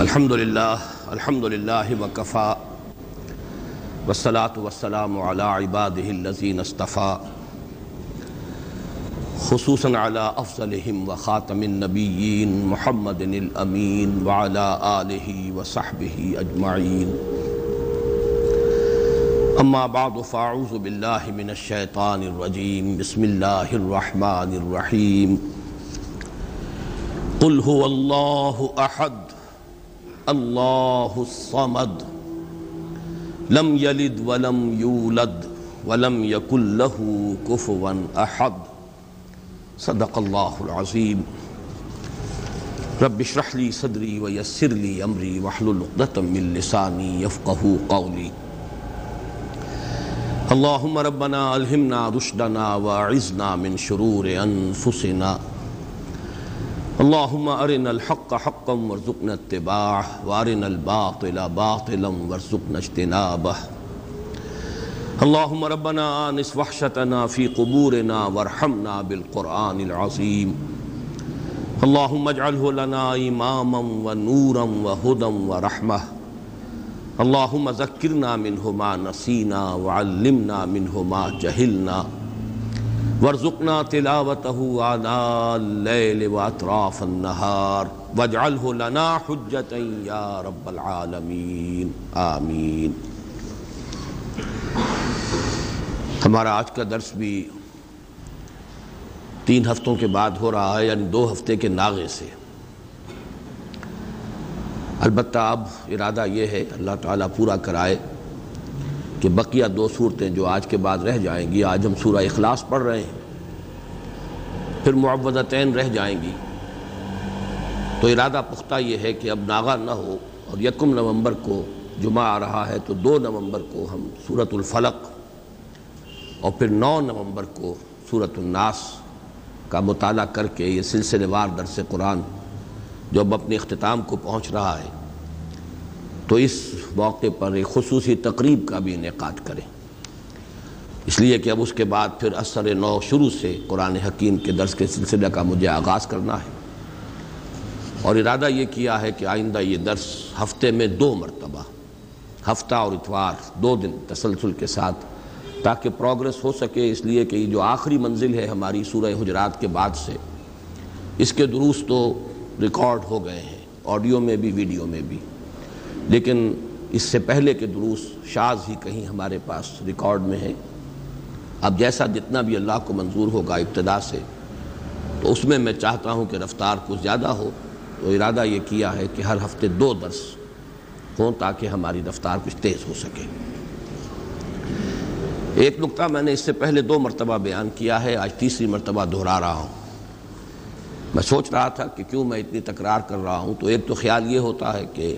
الحمد لله الحمد لله وكفى والصلاة والسلام على عباده الذين اصطفى خصوصا على أفضلهم وخاتم النبيين محمد الأمين وعلى آله وصحبه أجمعين أما بعد فأعوذ بالله من الشيطان الرجيم بسم الله الرحمن الرحيم قل هو الله أحد الله الصمد لم يلد ولم يولد ولم يكن له كفوا أحد صدق الله العظيم. رب اشرح لي صدري ويسر لي أمري واحلل عقدة من لساني يفقه قولي. اللهم ربنا ألهمنا رشدنا وأعذنا من شرور أنفسنا اللهم أرنا الحق حقا وارزقنا اتباعه وأرنا الباطل باطلا وارزقنا اجتنابه. اللهم ربنا آنس وحشتنا في قبورنا وارحمنا بالقرآن العظيم اللهم اجعله لنا إماما ونورا وهدى ورحمة. اللهم ذكرنا منه ما نسينا وعلمنا منه ما جهلنا وارزقنا تلاوته آناء الليل وأطراف النهار واجعله لنا حجة يا رب العالمين. آمين. ہمارا آج کا درس بھی تین ہفتوں کے بعد ہو رہا ہے یعنی دو ہفتے کے ناغے سے۔ البتہ اب ارادہ یہ ہے، اللہ تعالیٰ پورا کرائے۔ کہ بقیہ دو صورتیں جو آج کے بعد رہ جائیں گی، آج ہم سورہ اخلاص پڑھ رہے ہیں، پھر معوضتین رہ جائیں گی۔ تو ارادہ پختہ یہ ہے کہ اب ناغا نہ ہو اور یکم نومبر کو جمعہ آ رہا ہے تو دو نومبر کو ہم صورت الفلق اور پھر نو نومبر کو صورت الناس کا مطالعہ کر کے یہ سلسلے وار درس قرآن جو اب اپنے اختتام کو پہنچ رہا ہے۔ تو اس موقع پر ایک خصوصی تقریب کا بھی انعقاد کریں۔ اس لیے کہ اب اس کے بعد پھر اثر نو شروع سے قرآن حکیم کے درس کے سلسلے کا مجھے آغاز کرنا ہے۔ اور ارادہ یہ کیا ہے کہ آئندہ یہ درس ہفتے میں دو مرتبہ، ہفتہ اور اتوار، دو دن تسلسل کے ساتھ تاکہ پروگرس ہو سکے۔ اس لیے کہ یہ جو آخری منزل ہے ہماری سورہ حجرات کے بعد سے، اس کے دروس تو ریکارڈ ہو گئے ہیں، آڈیو میں بھی، ویڈیو میں بھی۔ لیکن اس سے پہلے کے دروس شاز ہی کہیں ہمارے پاس ریکارڈ میں ہے اب جیسا جتنا بھی اللہ کو منظور ہوگا ابتدا سے، تو اس میں میں چاہتا ہوں کہ رفتار کچھ زیادہ ہو۔ تو ارادہ یہ کیا ہے کہ ہر ہفتے دو درس ہوں تاکہ ہماری رفتار کچھ تیز ہو سکے۔ ایک نقطہ میں نے اس سے پہلے دو مرتبہ بیان کیا ہے، آج تیسری مرتبہ دہرا رہا ہوں۔ میں سوچ رہا تھا کہ کیوں میں اتنی تکرار کر رہا ہوں، تو ایک تو خیال یہ ہوتا ہے کہ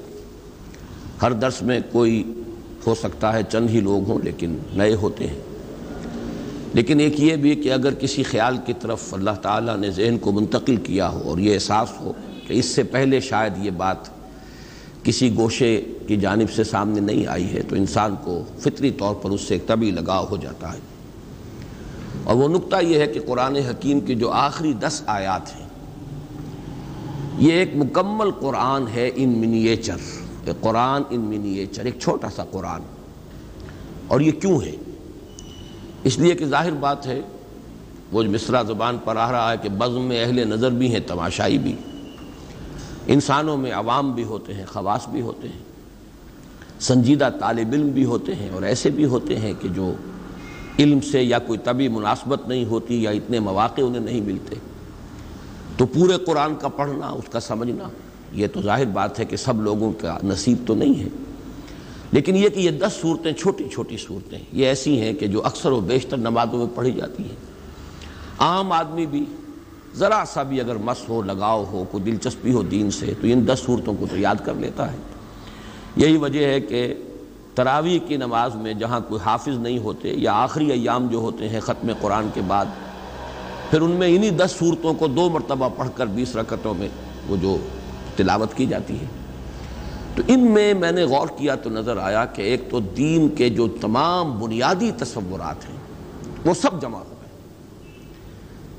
ہر درس میں کوئی ہو سکتا ہے، چند ہی لوگ ہوں، لیکن نئے ہوتے ہیں۔ لیکن ایک یہ بھی کہ اگر کسی خیال کی طرف اللہ تعالیٰ نے ذہن کو منتقل کیا ہو اور یہ احساس ہو کہ اس سے پہلے شاید یہ بات کسی گوشے کی جانب سے سامنے نہیں آئی ہے، تو انسان کو فطری طور پر اس سے ایک طبی لگاؤ ہو جاتا ہے۔ اور وہ نقطہ یہ ہے کہ قرآن حکیم کی جو آخری دس آیات ہیں، یہ ایک مکمل قرآن ہے ان منیچر کہ قرآن ان منیچر ایک چھوٹا سا قرآن۔ اور یہ کیوں ہے؟ اس لیے کہ ظاہر بات ہے، وہ جو مصرع زبان پر آ رہا ہے کہ بزم میں اہل نظر بھی ہیں، تماشائی بھی۔ انسانوں میں عوام بھی ہوتے ہیں، خواص بھی ہوتے ہیں۔ سنجیدہ طالب علم بھی ہوتے ہیں اور ایسے بھی ہوتے ہیں کہ جو علم سے یا کوئی طبی مناسبت نہیں ہوتی یا اتنے مواقع انہیں نہیں ملتے۔ تو پورے قرآن کا پڑھنا، اس کا سمجھنا یہ تو ظاہر بات ہے کہ سب لوگوں کا نصیب تو نہیں ہے۔ لیکن یہ کہ یہ دس صورتیں چھوٹی چھوٹی صورتیں یہ ایسی ہیں کہ جو اکثر و بیشتر نمازوں میں پڑھی جاتی ہیں۔ عام آدمی بھی ذرا سا بھی اگر مس ہو، لگاؤ ہو، کوئی دلچسپی ہو دین سے، تو ان دس صورتوں کو تو یاد کر لیتا ہے۔ یہی وجہ ہے کہ تراویح کی نماز میں جہاں کوئی حافظ نہیں ہوتے یا آخری ایام جو ہوتے ہیں ختم قرآن کے بعد، پھر ان میں انہی دس صورتوں کو دو مرتبہ پڑھ کر بیس رکعتوں میں وہ جو تلاوت کی جاتی ہے۔ تو ان میں میں نے غور کیا تو نظر آیا کہ ایک تو دین کے جو تمام بنیادی تصورات ہیں، وہ سب جمع ہو گئے۔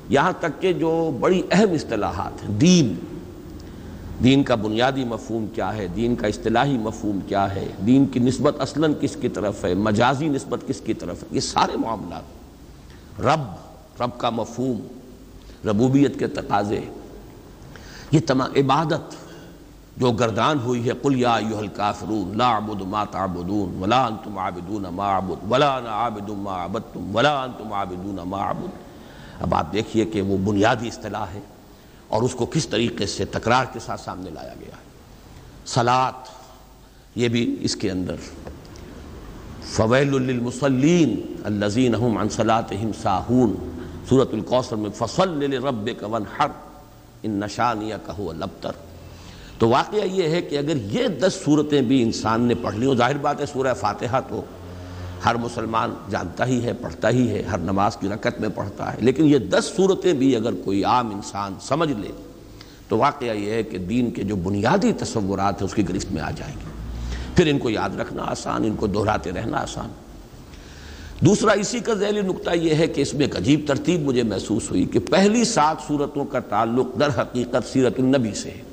یہاں تک کہ جو بڑی اہم اصطلاحات ہیں، دین۔ دین کا بنیادی مفہوم کیا ہے؟ دین کا اصطلاحی مفہوم کیا ہے؟ دین کی نسبت اصلاً کس کی طرف ہے؟ مجازی نسبت کس کی طرف ہے؟ یہ سارے معاملات۔ رب رب کا مفہوم، ربوبیت کے تقاضے۔ یہ تمام عبادت جو گردان ہوئی ہے، قل یا ایوہ الکافرون، لا عبد ما تعبدون، ولا انتم عابدون ما عبد ولا انا عابد ما عبدتم، ولا انتم عابدون ما عبد اب آپ دیکھیے کہ وہ بنیادی اصطلاح ہے اور اس کو کس طریقے سے تکرار کے ساتھ سامنے لایا گیا ہے۔ سلات یہ بھی اس کے اندر۔ فویل للمصلین الذین هم عن صلاتهم ساہون۔ سورة القوثر میں، فصل لربک ونحر ان نشانیہ هو الابتر۔ تو واقعہ یہ ہے کہ اگر یہ دس صورتیں بھی انسان نے پڑھ لی ہو ظاہر بات ہے سورہ فاتحہ تو ہر مسلمان جانتا ہی ہے، پڑھتا ہی ہے، ہر نماز کی رکعت میں پڑھتا ہے، لیکن یہ دس صورتیں بھی اگر کوئی عام انسان سمجھ لے تو واقعہ یہ ہے کہ دین کے جو بنیادی تصورات ہیں اس کی گرفت میں آ جائیں گے۔ پھر ان کو یاد رکھنا آسان، ان کو دہراتے رہنا آسان۔ دوسرا اسی کا ذیلی نقطہ یہ ہے کہ اس میں ایک عجیب ترتیب مجھے محسوس ہوئی کہ پہلی سات صورتوں کا تعلق در حقیقت سیرت النبی سے ہے۔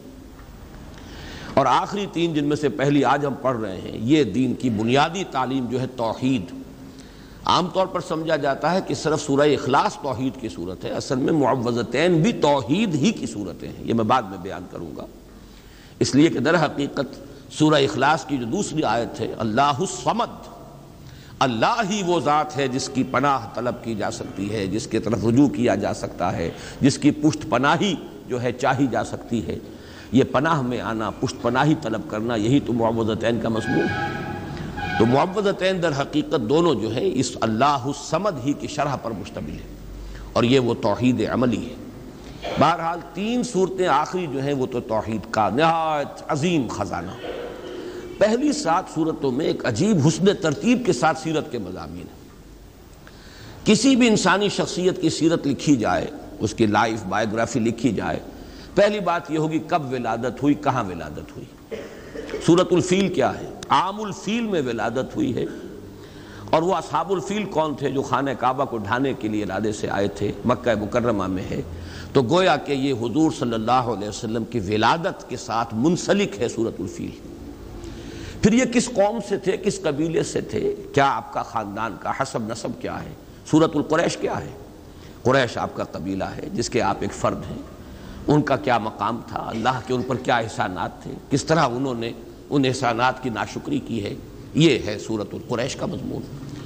اور آخری تین جن میں سے پہلی آج ہم پڑھ رہے ہیں، یہ دین کی بنیادی تعلیم جو ہے توحید۔ عام طور پر سمجھا جاتا ہے کہ صرف سورہ اخلاص توحید کی صورت ہے، اصل میں معوضتین بھی توحید ہی کی صورتیں ہیں۔ یہ میں بعد میں بیان کروں گا۔ اس لیے کہ در حقیقت سورہ اخلاص کی جو دوسری آیت ہے، اللہ الصمد، اللہ ہی وہ ذات ہے جس کی پناہ طلب کی جا سکتی ہے، جس کی طرف رجوع کیا جا سکتا ہے، جس کی پشت پناہی جو ہے چاہی جا سکتی ہے۔ یہ پناہ میں آنا، پشت پناہی طلب کرنا، یہی تو معوضتین کا مضمون ہے۔ تو معوضتین در حقیقت دونوں جو ہے اس اللہ السمد ہی کی شرح پر مشتمل ہے اور یہ وہ توحید عملی ہے۔ بہرحال تین صورتیں آخری جو ہیں، وہ تو توحید کا نہایت عظیم خزانہ۔ پہلی سات صورتوں میں ایک عجیب حسن ترتیب کے ساتھ سیرت کے مضامین ہیں۔ کسی بھی انسانی شخصیت کی سیرت لکھی جائے، اس کی لائف بائیوگرافی لکھی جائے پہلی بات یہ ہوگی کب ولادت ہوئی، کہاں ولادت ہوئی۔ سورت الفیل کیا ہے؟ عام الفیل میں ولادت ہوئی ہے۔ اور وہ اصحاب الفیل کون تھے جو خانہ کعبہ کو ڈھانے کے لیے ارادے سے آئے تھے؟ مکہ مکرمہ میں ہے۔ تو گویا کہ یہ حضور صلی اللہ علیہ وسلم کی ولادت کے ساتھ منسلک ہے سورت الفیل پھر یہ کس قوم سے تھے؟ کس قبیلے سے تھے؟ کیا آپ کا خاندان کا حسب نصب کیا ہے؟ سورت القریش کیا ہے؟ قریش آپ کا قبیلہ ہے جس کے آپ ایک فرد ہیں۔ ان کا کیا مقام تھا؟ اللہ کے ان پر کیا احسانات تھے؟ کس طرح انہوں نے ان احسانات کی ناشکری کی ہے؟ یہ ہے صورت القریش کا مضمون۔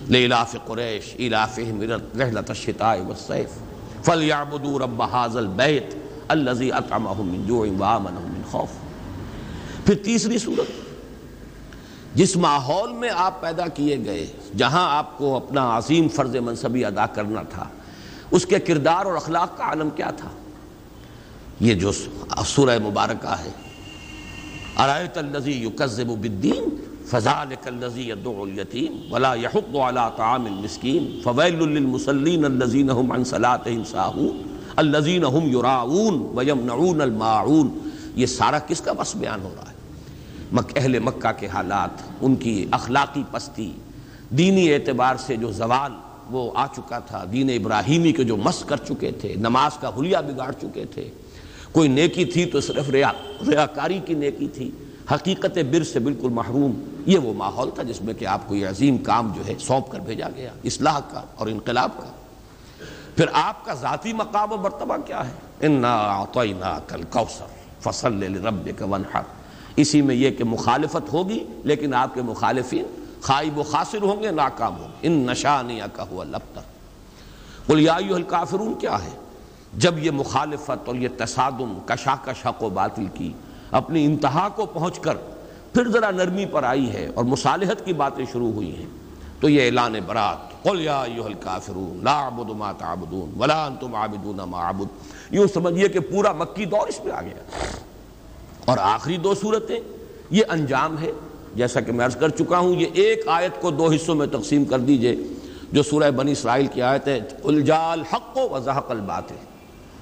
لِلَافِ قریش إِلَافِهِمْ رِحْلَةَ الشِّتَاءِ وَالصَّيْفِ۔ فَلْيَعْبُدُوا رَبَّ هَذَا الْبَيْتِ الَّذِي أَطْعَمَهُم مِّن جُوعٍ وَآمَنَهُم مِّن پھر تیسری صورت جس ماحول میں آپ پیدا کیے گئے، جہاں آپ کو اپنا عظیم فرض منصبی ادا کرنا تھا، اس کے کردار اور اخلاق کا عالم کیا تھا؟ یہ جو سورہ مبارکہ ہے۔ ارایت الذی یکذب بالدین فذالک الذی يدعو الیتیم ولا يحض على طعام المسکین فویل للمصلین الذین هم عن صلاتهم ساہون الذین هم یراؤون ویمنعون الماعون۔ یہ سارا کس کا بس بیان ہو رہا ہے؟ مک اہل مکہ کے حالات، ان کی اخلاقی پستی، دینی اعتبار سے جو زوال وہ آ چکا تھا، دین ابراہیمی کے جو مس کر چکے تھے، نماز کا حلیہ بگاڑ چکے تھے۔ کوئی نیکی تھی تو صرف ریا، ریاکاری کی نیکی تھی۔ حقیقت بر سے بالکل محروم۔ یہ وہ ماحول تھا جس میں کہ آپ کو یہ عظیم کام جو ہے سونپ کر بھیجا گیا، اصلاح کا اور انقلاب کا۔ پھر آپ کا ذاتی مقام و مرتبہ کیا ہے؟ فصل اسی میں یہ کہ مخالفت ہوگی، لیکن آپ کے مخالفین خائب و خاصر ہوں گے، ناکام ہوں گے۔ ان نشانیہ کا ہوا لب تک الکافرون کیا ہے؟ جب یہ مخالفت اور یہ تصادم کشاکش حق و باطل کی اپنی انتہا کو پہنچ کر پھر ذرا نرمی پر آئی ہے اور مصالحت کی باتیں شروع ہوئی ہیں، تو یہ اعلان برات، قل یا ایوہ الکافرون، لا عبد ما تعبدون ولا انتم عابدون ما عبد یوں سمجھئے کہ پورا مکی دور اس میں آ گیا۔ اور آخری دو صورتیں، یہ انجام ہے، جیسا کہ میں عرض کر چکا ہوں، یہ ایک آیت کو دو حصوں میں تقسیم کر دیجیے، جو سورہ بنی اسرائیل کی آیت ہے الجال حق و وضحق الباطل۔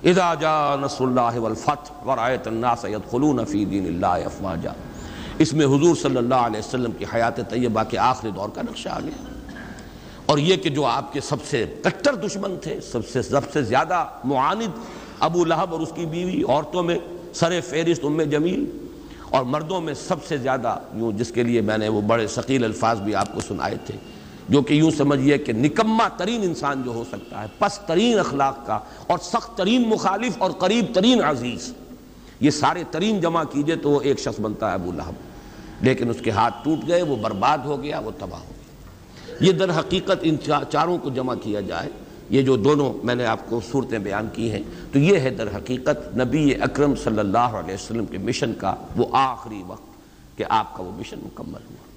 اذا جاء نصر اللہ والفتح ورائت الناس يدخلون فی دین اللہ افواجا۔ اس میں حضور صلی اللہ علیہ وسلم کی حیات طیبہ کے آخری دور کا نقشہ آ گیا۔ اور یہ کہ جو آپ کے سب سے کٹر دشمن تھے، سب سے سب سے زیادہ معاند ابو لہب اور اس کی بیوی، عورتوں میں سر فہرست، ام جمیل۔ اور مردوں میں سب سے زیادہ یوں جس کے لیے میں نے وہ بڑے ثقیل الفاظ بھی آپ کو سنائے تھے۔ جو کہ یوں سمجھیے کہ نکما ترین انسان جو ہو سکتا ہے، پس ترین اخلاق کا اور سخت ترین مخالف اور قریب ترین عزیز۔ یہ سارے ترین جمع کیجیے تو وہ ایک شخص بنتا ہے ابو لہب۔ لیکن اس کے ہاتھ ٹوٹ گئے، وہ برباد ہو گیا، وہ تباہ ہو گیا۔ یہ در حقیقت ان چاروں کو جمع کیا جائے۔ یہ جو دونوں میں نے آپ کو صورتیں بیان کی ہیں، تو یہ ہے در حقیقت نبی اکرم صلی اللہ علیہ وسلم کے مشن کا وہ آخری وقت کہ آپ کا وہ مشن مکمل ہوا۔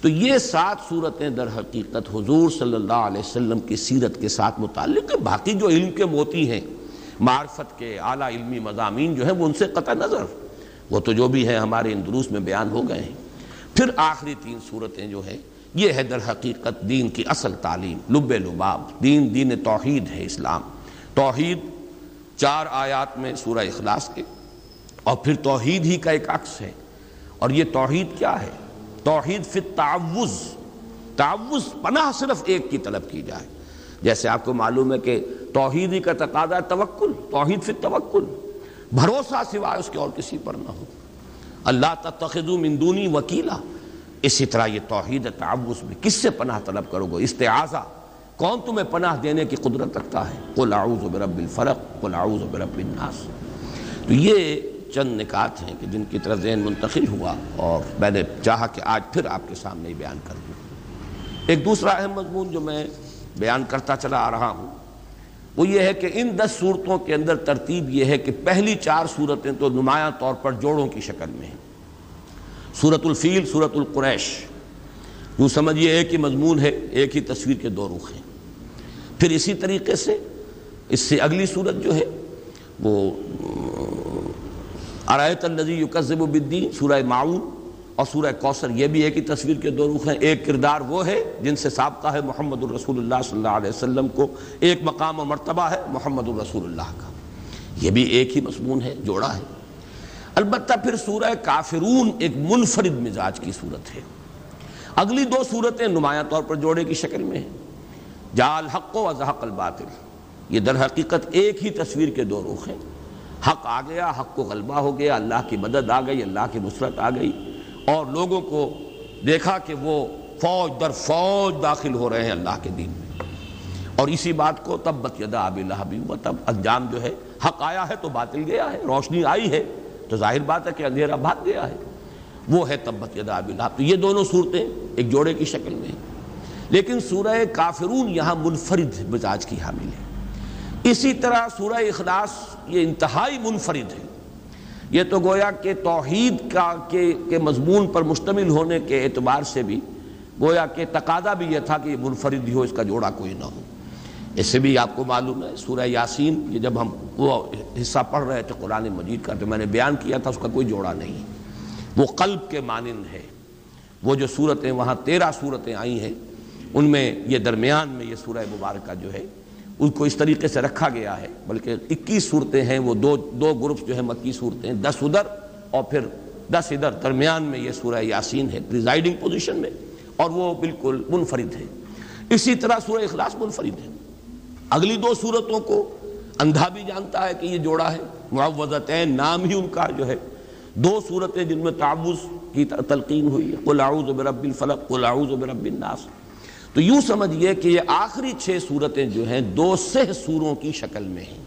تو یہ سات صورتیں در حقیقت حضور صلی اللہ علیہ وسلم کی سیرت کے ساتھ متعلق باقی جو علم کے موتی ہیں، معرفت کے اعلیٰ علمی مضامین جو ہیں، وہ ان سے قطع نظر۔ وہ تو جو بھی ہے ہمارے اندروس میں بیان ہو گئے ہیں۔ پھر آخری تین صورتیں جو ہیں، یہ ہے در حقیقت دین کی اصل تعلیم، لب لباب۔ دین دین توحید ہے اسلام۔ توحید چار آیات میں سورہ اخلاص کے۔ اور پھر توحید ہی کا ایک عکس ہے۔ اور یہ توحید کیا ہے؟ توحید فی تعوض تعوض پناہ صرف ایک کی طلب کی جائے۔ جیسے آپ کو معلوم ہے کہ توحیدی کا تقاضا توکل، توحید فی توکل بھروسہ سوائے اس کے اور کسی پر نہ ہو۔ اللہ تتخذو من دونی وکیلا۔ اسی طرح یہ توحید تعوض میں کس سے پناہ طلب کرو گے؟ استعاذہ۔ کون تمہیں پناہ دینے کی قدرت رکھتا ہے؟ قل اعوذ برب الفرق قل اعوذ برب الناس۔ تو یہ چند نکات ہیں کہ جن کی طرح ذہن منتقل ہوا اور میں نے چاہا کہ آج پھر آپ کے سامنے ہی بیان کر دوں۔ ایک دوسرا اہم مضمون جو میں بیان کرتا چلا آ رہا ہوں، وہ یہ ہے کہ ان دس صورتوں کے اندر ترتیب یہ ہے کہ پہلی چار صورتیں تو نمایاں طور پر جوڑوں کی شکل میں ہیں۔ صورت الفیل صورت القریش۔ یوں سمجھیے ایک ہی مضمون ہے، ایک ہی تصویر کے دو رخ ہیں۔ پھر اسی طریقے سے اس سے اگلی صورت جو ہے، وہ ارایت النزی یکذب بالدین، سورہ معاون اور سورہ کوثر یہ بھی ایک ہی تصویر کے دو رخ ہیں ایک کردار وہ ہے جن سے سابقہ ہے محمد الرسول اللہ صلی اللہ علیہ وسلم کو، ایک مقام و مرتبہ ہے محمد الرسول اللہ کا۔ یہ بھی ایک ہی مضمون ہے، جوڑا ہے۔ البتہ پھر سورہ کافرون ایک منفرد مزاج کی صورت ہے۔ اگلی دو صورتیں نمایاں طور پر جوڑے کی شکل میں ہیں۔ جال حق و ازحق الباطل۔ یہ در حقیقت ایک ہی تصویر کے دو رخ ہیں۔ حق آ گیا، حق کو غلبہ ہو گیا، اللہ کی مدد آ گئی، اللہ کی نصرت آ گئی۔ اور لوگوں کو دیکھا کہ وہ فوج در فوج داخل ہو رہے ہیں اللہ کے دین میں۔ اور اسی بات کو تب بت یدا آب اللہ تب انجام جو ہے، حق آیا ہے تو باطل گیا ہے، روشنی آئی ہے۔ تو ظاہر بات ہے کہ اندھیرا بھاگ گیا ہے۔ وہ ہے تبت یدا آب اللہ تو یہ دونوں صورتیں ایک جوڑے کی شکل میں ہیں۔ لیکن سورہ کافرون یہاں منفرد مزاج کی حامل ہے اسی طرح سورہ اخلاص یہ انتہائی منفرد ہے۔ یہ تو گویا کہ توحید کا کے مضمون پر مشتمل ہونے کے اعتبار سے بھی گویا کہ تقاضا بھی یہ تھا کہ یہ منفرد ہی ہو، اس کا جوڑا کوئی نہ ہو۔ اس سے بھی آپ کو معلوم ہے، سورہ یاسین یہ جب ہم وہ حصہ پڑھ رہے تھے قرآن مجید کا، تو میں نے بیان کیا تھا، اس کا کوئی جوڑا نہیں وہ قلب کے مانند ہے۔ وہ جو صورتیں وہاں تیرہ صورتیں آئی ہیں، ان میں یہ درمیان میں یہ سورہ مبارکہ جو ہے ان کو اس طریقے سے رکھا گیا ہے، بلکہ اکیس صورتیں ہیں، وہ دو دو گروپس جو ہیں مکی صورتیں، دس ادھر اور پھر دس ادھر درمیان میں یہ سورہ یاسین ہے پریزائڈنگ پوزیشن میں، اور وہ بالکل منفرد ہے اسی طرح سورہ اخلاص منفرد ہے اگلی دو صورتوں کو اندھا بھی جانتا ہے کہ یہ جوڑا ہے معوضتین نام ہی ان کا جو ہے۔ دو صورتیں جن میں تعوض کی تلقین ہوئی ہے۔ قل اعوذ برب الفلق، قل اعوذ برب الناس۔ تو یوں سمجھئے کہ یہ آخری چھ صورتیں جو ہیں دو سہ سوروں کی شکل میں ہیں۔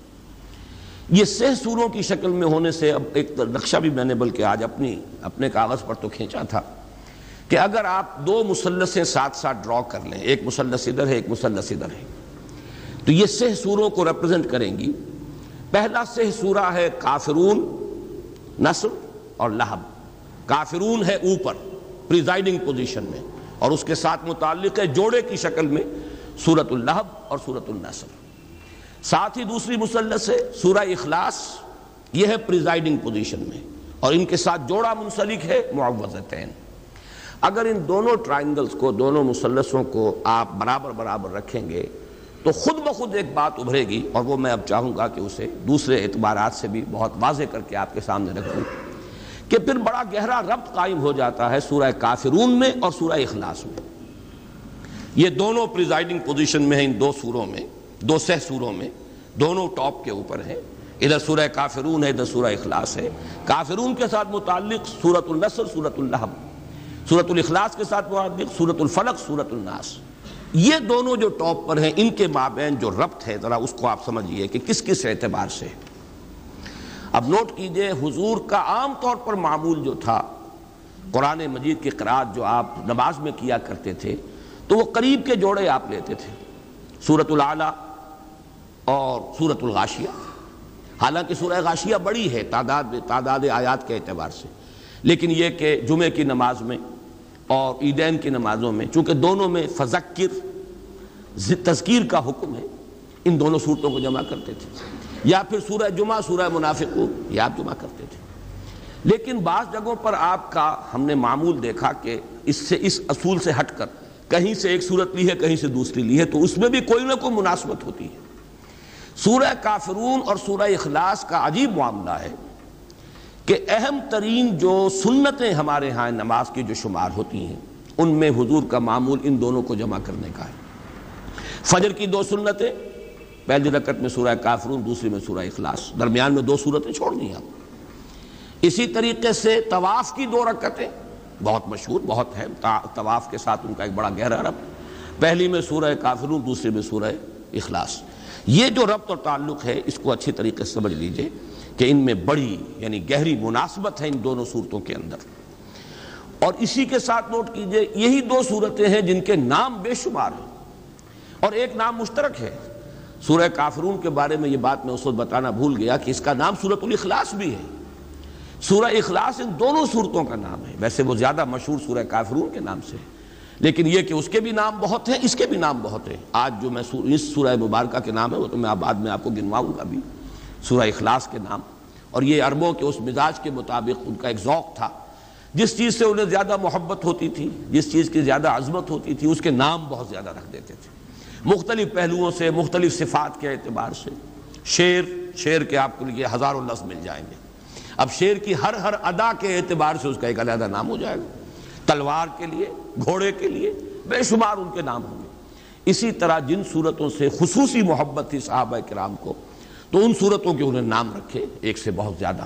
یہ سہ سوروں کی شکل میں ہونے سے اب ایک نقشہ بھی میں نے بلکہ آج اپنی، اپنے کاغذ پر تو کھینچا تھا کہ اگر آپ دو مسلسیں ساتھ ساتھ ڈرا کر لیں، ایک مسلس ادھر ہے، ایک مسلس ادھر ہے۔ تو یہ سہ سوروں کو ریپرزنٹ کریں گی۔ پہلا سہ سورہ ہے کافرون، نصر اور لہب۔ کافرون ہے اوپر پریزائڈنگ پوزیشن میں۔ اور اس کے ساتھ متعلق ہے جوڑے کی شکل میں سورت اللہب اور سورت النصر۔ ساتھ ہی دوسری مسلس ہے سورہ اخلاص، یہ ہے پریزائڈنگ پوزیشن میں، اور ان کے ساتھ جوڑا منسلک ہے معوضتین اگر ان دونوں ٹرائنگلز کو، دونوں مسلسوں کو آپ برابر برابر رکھیں گے، تو خود بخود ایک بات ابھرے گی، اور وہ میں اب چاہوں گا کہ اسے دوسرے اعتبارات سے بھی بہت واضح کر کے آپ کے سامنے رکھوں۔ کہ پھر بڑا گہرا ربط قائم ہو جاتا ہے سورہ کافرون میں اور سورہ اخلاص میں۔ یہ دونوں پریزائڈنگ پوزیشن میں ہیں ان دو سوروں میں، دو سہ سوروں میں، دونوں ٹاپ کے اوپر ہیں۔ ادھر سورہ کافرون ہے، ادھر سورہ اخلاص ہے۔ کافرون کے ساتھ متعلق سورت النصر سورت الحم سورت الاخلاص کے ساتھ متعلق سورت الفلق سورت الناس۔ یہ دونوں جو ٹاپ پر ہیں، ان کے مابین جو ربط ہے، ذرا اس کو آپ سمجھیے کہ کس کس اعتبار سے۔ اب نوٹ کیجیے حضور کا عام طور پر معمول جو تھا، قرآن مجید کی قرآن جو آپ نماز میں کیا کرتے تھے، تو وہ قریب کے جوڑے آپ لیتے تھے۔ سورت العلیٰ اور سورت الغاشیہ۔ حالانکہ سورہ غاشیہ بڑی ہے، تعداد تعداد آیات کے اعتبار سے۔ لیکن یہ کہ جمعے کی نماز میں اور عیدین کی نمازوں میں، چونکہ دونوں میں فذکر تذکیر کا حکم ہے ان دونوں صورتوں کو جمع کرتے تھے۔ یا پھر سورہ جمعہ، سورہ منافق یہ آپ جمع کرتے تھے۔ لیکن بعض جگہوں پر آپ کا ہم نے معمول دیکھا کہ اس سے، اس اصول سے ہٹ کر کہیں سے ایک صورت لی ہے، کہیں سے دوسری لی ہے، تو اس میں بھی کوئی نہ کوئی مناسبت ہوتی ہے۔ سورہ کافرون اور سورہ اخلاص کا عجیب معاملہ ہے کہ اہم ترین جو سنتیں ہمارے ہاں نماز کی جو شمار ہوتی ہیں، ان میں حضور کا معمول ان دونوں کو جمع کرنے کا ہے۔ فجر کی دو سنتیں پہلی رکعت میں سورہ کافرون دوسری میں سورہ اخلاص۔ درمیان میں دو صورتیں چھوڑ دی آپ۔ اسی طریقے سے طواف کی دو رکعتیں، بہت مشہور، بہت ہے طواف کے ساتھ ان کا ایک بڑا گہرا رب۔ پہلی میں سورہ کافرون دوسری میں سورہ اخلاص۔ یہ جو ربط اور تعلق ہے، اس کو اچھی طریقے سے سمجھ لیجیے کہ ان میں بڑی یعنی گہری مناسبت ہے ان دونوں صورتوں کے اندر۔ اور اسی کے ساتھ نوٹ کیجیے، یہی دو صورتیں ہیں جن کے نام بے شمار ہیں۔ اور ایک نام مشترک ہے سورہ کافرون کے بارے میں یہ بات میں اس وقت بتانا بھول گیا کہ اس کا نام سورت الاخلاص بھی ہے۔ سورہ اخلاص ان دونوں صورتوں کا نام ہے۔ ویسے وہ زیادہ مشہور سورہ کافرون کے نام سے ہے۔ لیکن یہ کہ اس کے بھی نام بہت ہیں، اس کے بھی نام بہت ہیں۔ آج جو میں اس سورہ مبارکہ کے نام ہے، وہ تو میں بعد میں آپ کو گنواؤں گا بھی۔ سورہ اخلاص کے نام۔ اور یہ عربوں کے اس مزاج کے مطابق ان کا ایک ذوق تھا۔ جس چیز سے انہیں زیادہ محبت ہوتی تھی، جس چیز کی زیادہ عظمت ہوتی تھی، اس کے نام بہت زیادہ رکھ دیتے تھے۔ مختلف پہلوؤں سے، مختلف صفات کے اعتبار سے۔ شیر شیر کے آپ کو لیے ہزاروں لفظ مل جائیں گے۔ اب شیر کی ہر ہر ادا کے اعتبار سے اس کا ایک علیحدہ نام ہو جائے گا۔ تلوار کے لیے، گھوڑے کے لیے، بے شمار ان کے نام ہوں گے۔ اسی طرح جن صورتوں سے خصوصی محبت تھی صحابہ کرام کو، تو ان صورتوں کے انہیں نام رکھے، ایک سے بہت زیادہ۔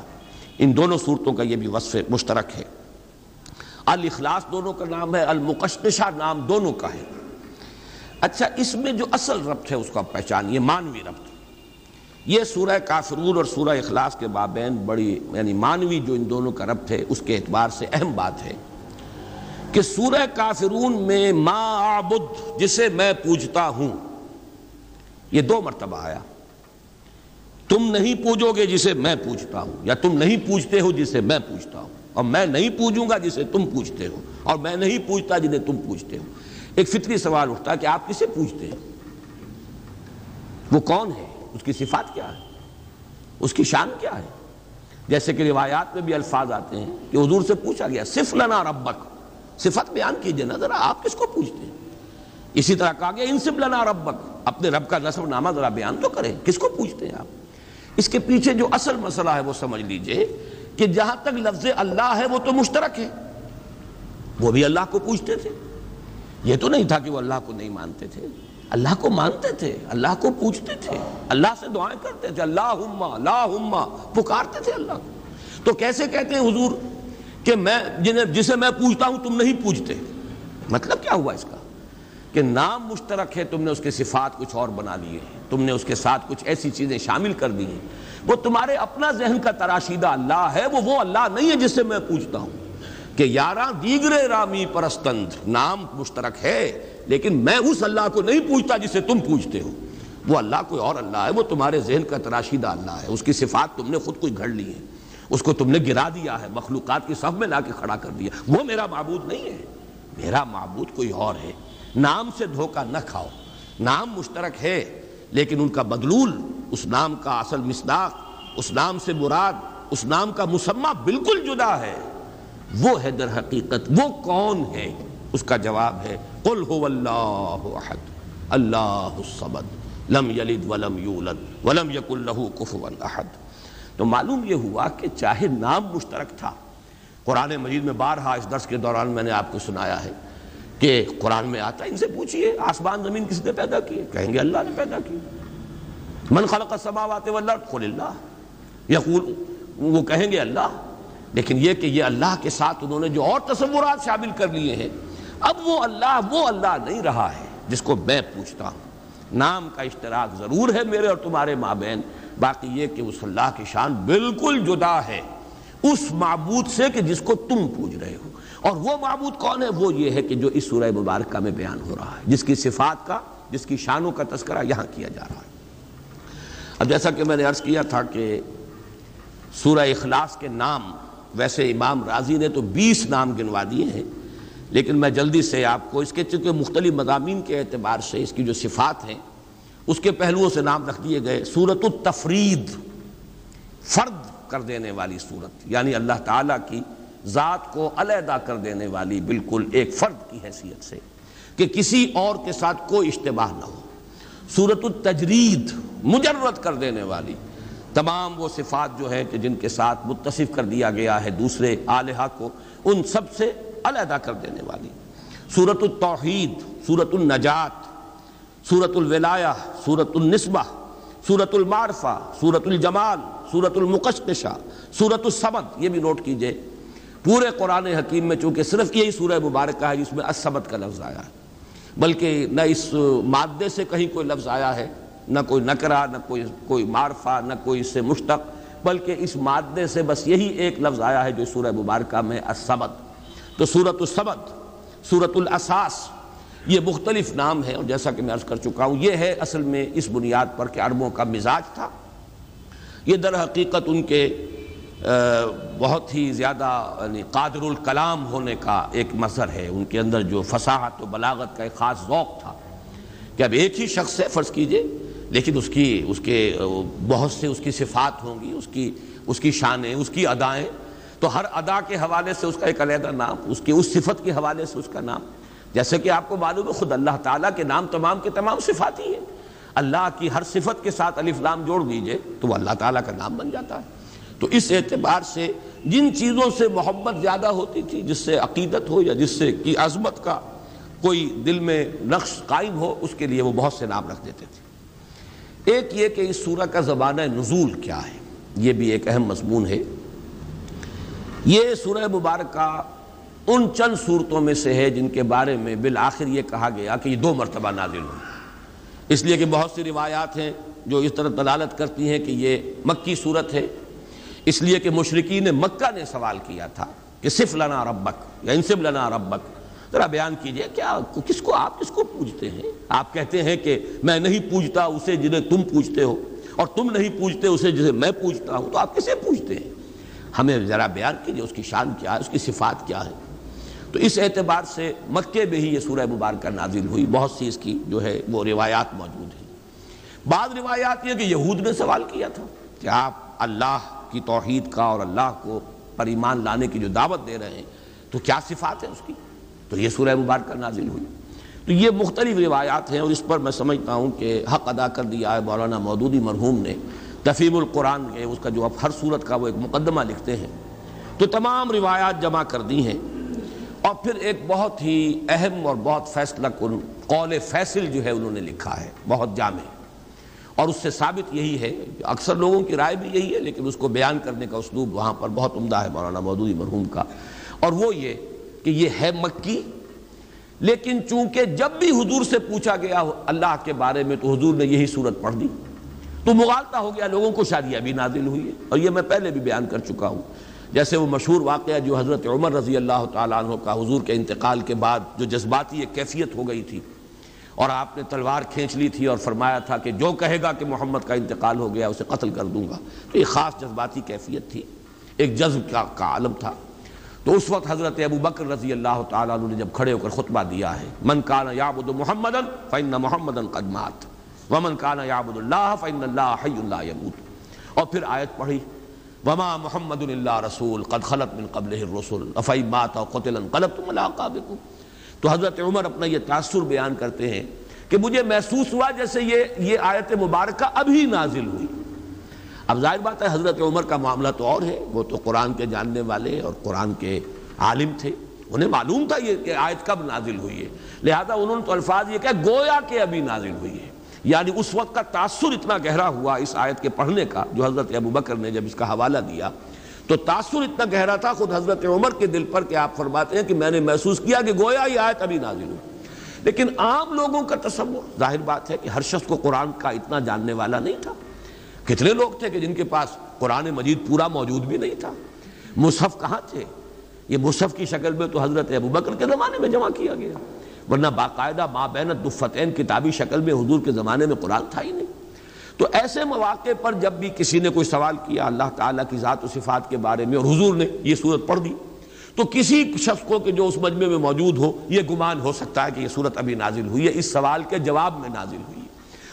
ان دونوں صورتوں کا یہ بھی وصف مشترک ہے۔ الاخلاص دونوں کا نام ہے، المقشقشہ نام دونوں کا ہے۔ اچھا اس میں جو اصل ربط ہے، اس کا پہچان یہ مانوی ربط۔ یہ سورہ کافرون اور سورہ اخلاص کے بابین بڑی یعنی مانوی جو ان دونوں کا ربط ہے، اس کے اعتبار سے اہم بات ہے کہ سورہ کافرون میں ما عبد جسے میں پوجتا ہوں، یہ دو مرتبہ آیا۔ تم نہیں پوجو گے جسے میں پوچھتا ہوں، یا تم نہیں پوچھتے ہو جسے میں پوچھتا ہوں، اور میں نہیں پوجوں گا جسے تم پوچھتے ہو، اور میں نہیں پوچھتا جنہیں تم پوچھتے ہو۔ ایک فطری سوال اٹھتا کہ آپ کسے پوچھتے ہیں؟ وہ کون ہے؟ اس کی صفات کیا ہے؟ اس کی شان کیا ہے؟ جیسے کہ روایات میں بھی الفاظ آتے ہیں کہ حضور سے پوچھا گیا، صف لنا ربک، صفت بیان کیجیے نا ذرا، آپ کس کو پوچھتے ہیں؟ اسی طرح کہا گیا انسب لنا ربک، اپنے رب کا نصب نامہ ذرا بیان تو کریں، کس کو پوچھتے ہیں آپ؟ اس کے پیچھے جو اصل مسئلہ ہے وہ سمجھ لیجیے کہ جہاں تک لفظ اللہ ہے وہ تو مشترک ہے۔ وہ بھی اللہ کو پوچھتے تھے۔ یہ تو نہیں تھا کہ وہ اللہ کو نہیں مانتے تھے۔ اللہ کو مانتے تھے، اللہ کو پوچھتے تھے۔ اللہ سے دعائیں کرتے تھے۔ اللہ اللہ پکارتے تھے اللہ کو۔ تو کیسے کہتے ہیں حضور کہ میں، جنہیں، جسے میں پوچھتا ہوں، تم نہیں پوچھتے؟ مطلب کیا ہوا اس کا؟ کہ نام مشترک ہے، تم نے اس کے صفات کچھ اور بنا لیے تم نے اس کے ساتھ کچھ ایسی چیزیں شامل کر دی ہیں۔ وہ تمہارے اپنا ذہن کا تراشیدہ اللہ ہے، وہ وہ اللہ نہیں ہے جس سے میں پوچھتا ہوں۔ کہ یاراں دیگرے رامی پرستند، نام مشترک ہے، لیکن میں اس اللہ کو نہیں پوچھتا جسے تم پوچھتے ہو۔ وہ اللہ کوئی اور اللہ ہے، وہ تمہارے ذہن کا تراشیدہ اللہ ہے۔ اس کی صفات تم نے خود کوئی گھڑ لی ہے اس کو تم نے گرا دیا ہے، مخلوقات کی صف میں لا کے کھڑا کر دیا۔ وہ میرا معبود نہیں ہے۔ میرا معبود کوئی اور ہے۔ نام سے دھوکہ نہ کھاؤ۔ نام مشترک ہے، لیکن ان کا بدلول، اس نام کا اصل مصداق، اس نام سے مراد، اس نام کا مسمہ بالکل جدا ہے۔ وہ ہے در حقیقت، وہ کون ہے؟ اس کا جواب ہے، قل هو اللہ احد، اللہ الصمد، لم یلد ولم یولد، ولم یکن له کفوا احد۔ تو معلوم یہ ہوا کہ چاہے نام مشترک تھا، قرآن مجید میں بارہا اس درس کے دوران میں نے آپ کو سنایا ہے کہ قرآن میں آتا ہے، ان سے پوچھئے، آسمان زمین کس نے پیدا کیے؟ کہیں گے اللہ نے پیدا کی من خلق السماوات والارض، قل اللہ۔ یقول، وہ کہیں گے اللہ۔ لیکن یہ کہ یہ اللہ کے ساتھ انہوں نے جو اور تصورات شامل کر لیے ہیں، اب وہ اللہ وہ اللہ نہیں رہا ہے، جس کو میں پوچھتا ہوں۔ نام کا اشتراک ضرور ہے میرے اور تمہارے مابین۔ باقی یہ کہ اس اللہ کی شان بالکل جدا ہے۔ اس معبود سے کہ جس کو تم پوچھ رہے ہو۔ اور وہ معبود کون ہے؟ وہ یہ ہے کہ جو اس سورہ مبارکہ میں بیان ہو رہا ہے۔ جس کی صفات کا، جس کی شانوں کا تذکرہ یہاں کیا جا رہا ہے۔ اب جیسا کہ میں نے عرض کیا تھا کہ سورہ اخلاص کے نام ویسے امام راضی نے تو بیس نام گنوا دیے ہیں، لیکن میں جلدی سے آپ کو اس کے چونکہ مختلف مضامین کے اعتبار سے اس کی جو صفات ہیں، اس کے پہلوؤں سے نام رکھ دیے گئے۔ سورت التفرید، فرد کر دینے والی صورت یعنی اللہ تعالیٰ کی ذات کو علیحدہ کر دینے والی بالکل ایک فرد کی حیثیت سے کہ کسی اور کے ساتھ کوئی اشتباہ نہ ہو۔ سورت التجرید، مجرد کر دینے والی۔ تمام وہ صفات جو ہیں کہ جن کے ساتھ متصف کر دیا گیا ہے دوسرے آلہہ کو، ان سب سے علیحدہ کر دینے والی۔ سورت التوحید سورت النجات سورت الولایہ سورت النسبہ سورت المعرفہ سورت الجمال سورت المقشقشہ سورت السمد یہ بھی نوٹ کیجیے۔ پورے قرآن حکیم میں چونکہ صرف یہی سورہ مبارکہ ہے، جس میں اسمد کا لفظ آیا ہے، بلکہ نہ اس مادے سے کہیں کوئی لفظ آیا ہے نہ کوئی نکرہ، نہ کوئی کوئی معرفہ، نہ کوئی اس سے مشتق، بلکہ اس مادے سے بس یہی ایک لفظ آیا ہے جو سورہ مبارکہ میں اسمد تو سورت السمد سورت الاساس، یہ مختلف نام ہے اور جیسا کہ میں عرض کر چکا ہوں، یہ ہے اصل میں اس بنیاد پر کہ عربوں کا مزاج تھا۔ یہ در حقیقت ان کے بہت ہی زیادہ یعنی قادر الکلام ہونے کا ایک مظہر ہے۔ ان کے اندر جو فصاحت و بلاغت کا ایک خاص ذوق تھا۔ کہ اب ایک ہی شخص ہے، فرض کیجیے لیکن اس کی، اس کے، بہت سے اس کی صفات ہوں گی، اس کی اس کی شانیں، اس کی ادائیں۔ تو ہر ادا کے حوالے سے اس کا ایک علیحدہ نام، اس کی اس صفت کے حوالے سے اس کا نام۔ جیسے کہ آپ کو معلوم ہے، خود اللہ تعالیٰ کے نام تمام کے تمام صفات ہی ہیں۔ اللہ کی ہر صفت کے ساتھ الف لام جوڑ دیجیے تو وہ اللہ تعالیٰ کا نام بن جاتا ہے۔ تو اس اعتبار سے جن چیزوں سے محبت زیادہ ہوتی تھی، جس سے عقیدت ہو یا جس سے کی عظمت کا کوئی دل میں نقش قائم ہو، اس کے لیے وہ بہت سے نام رکھ دیتے تھے۔ ایک یہ کہ اس سورہ کا زبانہ نزول کیا ہے، یہ بھی ایک اہم مضمون ہے۔ یہ سورہ مبارکہ ان چند صورتوں میں سے ہے جن کے بارے میں بالآخر یہ کہا گیا کہ یہ دو مرتبہ نازل ہوئی اس لیے کہ بہت سی روایات ہیں جو اس طرح دلالت کرتی ہیں کہ یہ مکی صورت ہے۔ اس لیے کہ مشرقین مکہ نے سوال کیا تھا کہ صف لنا ربک یا انصف لنا ربک۔ ذرا بیان کیجیے، کیا کس کو آپ، کس کو پوجتے ہیں؟ آپ کہتے ہیں کہ میں نہیں پوجتا اسے جنہیں تم پوجتے ہو، اور تم نہیں پوجتے اسے جسے میں پوجتا ہوں، تو آپ کسے پوجتے ہیں؟ ہمیں ذرا بیان کیجیے اس کی شان کیا ہے، اس کی صفات کیا ہے۔ تو اس اعتبار سے مکے میں ہی یہ سورہ مبارکہ نازل ہوئی، بہت سی اس کی جو ہے وہ روایات موجود ہیں۔ بعض روایات یہ کہ یہود نے سوال کیا تھا کہ آپ اللہ کی توحید کا اور اللہ کو پر ایمان لانے کی جو دعوت دے رہے ہیں، تو کیا صفات ہیں اس کی؟ تو یہ سورہ مبارکہ نازل ہوئی۔ تو یہ مختلف روایات ہیں اور اس پر میں سمجھتا ہوں کہ حق ادا کر دیا ہے مولانا مودودی مرحوم نے، تفیم القرآن کے اس کا جو اب ہر صورت کا وہ ایک مقدمہ لکھتے ہیں۔ تو تمام روایات جمع کر دی ہیں۔ اور پھر ایک بہت ہی اہم اور بہت فیصلہ کن، قول فیصل جو ہے انہوں نے لکھا ہے، بہت جامع۔ اور اس سے ثابت یہی ہے اکثر لوگوں کی رائے بھی یہی ہے، لیکن اس کو بیان کرنے کا اسلوب وہاں پر بہت عمدہ ہے مولانا مودودی مرحوم کا۔ اور وہ یہ کہ یہ ہے مکی۔ لیکن چونکہ جب بھی حضور سے پوچھا گیا اللہ کے بارے میں تو حضور نے یہی صورت پڑھ دی۔ تو مغالطہ ہو گیا، لوگوں کو شادیاں بھی نازل ہوئی ہے۔ اور یہ میں پہلے بھی بیان کر چکا ہوں۔ جیسے وہ مشہور واقعہ جو حضرت عمر رضی اللہ تعالیٰ عنہ کا حضور کے انتقال کے بعد جو جذباتی ایک کیفیت ہو گئی تھی۔ اور آپ نے تلوار کھینچ لی تھی اور فرمایا تھا کہ جو کہے گا کہ محمد کا انتقال ہو گیا، اسے قتل کر دوں گا۔ تو یہ خاص جذباتی کیفیت تھی۔ ایک جذب کا کا عالم تھا۔ تو اس وقت حضرت ابو بکر رضی اللہ تعالیٰ عنہ نے جب کھڑے ہو کر خطبہ دیا ہے، من کانا یعبد محمد فن محمد قدمات ومن کانا یعبد اللہ فن اللہ حی اللہ یموت. اور پھر آیت پڑھی، وما محمد اللہ رسول قد خلط من قبل الرسول افعی مات قتل انقلبتم علاقابکم تو حضرت عمر اپنا یہ تاثر بیان کرتے ہیں کہ مجھے محسوس ہوا جیسے یہ یہ آیت مبارکہ ابھی نازل ہوئی۔ اب ظاہر بات ہے، حضرت عمر کا معاملہ تو اور ہے۔ وہ تو قرآن کے جاننے والے اور قرآن کے عالم تھے۔ انہیں معلوم تھا یہ کہ آیت کب نازل ہوئی ہے۔ لہذا انہوں نے تو الفاظ یہ کہ گویا کہ ابھی نازل ہوئی ہے۔ یعنی اس وقت کا تاثر اتنا گہرا ہوا اس آیت کے پڑھنے کا، جو حضرت ابو بکر نے جب اس کا حوالہ دیا، تو تاثر اتنا گہرا تھا خود حضرت عمر کے دل پر کہ آپ فرماتے ہیں کہ میں نے محسوس کیا کہ گویا یہ آیت ابھی نازل ہوئی۔ لیکن عام لوگوں کا تصور، ظاہر بات ہے کہ ہر شخص کو قرآن کا اتنا جاننے والا نہیں تھا۔ کتنے لوگ تھے کہ جن کے پاس قرآن مجید پورا موجود بھی نہیں تھا؟ مصحف کہاں تھے؟ یہ مصحف کی شکل میں تو حضرت ابو بکر کے زمانے میں جمع کیا گیا۔ ورنہ باقاعدہ ماں بینت دفتین کتابی شکل میں حضور کے زمانے میں قرآن تھا ہی نہیں۔ تو ایسے مواقع پر جب بھی کسی نے کوئی سوال کیا اللہ تعالیٰ کی ذات و صفات کے بارے میں اور حضور نے یہ صورت پڑھ دی، تو کسی شخص کو کہ جو اس مجمع میں موجود ہو، یہ گمان ہو سکتا ہے کہ یہ صورت ابھی نازل ہوئی ہے، اس سوال کے جواب میں نازل ہوئی ہے۔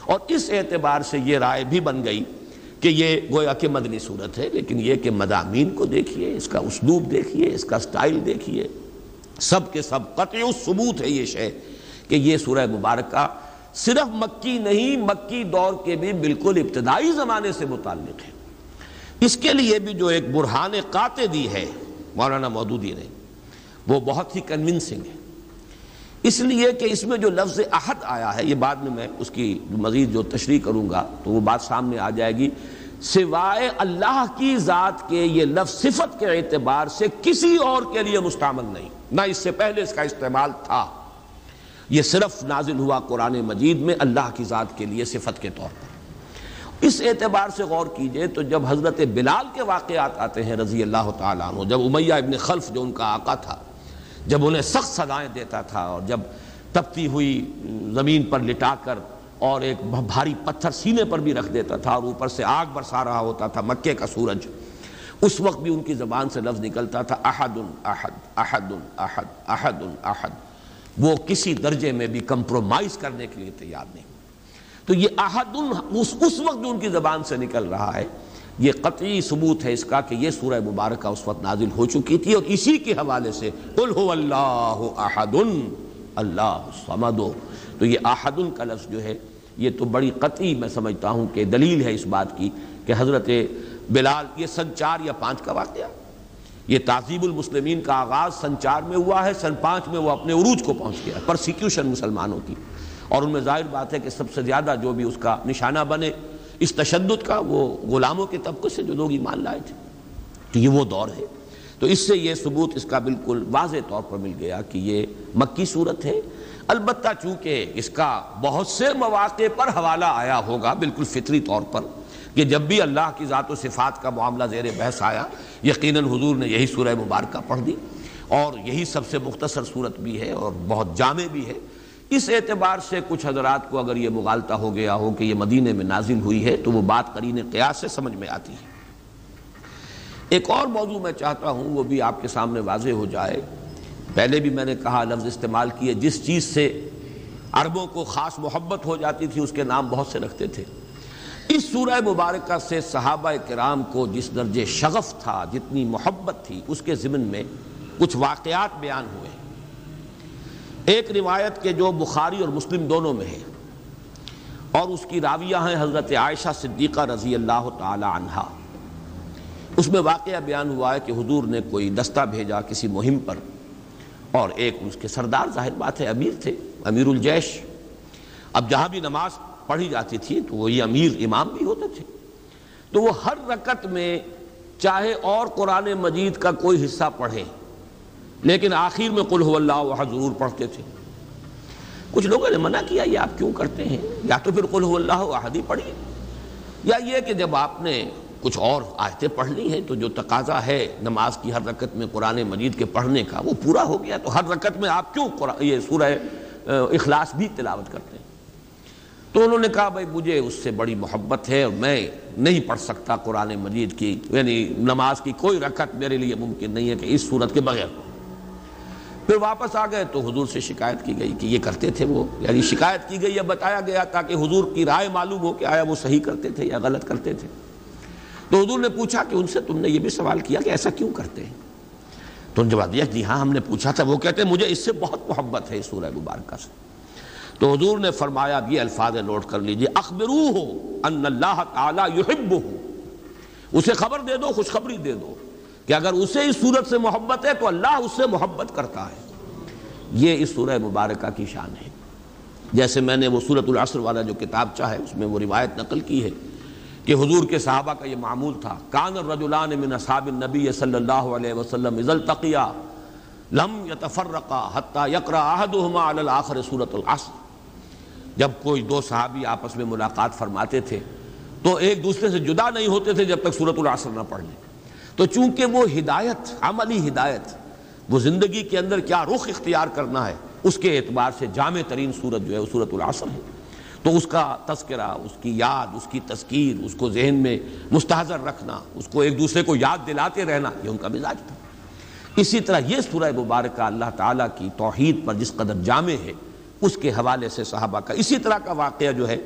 اور اس اعتبار سے یہ رائے بھی بن گئی کہ یہ گویا کہ مدنی صورت ہے، لیکن یہ کہ مضامین کو دیکھیے، اس کا اسلوب دیکھیے، اس کا سٹائل دیکھیے۔ سب کے سب قطع ثبوت ہے یہ شے کہ یہ سورہ مبارکہ صرف مکی نہیں، مکی دور کے بھی بالکل ابتدائی زمانے سے متعلق ہے۔ اس کے لیے بھی جو ایک برہان قاطع دی ہے، مولانا مودودی نے، وہ بہت ہی کنونسنگ ہے۔ اس لیے کہ اس میں جو لفظ احد آیا ہے، یہ بعد میں میں اس کی مزید جو تشریح کروں گا تو وہ بات سامنے آ جائے گی۔ سوائے اللہ کی ذات کے یہ لفظ صفت کے اعتبار سے کسی اور کے لیے مستعمل نہیں۔ نہ اس سے پہلے اس کا استعمال تھا۔ یہ صرف نازل ہوا قرآن مجید میں اللہ کی ذات کے لیے صفت کے طور پر۔ اس اعتبار سے غور کیجیے تو جب حضرت بلال کے واقعات آتے ہیں رضی اللہ تعالیٰ عنہ، جب امیہ ابن خلف جو ان کا آقا تھا، جب انہیں سخت سزائیں دیتا تھا اور جب تپتی ہوئی زمین پر لٹا کر اور ایک بھاری پتھر سینے پر بھی رکھ دیتا تھا اور اوپر سے آگ برسا رہا ہوتا تھا، مکے کا سورج۔ اس وقت بھی ان کی زبان سے لفظ نکلتا تھا احد احد احد احد احد احد۔ وہ کسی درجے میں بھی کمپرومائز کرنے کے لیے تیار نہیں۔ تو یہ احد اس وقت جو ان کی زبان سے نکل رہا ہے، یہ قطعی ثبوت ہے اس کا کہ یہ سورہ مبارکہ اس وقت نازل ہو چکی تھی اور اسی کے حوالے سے قل هو اللہ احد اللہ صمد تو یہ احد کا لفظ جو ہے، یہ تو بڑی قطعی میں سمجھتا ہوں کہ دلیل ہے اس بات کی کہ حضرت بلال یہ سن چار یا پانچ کا واقعہ۔ یہ تعظیب المسلمین کا آغاز سن چار میں ہوا ہے، سن پانچ میں وہ اپنے عروج کو پہنچ گیا، پرسیکیوشن مسلمانوں کی اور ان میں ظاہر بات ہے کہ سب سے زیادہ جو بھی اس کا نشانہ بنے اس تشدد کا، وہ غلاموں کے طبقے سے جو لوگ ایمان لائے تھے۔ تو یہ وہ دور ہے۔ تو اس سے یہ ثبوت اس کا بالکل واضح طور پر مل گیا کہ یہ مکی صورت ہے۔ البتہ چونکہ اس کا بہت سے مواقع پر حوالہ آیا ہوگا بالکل فطری طور پر کہ جب بھی اللہ کی ذات و صفات کا معاملہ زیر بحث آیا، یقیناً حضور نے یہی سورہ مبارکہ پڑھ دی اور یہی سب سے مختصر صورت بھی ہے اور بہت جامع بھی ہے۔ اس اعتبار سے کچھ حضرات کو اگر یہ مغالطہ ہو گیا ہو کہ یہ مدینے میں نازل ہوئی ہے تو وہ بات قرین قیاس سے سمجھ میں آتی ہے۔ ایک اور موضوع میں چاہتا ہوں، وہ بھی آپ کے سامنے واضح ہو جائے۔ پہلے بھی میں نے کہا لفظ استعمال کیے جس چیز سے عربوں کو خاص محبت ہو جاتی تھی، اس کے نام بہت سے رکھتے تھے۔ اس سورہ مبارکہ سے صحابہ کرام کو جس درجے شغف تھا، جتنی محبت تھی، اس کے ضمن میں کچھ واقعات بیان ہوئے۔ ایک روایت کے جو بخاری اور مسلم دونوں میں ہے، اور اس کی راویہ ہیں حضرت عائشہ صدیقہ رضی اللہ تعالی عنہ اس میں واقعہ بیان ہوا ہے کہ حضور نے کوئی دستہ بھیجا کسی مہم پر۔ اور ایک اس کے سردار ظاہر بات ہے، امیر تھے امیر الجیش اب جہاں بھی نماز پڑھی جاتی تھی تو وہی امیر امام بھی ہوتے تھے۔ تو وہ ہر رکت میں چاہے اور قرآن مجید کا کوئی حصہ پڑھے، لیکن آخر میں قل هو اللہ وحد ضرور پڑھتے تھے۔ کچھ لوگوں نے منع کیا، یہ آپ کیوں کرتے ہیں؟ یا تو پھر قل هو اللہ وحد ہی پڑھیے۔ یا یہ کہ جب آپ نے کچھ اور آیتیں پڑھ لی ہیں تو جو تقاضا ہے نماز کی ہر رکت میں قرآن مجید کے پڑھنے کا وہ پورا ہو گیا تو ہر رکت میں آپ کیوں یہ سورہ اخلاص بھی تلاوت کرتے ہیں؟ تو انہوں نے کہا بھائی مجھے اس سے بڑی محبت ہے اور میں نہیں پڑھ سکتا قرآن مجید کی یعنی نماز کی کوئی رکعت میرے لیے ممکن نہیں ہے کہ اس صورت کے بغیر۔ پھر واپس آ گئے تو حضور سے شکایت کی گئی کہ یہ کرتے تھے وہ۔ یعنی شکایت کی گئی یا بتایا گیا تاکہ حضور کی رائے معلوم ہو کہ آیا وہ صحیح کرتے تھے یا غلط کرتے تھے۔ تو حضور نے پوچھا کہ ان سے تم نے یہ بھی سوال کیا کہ ایسا کیوں کرتے ہیں؟ تو ان جواب دیا جی ہاں ہم نے پوچھا تھا، وہ کہتے ہیں، مجھے اس سے بہت محبت ہے، اس سورہ مبارکہ سے۔ تو حضور نے فرمایا، اب یہ الفاظ نوٹ کر لیجیے۔ اخبرو ہو ان اللہ تعالی یحب ہو اسے خبر دے دو، خوشخبری دے دو کہ اگر اسے اس صورت سے محبت ہے تو اللہ اس سے محبت کرتا ہے۔ یہ اس سورہ مبارکہ کی شان ہے۔ جیسے میں نے وہ صورت العصر والا جو کتاب چاہے، اس میں وہ روایت نقل کی ہے۔ کہ حضور کے صحابہ کا یہ معمول تھا۔ کان الرجلان من اصحاب النبی صلی اللہ علیہ وسلم اذا التقیا لم يتفرقا حتى يقرا احدهما على الاخر سورۃ العصر۔ جب کوئی دو صحابی آپس میں ملاقات فرماتے تھے تو ایک دوسرے سے جدا نہیں ہوتے تھے جب تک سورت العصر نہ پڑھ لیں۔ تو چونکہ وہ ہدایت، عملی ہدایت، وہ زندگی کے اندر کیا رخ اختیار کرنا ہے، اس کے اعتبار سے جامع ترین صورت جو ہے وہ صورت العصر ہے۔ تو اس کا تذکرہ، اس کی یاد، اس کی تذکیر، اس کو ذہن میں مستحضر رکھنا، اس کو ایک دوسرے کو یاد دلاتے رہنا، یہ ان کا مزاج تھا۔ اسی طرح یہ سورہ مبارکہ اللہ تعالیٰ کی توحید پر جس قدر جامع ہے، اس کے حوالے سے صحابہ کا اسی طرح کا واقعہ جو ہے،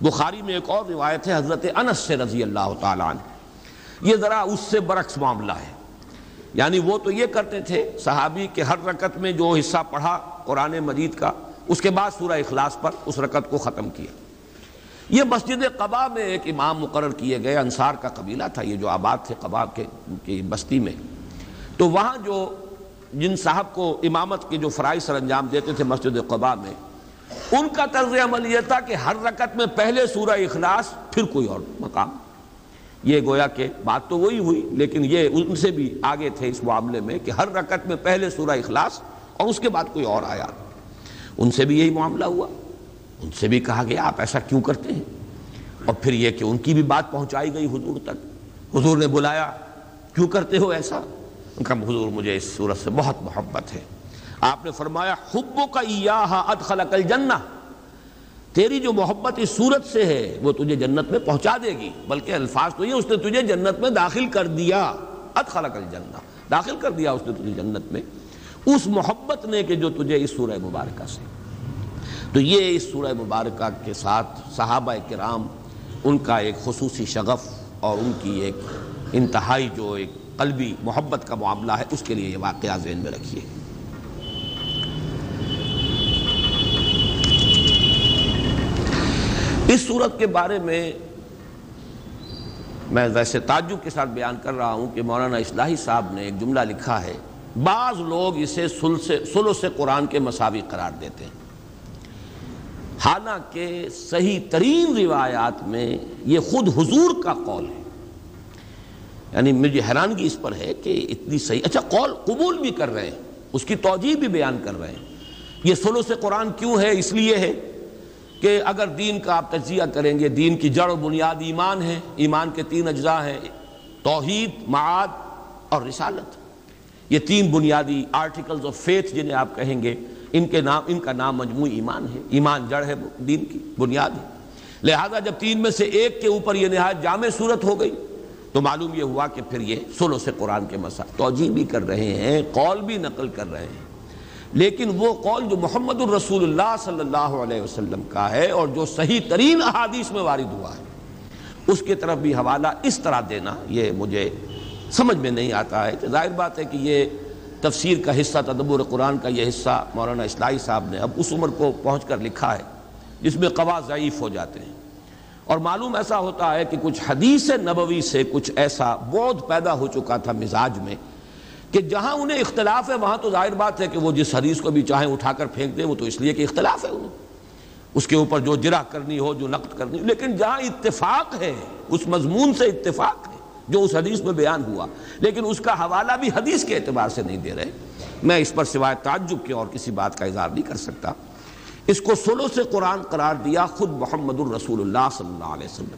بخاری میں ایک اور روایت ہے، حضرت انس سے رضی اللہ تعالیٰ عنہ۔ یہ ذرا اس سے برعکس معاملہ ہے۔ یعنی وہ تو یہ کرتے تھے، صحابی کے ہر رکت میں جو حصہ پڑھا قرآن مجید کا اس کے بعد سورہ اخلاص پر اس رکت کو ختم کیا۔ یہ مسجد قبا میں ایک امام مقرر کیے گئے، انصار کا قبیلہ تھا، یہ جو آباد تھے قبا کے بستی میں۔ تو وہاں جو جن صاحب کو امامت کے جو فرائض سر انجام دیتے تھے مسجد قبا میں، ان کا طرز عمل یہ تھا کہ ہر رکت میں پہلے سورہ اخلاص، پھر کوئی اور مقام۔ یہ گویا کہ بات تو وہی ہوئی، لیکن یہ ان سے بھی آگے تھے اس معاملے میں کہ ہر رکت میں پہلے سورہ اخلاص اور اس کے بعد کوئی اور آیا ان سے بھی یہی معاملہ ہوا۔ ان سے بھی کہا گیا آپ ایسا کیوں کرتے ہیں؟ اور پھر یہ کہ ان کی بھی بات پہنچائی گئی حضور تک۔ حضور نے بلایا، کیوں کرتے ہو ایسا؟ ان کا حضور مجھے اس صورت سے بہت محبت ہے۔ آپ نے فرمایا، حبو کا ادخلق الجنہ۔ تیری جو محبت اس صورت سے ہے، وہ تجھے جنت میں پہنچا دے گی۔ بلکہ الفاظ تو یہ، اس نے تجھے جنت میں داخل کر دیا۔ ادخلق الجنہ۔ داخل کر دیا اس نے تجھے جنت میں۔ اس محبت نے کہ جو تجھے اس سورہ مبارکہ سے۔ تو یہ اس سورہ مبارکہ کے ساتھ صحابہ کرام، ان کا ایک خصوصی شغف اور ان کی ایک انتہائی جو ایک قلبی محبت کا معاملہ ہے، اس کے لیے یہ واقعہ ذہن میں رکھیے۔ اس صورت کے بارے میں میں ویسے تعجب کے ساتھ بیان کر رہا ہوں کہ مولانا اصلاحی صاحب نے ایک جملہ لکھا ہے۔ بعض لوگ اسے سلو سے قرآن کے مساوی قرار دیتے ہیں۔ حالانکہ صحیح ترین روایات میں یہ خود حضور کا قول ہے۔ یعنی مجھے حیرانگی اس پر ہے کہ اتنی صحیح اچھا قول قبول بھی کر رہے ہیں، اس کی توجہ بھی بیان کر رہے ہیں۔ یہ سلو سے قرآن کیوں ہے؟ اس لیے ہے کہ اگر دین کا آپ تجزیہ کریں گے، دین کی جڑ و بنیاد ایمان ہے، ایمان کے تین اجزاء ہیں، توحید، معاد اور رسالت۔ یہ تین بنیادی آرٹیکلز آف فیتھ جنہیں آپ کہیں گے، ان کے نام، ان کا نام مجموعی ایمان ہے۔ ایمان جڑ ہے دین کی، بنیاد ہے۔ لہذا جب تین میں سے ایک کے اوپر یہ نہایت جامع صورت ہو گئی، تو معلوم یہ ہوا کہ پھر یہ سلو سے قرآن کے مسائل توجہ بھی کر رہے ہیں، قول بھی نقل کر رہے ہیں۔ لیکن وہ قول جو محمد الرسول اللہ صلی اللہ علیہ وسلم کا ہے اور جو صحیح ترین احادیث میں وارد ہوا ہے، اس کی طرف بھی حوالہ اس طرح دینا، یہ مجھے سمجھ میں نہیں آتا ہے۔ ظاہر بات ہے کہ یہ تفسیر کا حصہ، تدبر قرآن کا یہ حصہ مولانا اسلائی صاحب نے اب اس عمر کو پہنچ کر لکھا ہے، جس میں قوا ضعیف ہو جاتے ہیں۔ اور معلوم ایسا ہوتا ہے کہ کچھ حدیث نبوی سے کچھ ایسا بودھ پیدا ہو چکا تھا مزاج میں کہ جہاں انہیں اختلاف ہے، وہاں تو ظاہر بات ہے کہ وہ جس حدیث کو بھی چاہیں اٹھا کر پھینک دیں، وہ تو اس لیے کہ اختلاف ہے انہیں اس کے اوپر جو جرح کرنی ہو، جو نقد کرنی ہو، لیکن جہاں اتفاق ہے، اس مضمون سے اتفاق ہے جو اس حدیث میں بیان ہوا۔ لیکن اس کا حوالہ بھی حدیث کے اعتبار سے نہیں دے رہے۔ میں اس پر سوائے تعجب کے اور کسی بات کا اظہار نہیں کر سکتا۔ اس کو سلو سے قرآن قرار دیا خود محمد الرسول اللہ صلی اللہ علیہ وسلم۔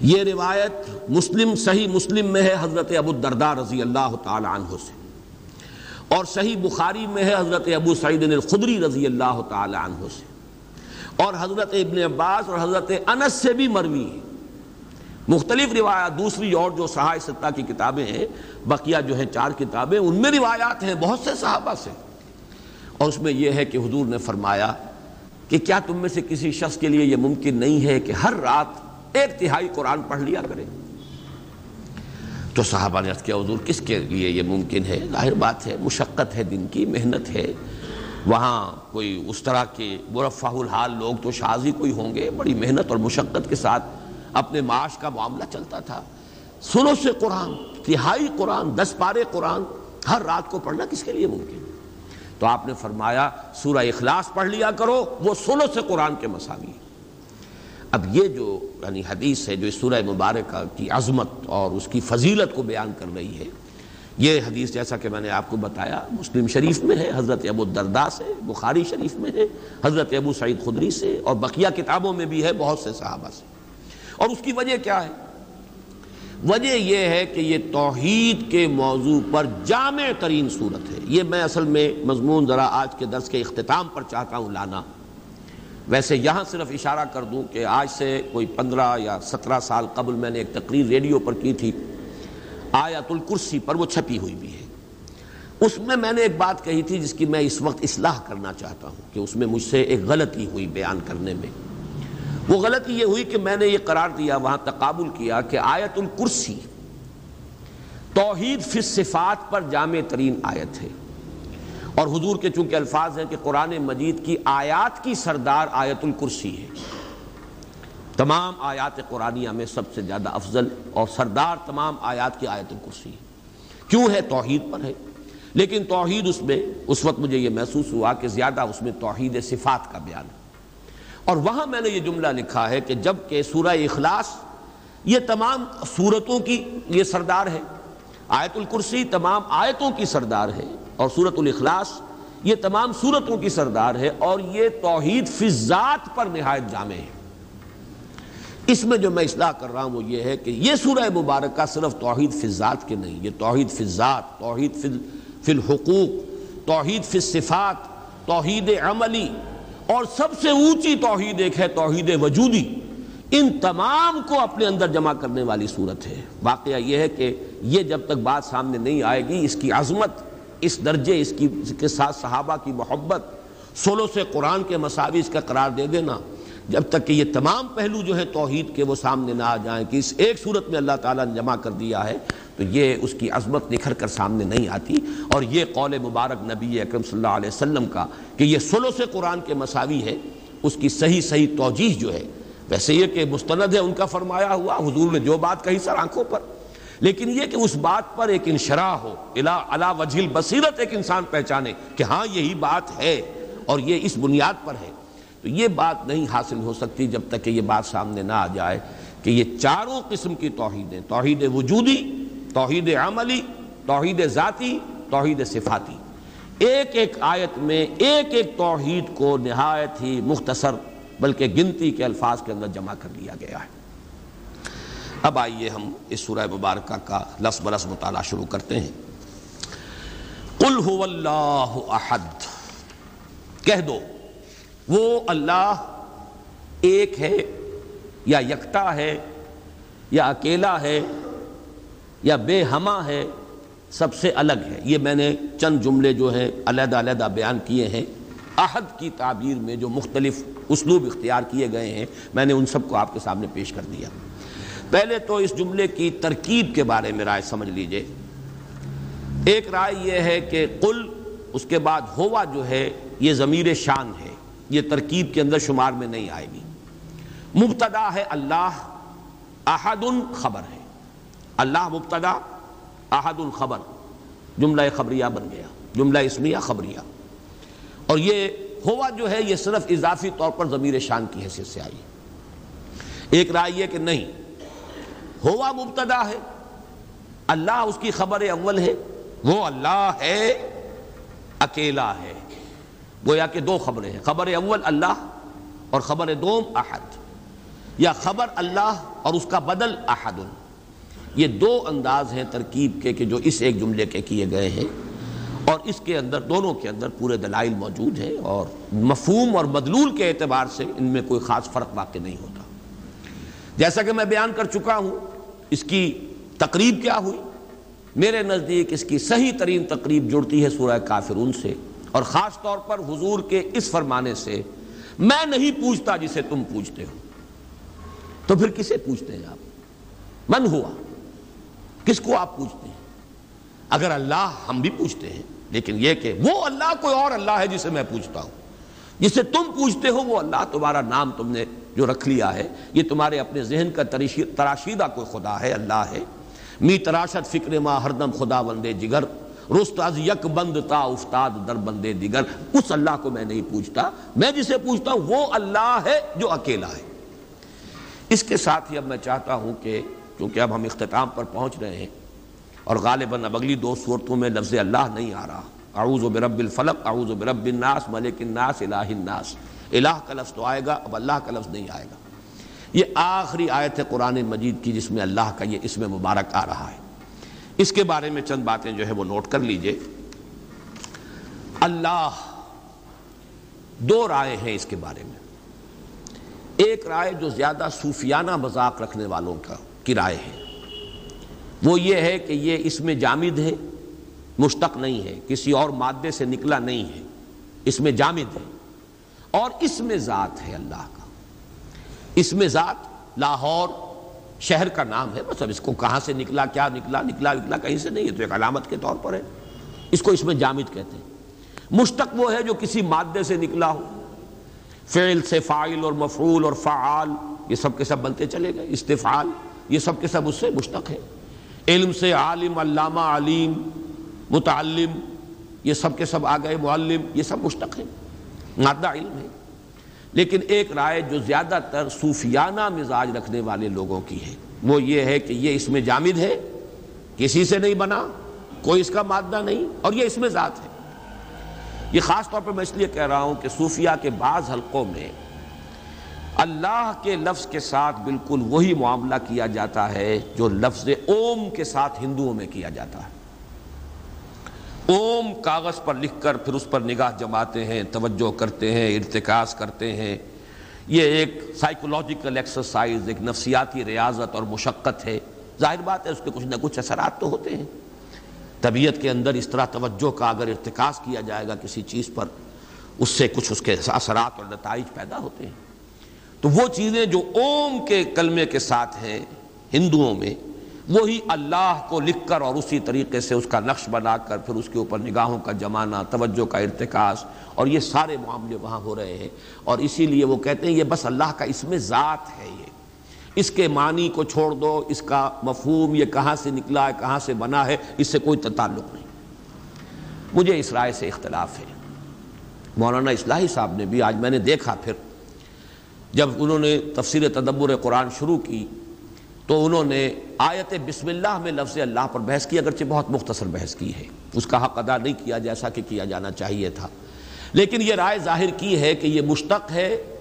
یہ روایت مسلم، صحیح مسلم میں ہے، حضرت ابو الدرداء رضی اللہ تعالی عنہ سے۔ اور صحیح بخاری میں ہے، حضرت ابو سعید الخدری رضی اللہ تعالی عنہ سے۔ اور حضرت ابن عباس اور حضرت انس سے بھی مروی ہے۔ مختلف روایات، دوسری اور جو صحائے ستہ کی کتابیں ہیں، بقیہ جو ہیں چار کتابیں، ان میں روایات ہیں، بہت سے صحابہ سے۔ اور اس میں یہ ہے کہ حضور نے فرمایا کہ کیا تم میں سے کسی شخص کے لیے یہ ممکن نہیں ہے کہ ہر رات ایک تہائی قرآن پڑھ لیا کرے؟ تو صحابہ نے کیا، حضور، کس کے لیے یہ ممکن ہے؟ ظاہر بات ہے، مشقت ہے، دن کی محنت ہے۔ وہاں کوئی اس طرح کے مرفع الحال لوگ تو شازی کوئی ہوں گے، بڑی محنت اور مشقت کے ساتھ اپنے معاش کا معاملہ چلتا تھا۔ سنو سے قرآن، تہائی قرآن، دس پارے قرآن ہر رات کو پڑھنا کس کے لیے ممکن ہے؟ تو آپ نے فرمایا، سورہ اخلاص پڑھ لیا کرو، وہ سولو سے قرآن کے مساوی اب یہ جو یعنی حدیث ہے، جو اس سورہ مبارکہ کی عظمت اور اس کی فضیلت کو بیان کر رہی ہے، یہ حدیث جیسا کہ میں نے آپ کو بتایا، مسلم شریف میں ہے، حضرت ابو الدرداء سے، بخاری شریف میں ہے، حضرت ابو سعید خدری سے اور بقیہ کتابوں میں بھی ہے، بہت سے صحابہ سے۔ اور اس کی وجہ کیا ہے؟ وجہ یہ ہے کہ یہ توحید کے موضوع پر جامع ترین صورت ہے۔ یہ میں اصل میں مضمون ذرا آج کے درس کے اختتام پر چاہتا ہوں، لانا۔ ویسے یہاں صرف اشارہ کر دوں کہ آج سے کوئی پندرہ یا سترہ سال قبل میں نے ایک تقریر ریڈیو پر کی تھی، آیت الکرسی پر وہ چھپی ہوئی بھی ہے۔ اس میں میں نے ایک بات کہی تھی جس کی میں اس وقت اصلاح کرنا چاہتا ہوں کہ اس میں مجھ سے ایک غلطی ہوئی بیان کرنے میں۔ وہ غلطی یہ ہوئی کہ میں نے یہ قرار دیا، وہاں تقابل کیا کہ آیت الکرسی توحید فی صفات پر جامع ترین آیت ہے۔ اور حضور کے چونکہ الفاظ ہیں کہ قرآن مجید کی آیات کی سردار آیت الکرسی ہے۔ تمام آیات قرآنیہ میں سب سے زیادہ افضل اور سردار تمام آیات کی آیت الکرسی ہے۔ کیوں ہے؟ توحید پر ہے۔ لیکن توحید اس میں، اس وقت مجھے یہ محسوس ہوا کہ زیادہ اس میں توحید صفات کا بیان ہے۔ اور وہاں میں نے یہ جملہ لکھا ہے کہ جبکہ سورہ اخلاص یہ تمام صورتوں کی یہ سردار ہے، آیت الکرسی تمام آیتوں کی سردار ہے اور سورت الاخلاص یہ تمام صورتوں کی سردار ہے اور یہ توحید فضات پر نہایت جامع ہے۔ اس میں جو میں اصلاح کر رہا ہوں وہ یہ ہے کہ یہ سورہ مبارکہ صرف توحید فضات کے نہیں، یہ توحید فضات توحید فی الحقوق، توحید فی الصفات، توحید عملی اور سب سے اونچی توحید ایک ہے توحید وجودی۔ ان تمام کو اپنے اندر جمع کرنے والی صورت ہے۔ واقعہ یہ ہے کہ یہ جب تک بات سامنے نہیں آئے گی، اس کی عظمت، اس درجے، اس کی، اس کے ساتھ صحابہ کی محبت سولو سے قرآن کے مساوی اس کا قرار دے دینا۔ جب تک کہ یہ تمام پہلو جو ہے توحید کے وہ سامنے نہ آ جائیں کہ اس ایک صورت میں اللہ تعالیٰ نے جمع کر دیا ہے، تو یہ اس کی عظمت نکھر کر سامنے نہیں آتی۔ اور یہ قول مبارک نبی اکرم صلی اللہ علیہ وسلم کا کہ یہ سلو سے قرآن کے مساوی ہے، اس کی صحیح صحیح توجیح جو ہے۔ ویسے یہ کہ مستند ہے، ان کا فرمایا ہوا، حضور نے جو بات کہی سر آنکھوں پر۔ لیکن یہ کہ اس بات پر ایک انشراح ہو الا وجہ بصیرت ایک انسان پہچانے کہ ہاں یہی بات ہے اور یہ اس بنیاد پر ہے۔ تو یہ بات نہیں حاصل ہو سکتی جب تک کہ یہ بات سامنے نہ آ جائے کہ یہ چاروں قسم کی توحیدیں، توحید وجودی، توحید عملی، توحید ذاتی، توحید صفاتی۔ ایک ایک آیت میں ایک ایک توحید کو نہایت ہی مختصر بلکہ گنتی کے الفاظ کے اندر جمع کر لیا گیا ہے۔ اب آئیے ہم اس سورہ مبارکہ کا لس برس مطالعہ شروع کرتے ہیں۔ قل هو اللہ احد۔ کہہ دو۔ وہ اللہ ایک ہے، یا یکتا ہے، یا اکیلا ہے، یا بے ہما ہے، سب سے الگ ہے۔ یہ میں نے چند جملے جو ہیں علیحدہ علیحدہ بیان کیے ہیں۔ عہد کی تعبیر میں جو مختلف اسلوب اختیار کیے گئے ہیں، میں نے ان سب کو آپ کے سامنے پیش کر دیا۔ پہلے تو اس جملے کی ترکیب کے بارے میں رائے سمجھ لیجیے۔ ایک رائے یہ ہے کہ قل، اس کے بعد ہوا جو ہے، یہ ضمیر شان ہے۔ یہ ترکیب کے اندر شمار میں نہیں آئے گی۔ مبتدا ہے اللہ، احد خبر ہے۔ اللہ مبتدا، احد الخبر۔ جملہ خبریہ بن گیا، جملہ اسمیہ خبریہ۔ اور یہ ہوا جو ہے، یہ صرف اضافی طور پر ضمیر شان کی حیثیت سے آئی۔ ایک رائے یہ کہ نہیں، ہوا مبتدا ہے، اللہ اس کی خبر اول ہے، وہ اللہ ہے، اکیلا ہے۔ گویا کہ دو خبریں ہیں۔ خبر اول اللہ اور خبر دوم احد۔ یا خبر اللہ اور اس کا بدل احد۔ یہ دو انداز ہیں ترکیب کے کہ جو اس ایک جملے کے کیے گئے ہیں۔ اور اس کے اندر، دونوں کے اندر پورے دلائل موجود ہیں اور مفہوم اور مدلول کے اعتبار سے ان میں کوئی خاص فرق واقع نہیں ہوتا۔ جیسا کہ میں بیان کر چکا ہوں، اس کی تقریب کیا ہوئی؟ میرے نزدیک اس کی صحیح ترین تقریب جڑتی ہے سورہ کافرون سے۔ اور خاص طور پر حضور کے اس فرمانے سے میں نہیں پوچھتا جسے تم پوچھتے ہو۔ تو پھر کسے پوچھتے ہیں آپ؟ من ہوا؟ کس کو آپ پوچھتے ہیں؟ اگر اللہ ہم بھی پوچھتے ہیں، لیکن یہ کہ وہ اللہ کوئی اور اللہ ہے جسے میں پوچھتا ہوں۔ جسے تم پوچھتے ہو، وہ اللہ تمہارا نام تم نے جو رکھ لیا ہے، یہ تمہارے اپنے ذہن کا تراشیدہ کوئی خدا ہے، اللہ ہے۔ می تراشت فکر ما ہردم خدا وندے جگر۔ رست از یک بند تا افتاد در بندے دیگر، اس اللہ کو میں نہیں پوچھتا، میں جسے پوچھتا ہوں، وہ اللہ ہے جو اکیلا ہے۔ اس کے ساتھ ہی اب میں چاہتا ہوں کہ کیونکہ اب ہم اختتام پر پہنچ رہے ہیں اور غالباً اب اگلی دو صورتوں میں لفظ اللہ نہیں آ رہا۔ اعوذ برب الفلق، اعوذ برب الناس، ملک الناس، الہ الناس۔ الہ کا لفظ تو آئے گا، اب اللہ کا لفظ نہیں آئے گا۔ یہ آخری آیت ہے قرآن مجید کی، جس میں اللہ کا یہ اسم مبارک آ رہا ہے۔ اس کے بارے میں چند باتیں جو ہے وہ نوٹ کر لیجیے۔ اللہ دو رائے ہیں اس کے بارے میں۔ ایک رائے جو زیادہ صوفیانہ مذاق رکھنے والوں کا کی رائے ہے۔ وہ یہ ہے کہ یہ اس میں جامد ہے، مشتق نہیں ہے، کسی اور مادے سے نکلا نہیں ہے، اس میں جامد ہے۔ اور اس میں ذات ہے اللہ کا۔ اس میں ذات لاہور شہر کا نام ہے، بس اب اس کو کہاں سے نکلا، کیا نکلا نکلا نکلا، کہیں سے نہیں ہے تو ایک علامت کے طور پر ہے۔ اس کو اس میں جامد کہتے ہیں۔ مشتق وہ ہے جو کسی مادے سے نکلا ہو۔ فعل سے فائل اور مفعول اور فعال، یہ سب کے سب بنتے چلے گئے۔ استفعال، یہ سب کے سب اس سے مشتق ہے۔ علم سے عالم، علامہ، علیم، متعلم، یہ سب کے سب آ گئے معلم، یہ سب مشتق ہے مادہ علم ہے۔ لیکن ایک رائے جو زیادہ تر صوفیانہ مزاج رکھنے والے لوگوں کی ہے، وہ یہ ہے کہ یہ اس میں جامد ہے، کسی سے نہیں بنا، کوئی اس کا مادہ نہیں، اور یہ اس میں ذات ہے۔ یہ خاص طور پر میں اس لیے کہہ رہا ہوں کہ صوفیہ کے بعض حلقوں میں اللہ کے لفظ کے ساتھ بالکل وہی معاملہ کیا جاتا ہے جو لفظ اوم کے ساتھ ہندوؤں میں کیا جاتا ہے۔ اوم کاغذ پر لکھ کر پھر اس پر نگاہ جماتے ہیں، توجہ کرتے ہیں، ارتکاز کرتے ہیں۔ یہ ایک سائیکولوجیکل ایکسرسائز ایک نفسیاتی ریاضت اور مشقت ہے۔ ظاہر بات ہے، اس کے کچھ نہ کچھ اثرات تو ہوتے ہیں۔ طبیعت کے اندر اس طرح توجہ کا اگر ارتکاز کیا جائے گا کسی چیز پر، اس سے کچھ اس کے اثرات اور نتائج پیدا ہوتے ہیں۔ تو وہ چیزیں جو اوم کے کلمے کے ساتھ ہیں، ہندوؤں میں وہی اللہ کو لکھ کر اور اسی طریقے سے اس کا نقش بنا کر پھر اس کے اوپر نگاہوں کا جمانا توجہ کا ارتکاز اور یہ سارے معاملے وہاں ہو رہے ہیں۔ اور اسی لیے وہ کہتے ہیں یہ بس اللہ کا اس میں ذات ہے یہ۔ اس کے معنی کو چھوڑ دو، اس کا مفہوم یہ کہاں سے نکلا ہے، کہاں سے بنا ہے، اس سے کوئی تعلق نہیں۔ مجھے اس رائے سے اختلاف ہے۔ مولانا اصلاحی صاحب نے بھی، آج میں نے دیکھا پھر، جب انہوں نے تفسیر تدبر قرآن شروع کی تو انہوں نے آیت بسم اللہ میں لفظ اللہ پر بحث کی، اگرچہ بہت مختصر بحث کی ہے۔ اس کا حق ادا نہیں کیا جیسا کہ کیا جانا چاہیے تھا۔ لیکن یہ رائے ظاہر کی ہے کہ یہ مشتق ہے،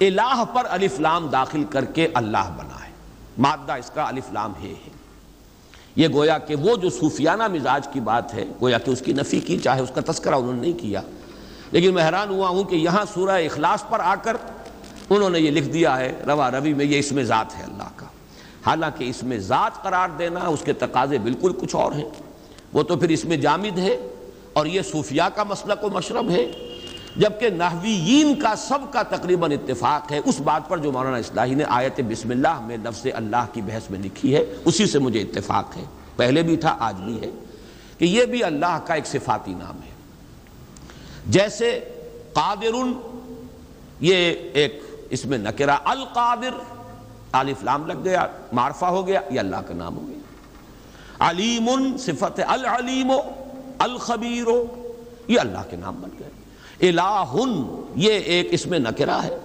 الہ پر الف لام داخل کر کے اللہ بنا ہے۔ مادہ اس کا الف لام ہے یہ گویا کہ وہ جو صوفیانہ مزاج کی بات ہے، گویا کہ اس کی نفی کی، چاہے اس کا تذکرہ انہوں نے نہیں کیا۔ لیکن میں حیران ہوا ہوں کہ یہاں سورہ اخلاص پر آ کر انہوں نے یہ لکھ دیا ہے، روا روی میں یہ اس میں ذات ہے اللہ کا۔ حالانکہ اس میں ذات قرار دینا، اس کے تقاضے بالکل کچھ اور ہیں۔ وہ تو پھر اس میں جامد ہے اور یہ صوفیہ کا مسلک و مشرب ہے۔ جبکہ نحویین کا سب کا تقریباً اتفاق ہے۔ اس بات پر جو مولانا اصلاحی نے آیت بسم اللہ میں لفظ اللہ کی بحث میں لکھی ہے، اسی سے مجھے اتفاق ہے۔ پہلے بھی تھا، آج بھی ہے کہ یہ بھی اللہ کا ایک صفاتی نام ہے۔ جیسے قادر یہ ایک اس میں نکرہ، القادر الف لام لگ گیا، معرفہ ہو گیا، یہ اللہ کا نام ہو گیا۔ علیم صفت العلیم، الخبیر، یہ اللہ کے نام بن گئے۔ الہ، یہ ایک اس میں نکرہ ہے۔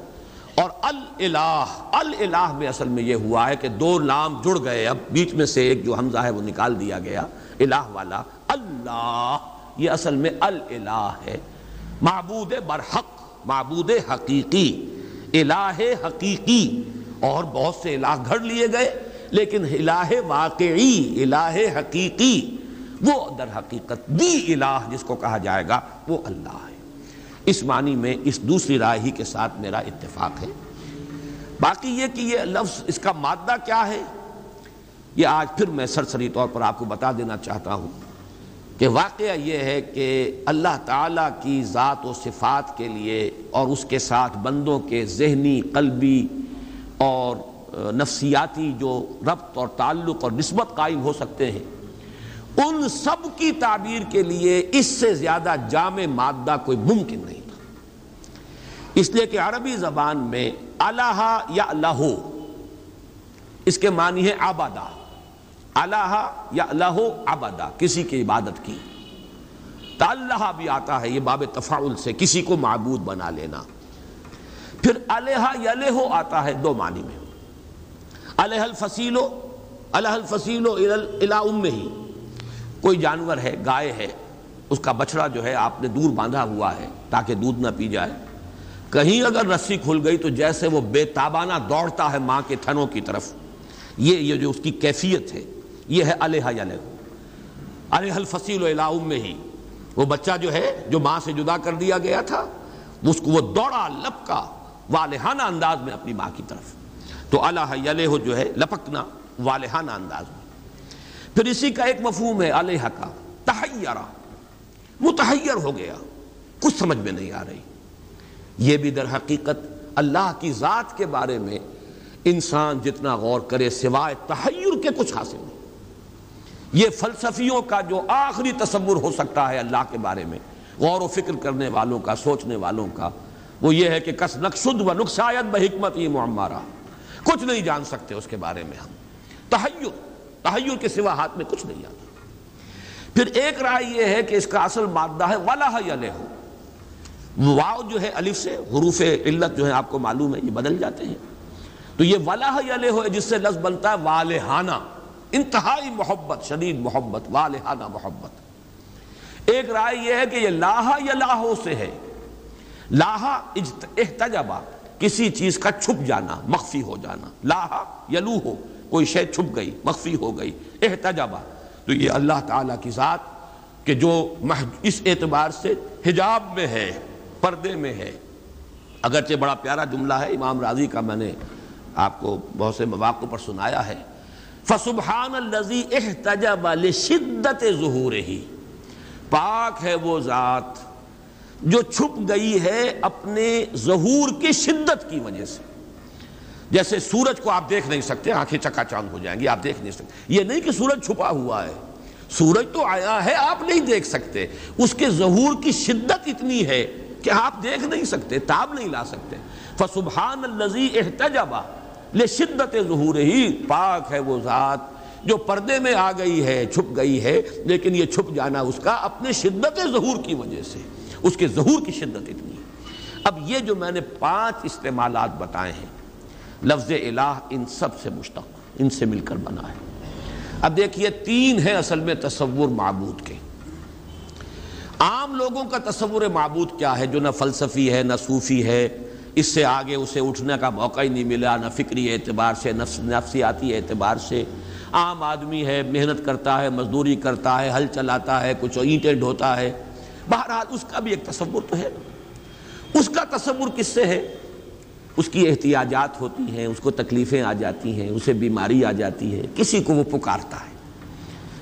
اور الہ الہ میں اصل میں یہ ہوا ہے کہ دو نام جڑ گئے۔ اب بیچ میں سے ایک جو حمزہ ہے، وہ نکال دیا گیا۔ الہ والا، اللہ، یہ اصل میں الہ ہے۔ معبود برحق، معبود حقیقی، الہ حقیقی۔ اور بہت سے الہ گھڑ لیے گئے، لیکن الہ واقعی، الہ حقیقی، وہ در حقیقت دی الہ جس کو کہا جائے گا، وہ اللہ ہے۔ اس معنی میں اس دوسری رائے ہی کے ساتھ میرا اتفاق ہے۔ باقی یہ کہ یہ لفظ، اس کا مادہ کیا ہے؟ یہ آج پھر میں سرسری طور پر آپ کو بتا دینا چاہتا ہوں کہ واقعہ یہ ہے کہ اللہ تعالیٰ کی ذات و صفات کے لیے اور اس کے ساتھ بندوں کے ذہنی، قلبی اور نفسیاتی جو ربط اور تعلق اور نسبت قائم ہو سکتے ہیں، ان سب کی تعبیر کے لیے اس سے زیادہ جامع مادہ کوئی ممکن نہیں تھا۔ اس لیے کہ عربی زبان میں اللہ یا اللہ اس کے معنی ہے آبادہ اللہ یا اللہ عبادہ کسی کی عبادت کی۔ اللہ بھی آتا ہے یہ باب تفاعل سے، کسی کو معبود بنا لینا۔ پھر الحا یلہو آتا ہے دو معنی میں۔ الہ الفصیلو الہ الفصیلو الا ام ہی کوئی جانور ہے، گائے ہے، اس کا بچڑا جو ہے آپ نے دور باندھا ہوا ہے تاکہ دودھ نہ پی جائے۔ کہیں اگر رسی کھل گئی تو جیسے وہ بے تابانہ دوڑتا ہے ماں کے تھنوں کی طرف۔ یہ یہ جو اس کی کیفیت ہے، یہ ہے الحا یلہو الہ الفصیل الا ام ہی وہ بچہ جو ہے، جو ماں سے جدا کر دیا گیا تھا، اس کو وہ دوڑا، لپکا۔ والہانہ انداز میں اپنی ماں کی طرف۔ تو اللہ یلہ جو ہے، لپکنا والہانہ انداز میں۔ پھر اسی کا ایک مفہوم ہے علیہ کا۔ تحیرہ۔ متحیر ہو گیا۔ کچھ سمجھ میں نہیں آ رہی۔ یہ بھی در حقیقت اللہ کی ذات کے بارے میں انسان جتنا غور کرے سوائے تحیر کے کچھ حاصل نہیں۔ یہ فلسفیوں کا جو آخری تصور ہو سکتا ہے اللہ کے بارے میں، غور و فکر کرنے والوں کا، سوچنے والوں کا وہ یہ ہے کہ کس نقصد و نقصایت بحکمت یہ معمارہ۔ کچھ نہیں جان سکتے اس کے بارے میں ہم۔ تحیر تحیر کے سوا ہاتھ میں کچھ نہیں آتا۔ پھر ایک رائے یہ ہے کہ اس کا اصل مادہ ہے ولاح ہو واؤ جو ہے الف سے، حروف علت جو ہے آپ کو معلوم ہے، یہ بدل جاتے ہیں۔ تو یہ ولاح ہو ہے جس سے لفظ بنتا ہے والہانہ۔ انتہائی محبت، شدید محبت، والہانہ محبت۔ ایک رائے یہ ہے کہ یہ لاہا یا لاہو سے ہے۔ لاہا احتجبہ کسی چیز کا چھپ جانا، مخفی ہو جانا۔ لاہا یلو ہو کوئی شے چھپ گئی، مخفی ہو گئی۔ احتجبہ تو یہ اللہ تعالیٰ کی ذات کہ جو اس اعتبار سے حجاب میں ہے، پردے میں ہے۔ اگرچہ بڑا پیارا جملہ ہے، امام راضی کا میں نے آپ کو بہت سے مواقع پر سنایا ہے۔ فسبحان الزی احتجب لشدت ظہور ہی پاک ہے وہ ذات جو چھپ گئی ہے اپنے ظہور کی شدت کی وجہ سے۔ جیسے سورج کو آپ دیکھ نہیں سکتے، آنکھیں چکا چاند ہو جائیں گی، آپ دیکھ نہیں سکتے۔ یہ نہیں کہ سورج چھپا ہوا ہے۔ سورج تو آیا ہے، آپ نہیں دیکھ سکتے۔ اس کے ظہور کی شدت اتنی ہے کہ آپ دیکھ نہیں سکتے، تاب نہیں لا سکتے۔ فسبحان الزی احتجبہ۔ لے شدت ظہور ہی، پاک ہے وہ ذات۔ جو پردے میں آ گئی ہے، چھپ گئی ہے، لیکن یہ چھپ جانا اس کا اپنے شدت ظہور کی وجہ سے۔ اس کے ظہور کی شدت اتنی ہے۔ اب یہ جو میں نے پانچ استعمالات بتائے ہیں، لفظ الہ ان سب سے مشتق، ان سے مل کر بنا ہے۔ اب دیکھیے، تین ہیں اصل میں تصور معبود کے۔ عام لوگوں کا تصور معبود کیا ہے؟ جو نہ فلسفی ہے، نہ صوفی ہے، اس سے آگے اسے اٹھنے کا موقع ہی نہیں ملا، نہ فکری اعتبار سے، نفس، نفسیاتی اعتبار سے۔ عام آدمی ہے، محنت کرتا ہے، مزدوری کرتا ہے، ہل چلاتا ہے، کچھ اینٹیں ڈھوتا ہے۔ بہرحال اس کا بھی ایک تصور تو ہے۔ اس کا تصور کس سے ہے؟ اس کی احتیاجات ہوتی ہیں، اس کو تکلیفیں آ جاتی ہیں، اسے بیماری آ جاتی ہے، کسی کو وہ پکارتا ہے۔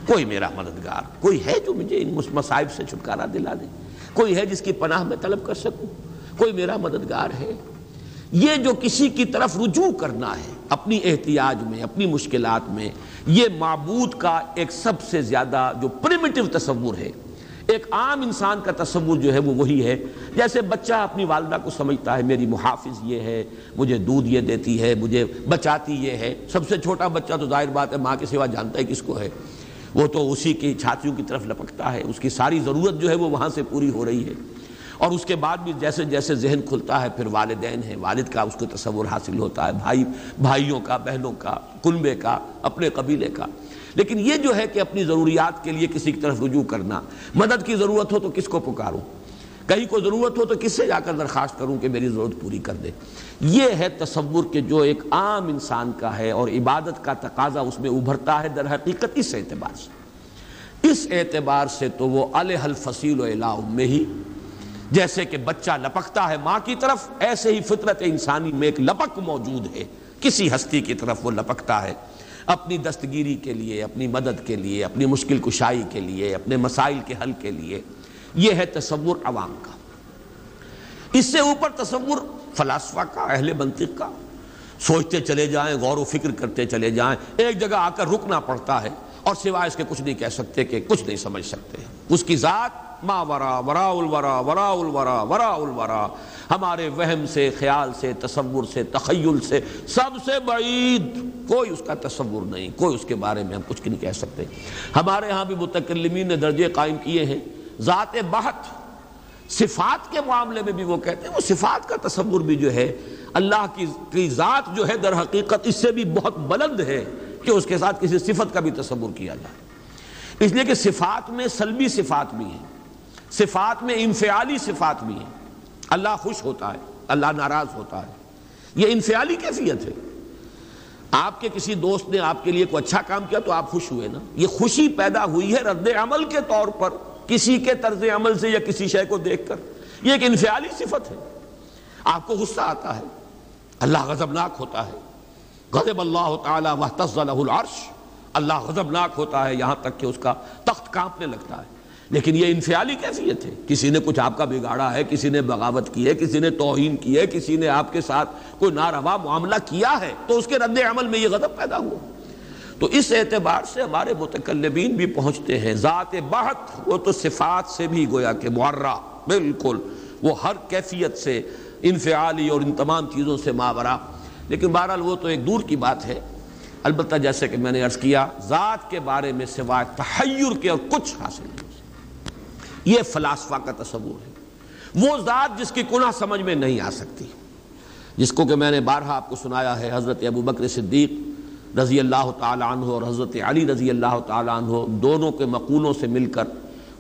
کوئی میرا مددگار، کوئی ہے جو مجھے ان مصائب سے چھٹکارا دلا دے؟ کوئی ہے جس کی پناہ میں طلب کر سکوں؟ کوئی میرا مددگار ہے؟ یہ جو کسی کی طرف رجوع کرنا ہے، اپنی احتیاج میں، اپنی مشکلات میں، یہ معبود کا ایک سب سے زیادہ جو پریمیٹو تصور ہے۔ ایک عام انسان کا تصور جو ہے وہ وہی ہے۔ جیسے بچہ اپنی والدہ کو سمجھتا ہے، میری محافظ یہ ہے، مجھے دودھ یہ دیتی ہے، مجھے بچاتی یہ ہے۔ سب سے چھوٹا بچہ تو ظاہر بات ہے، ماں کے سوا جانتا ہے کس کو ہے۔ وہ تو اسی کی چھاتیوں کی طرف لپکتا ہے، اس کی ساری ضرورت جو ہے وہ وہاں سے پوری ہو رہی ہے۔ اور اس کے بعد بھی جیسے جیسے ذہن کھلتا ہے، پھر والدین ہیں، والد کا اس کو تصور حاصل ہوتا ہے، بھائی، بھائیوں کا، بہنوں کا، کنبے کا، اپنے قبیلے کا۔ لیکن یہ جو ہے کہ اپنی ضروریات کے لیے کسی کی طرف رجوع کرنا، مدد کی ضرورت ہو تو کس کو پکاروں؟ کہیں کو ضرورت ہو تو کس سے جا کر درخواست کروں کہ میری ضرورت پوری کر دے؟ یہ ہے تصور کہ جو ایک عام انسان کا ہے اور عبادت کا تقاضا اس میں ابھرتا ہے در حقیقت اس اعتبار سے۔ اس اعتبار سے تو وہ الہ الفصیل و میں ہی، جیسے کہ بچہ لپکتا ہے ماں کی طرف، ایسے ہی فطرت انسانی میں ایک لپک موجود ہے۔ کسی ہستی کی طرف وہ لپکتا ہے۔ اپنی دستگیری کے لیے، اپنی مدد کے لیے، اپنی مشکل کشائی کے لیے، اپنے مسائل کے حل کے لیے، یہ ہے تصور عوام کا۔ اس سے اوپر تصور فلاسفہ کا، اہل منطق کا۔ سوچتے چلے جائیں، غور و فکر کرتے چلے جائیں، ایک جگہ آ کر رکنا پڑتا ہے اور سوائے اس کے کچھ نہیں کہہ سکتے کہ کچھ نہیں سمجھ سکتے۔ اس کی ذات ما ورا ورا الورا ورا الورا ورا الورا۔ ہمارے وہم سے، خیال سے، تصور سے، تخیل سے سب سے بعید۔ کوئی اس کا تصور نہیں، کوئی اس کے بارے میں ہم کچھ نہیں کہہ سکتے۔ ہمارے ہاں بھی متکلمین نے درجے قائم کیے ہیں۔ ذات بہت صفات کے معاملے میں بھی وہ کہتے ہیں۔ وہ صفات کا تصور بھی جو ہے، اللہ کی ذات جو ہے، در حقیقت اس سے بھی بہت بلند ہے کہ اس کے ساتھ کسی صفت کا بھی تصور کیا جائے۔ اس لیے کہ صفات میں سلبی صفات بھی ہیں۔ صفات میں انفعالی صفات بھی ہیں۔ اللہ خوش ہوتا ہے، اللہ ناراض ہوتا ہے۔ یہ انفعالی کیفیت ہے۔ آپ کے کسی دوست نے آپ کے لیے کوئی اچھا کام کیا تو آپ خوش ہوئے نا۔ یہ خوشی پیدا ہوئی ہے رد عمل کے طور پر، کسی کے طرز عمل سے یا کسی شے کو دیکھ کر۔ یہ ایک انفعالی صفت ہے۔ آپ کو غصہ آتا ہے۔ اللہ غضبناک ہوتا ہے۔ غضب اللہ تعالیٰ العرش۔ اللہ غضبناک ہوتا ہے، یہاں تک کہ اس کا تخت کانپنے لگتا ہے۔ لیکن یہ انفعالی کیفیت ہے۔ کسی نے کچھ آپ کا بگاڑا ہے، کسی نے بغاوت کی ہے، کسی نے توہین کی ہے، کسی نے آپ کے ساتھ کوئی ناروا معاملہ کیا ہے، تو اس کے رد عمل میں یہ غضب پیدا ہوا۔ تو اس اعتبار سے ہمارے متکلبین بھی پہنچتے ہیں۔ ذات بحت، وہ تو صفات سے بھی گویا کہ معرہ بالکل۔ وہ ہر کیفیت سے انفعالی اور ان تمام چیزوں سے ماورا لیکن بہرحال وہ تو ایک دور کی بات ہے۔ البتہ جیسے کہ میں نے عرض کیا، ذات کے بارے میں سوائے تحیر کے اور کچھ حاصل نہیں۔ یہ فلاسفہ کا تصور ہے۔ وہ ذات جس کی کنہ سمجھ میں نہیں آ سکتی۔ جس کو کہ میں نے بارہا آپ کو سنایا ہے، حضرت ابو بکر صدیق رضی اللہ تعالیٰ عنہ اور حضرت علی رضی اللہ تعالیٰ عنہ دونوں کے مقولوں سے مل کر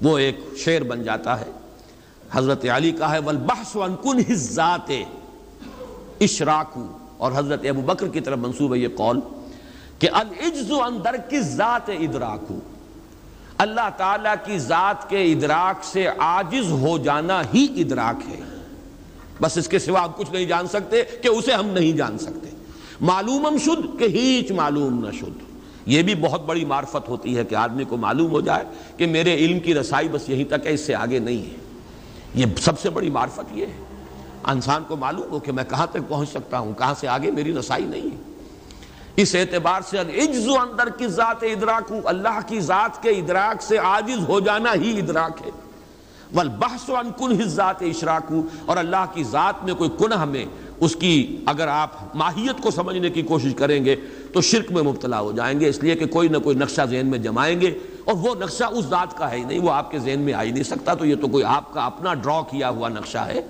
وہ ایک شعر بن جاتا ہے۔ حضرت علی کا ہے، والبحث عن کنہ الذات اشراکو۔ اور حضرت ابو بکر کی طرف منصوب ہے یہ قول کہ العجز عن درک الذات ادراکو۔ اللہ تعالیٰ کی ذات کے ادراک سے عاجز ہو جانا ہی ادراک ہے۔ بس اس کے سوا ہم کچھ نہیں جان سکتے کہ اسے ہم نہیں جان سکتے۔ معلوم شد کہ ہیچ معلوم نہ شد یہ بھی بہت بڑی معرفت ہوتی ہے کہ آدمی کو معلوم ہو جائے کہ میرے علم کی رسائی بس یہیں تک ہے، اس سے آگے نہیں ہے۔ یہ سب سے بڑی معرفت یہ ہے۔ انسان کو معلوم ہو کہ میں کہاں تک پہنچ سکتا ہوں، کہاں سے آگے میری رسائی نہیں ہے۔ اس اعتبار سے اندر کی ذات ادراک اللہ کی ذات کے ادراک سے عاجز ہو جانا ہی ادراک ہے۔ والبحث عن کنہ ذات اشراک اور اللہ کی ذات میں کوئی کنہ میں اس کی اگر آپ ماہیت کو سمجھنے کی کوشش کریں گے تو شرک میں مبتلا ہو جائیں گے۔ اس لیے کہ کوئی نہ کوئی نقشہ ذہن میں جمائیں گے۔ اور وہ نقشہ اس ذات کا ہے ہی نہیں، وہ آپ کے ذہن میں آ ہی نہیں سکتا۔ تو یہ تو کوئی آپ کا اپنا ڈرا کیا ہوا نقشہ ہے۔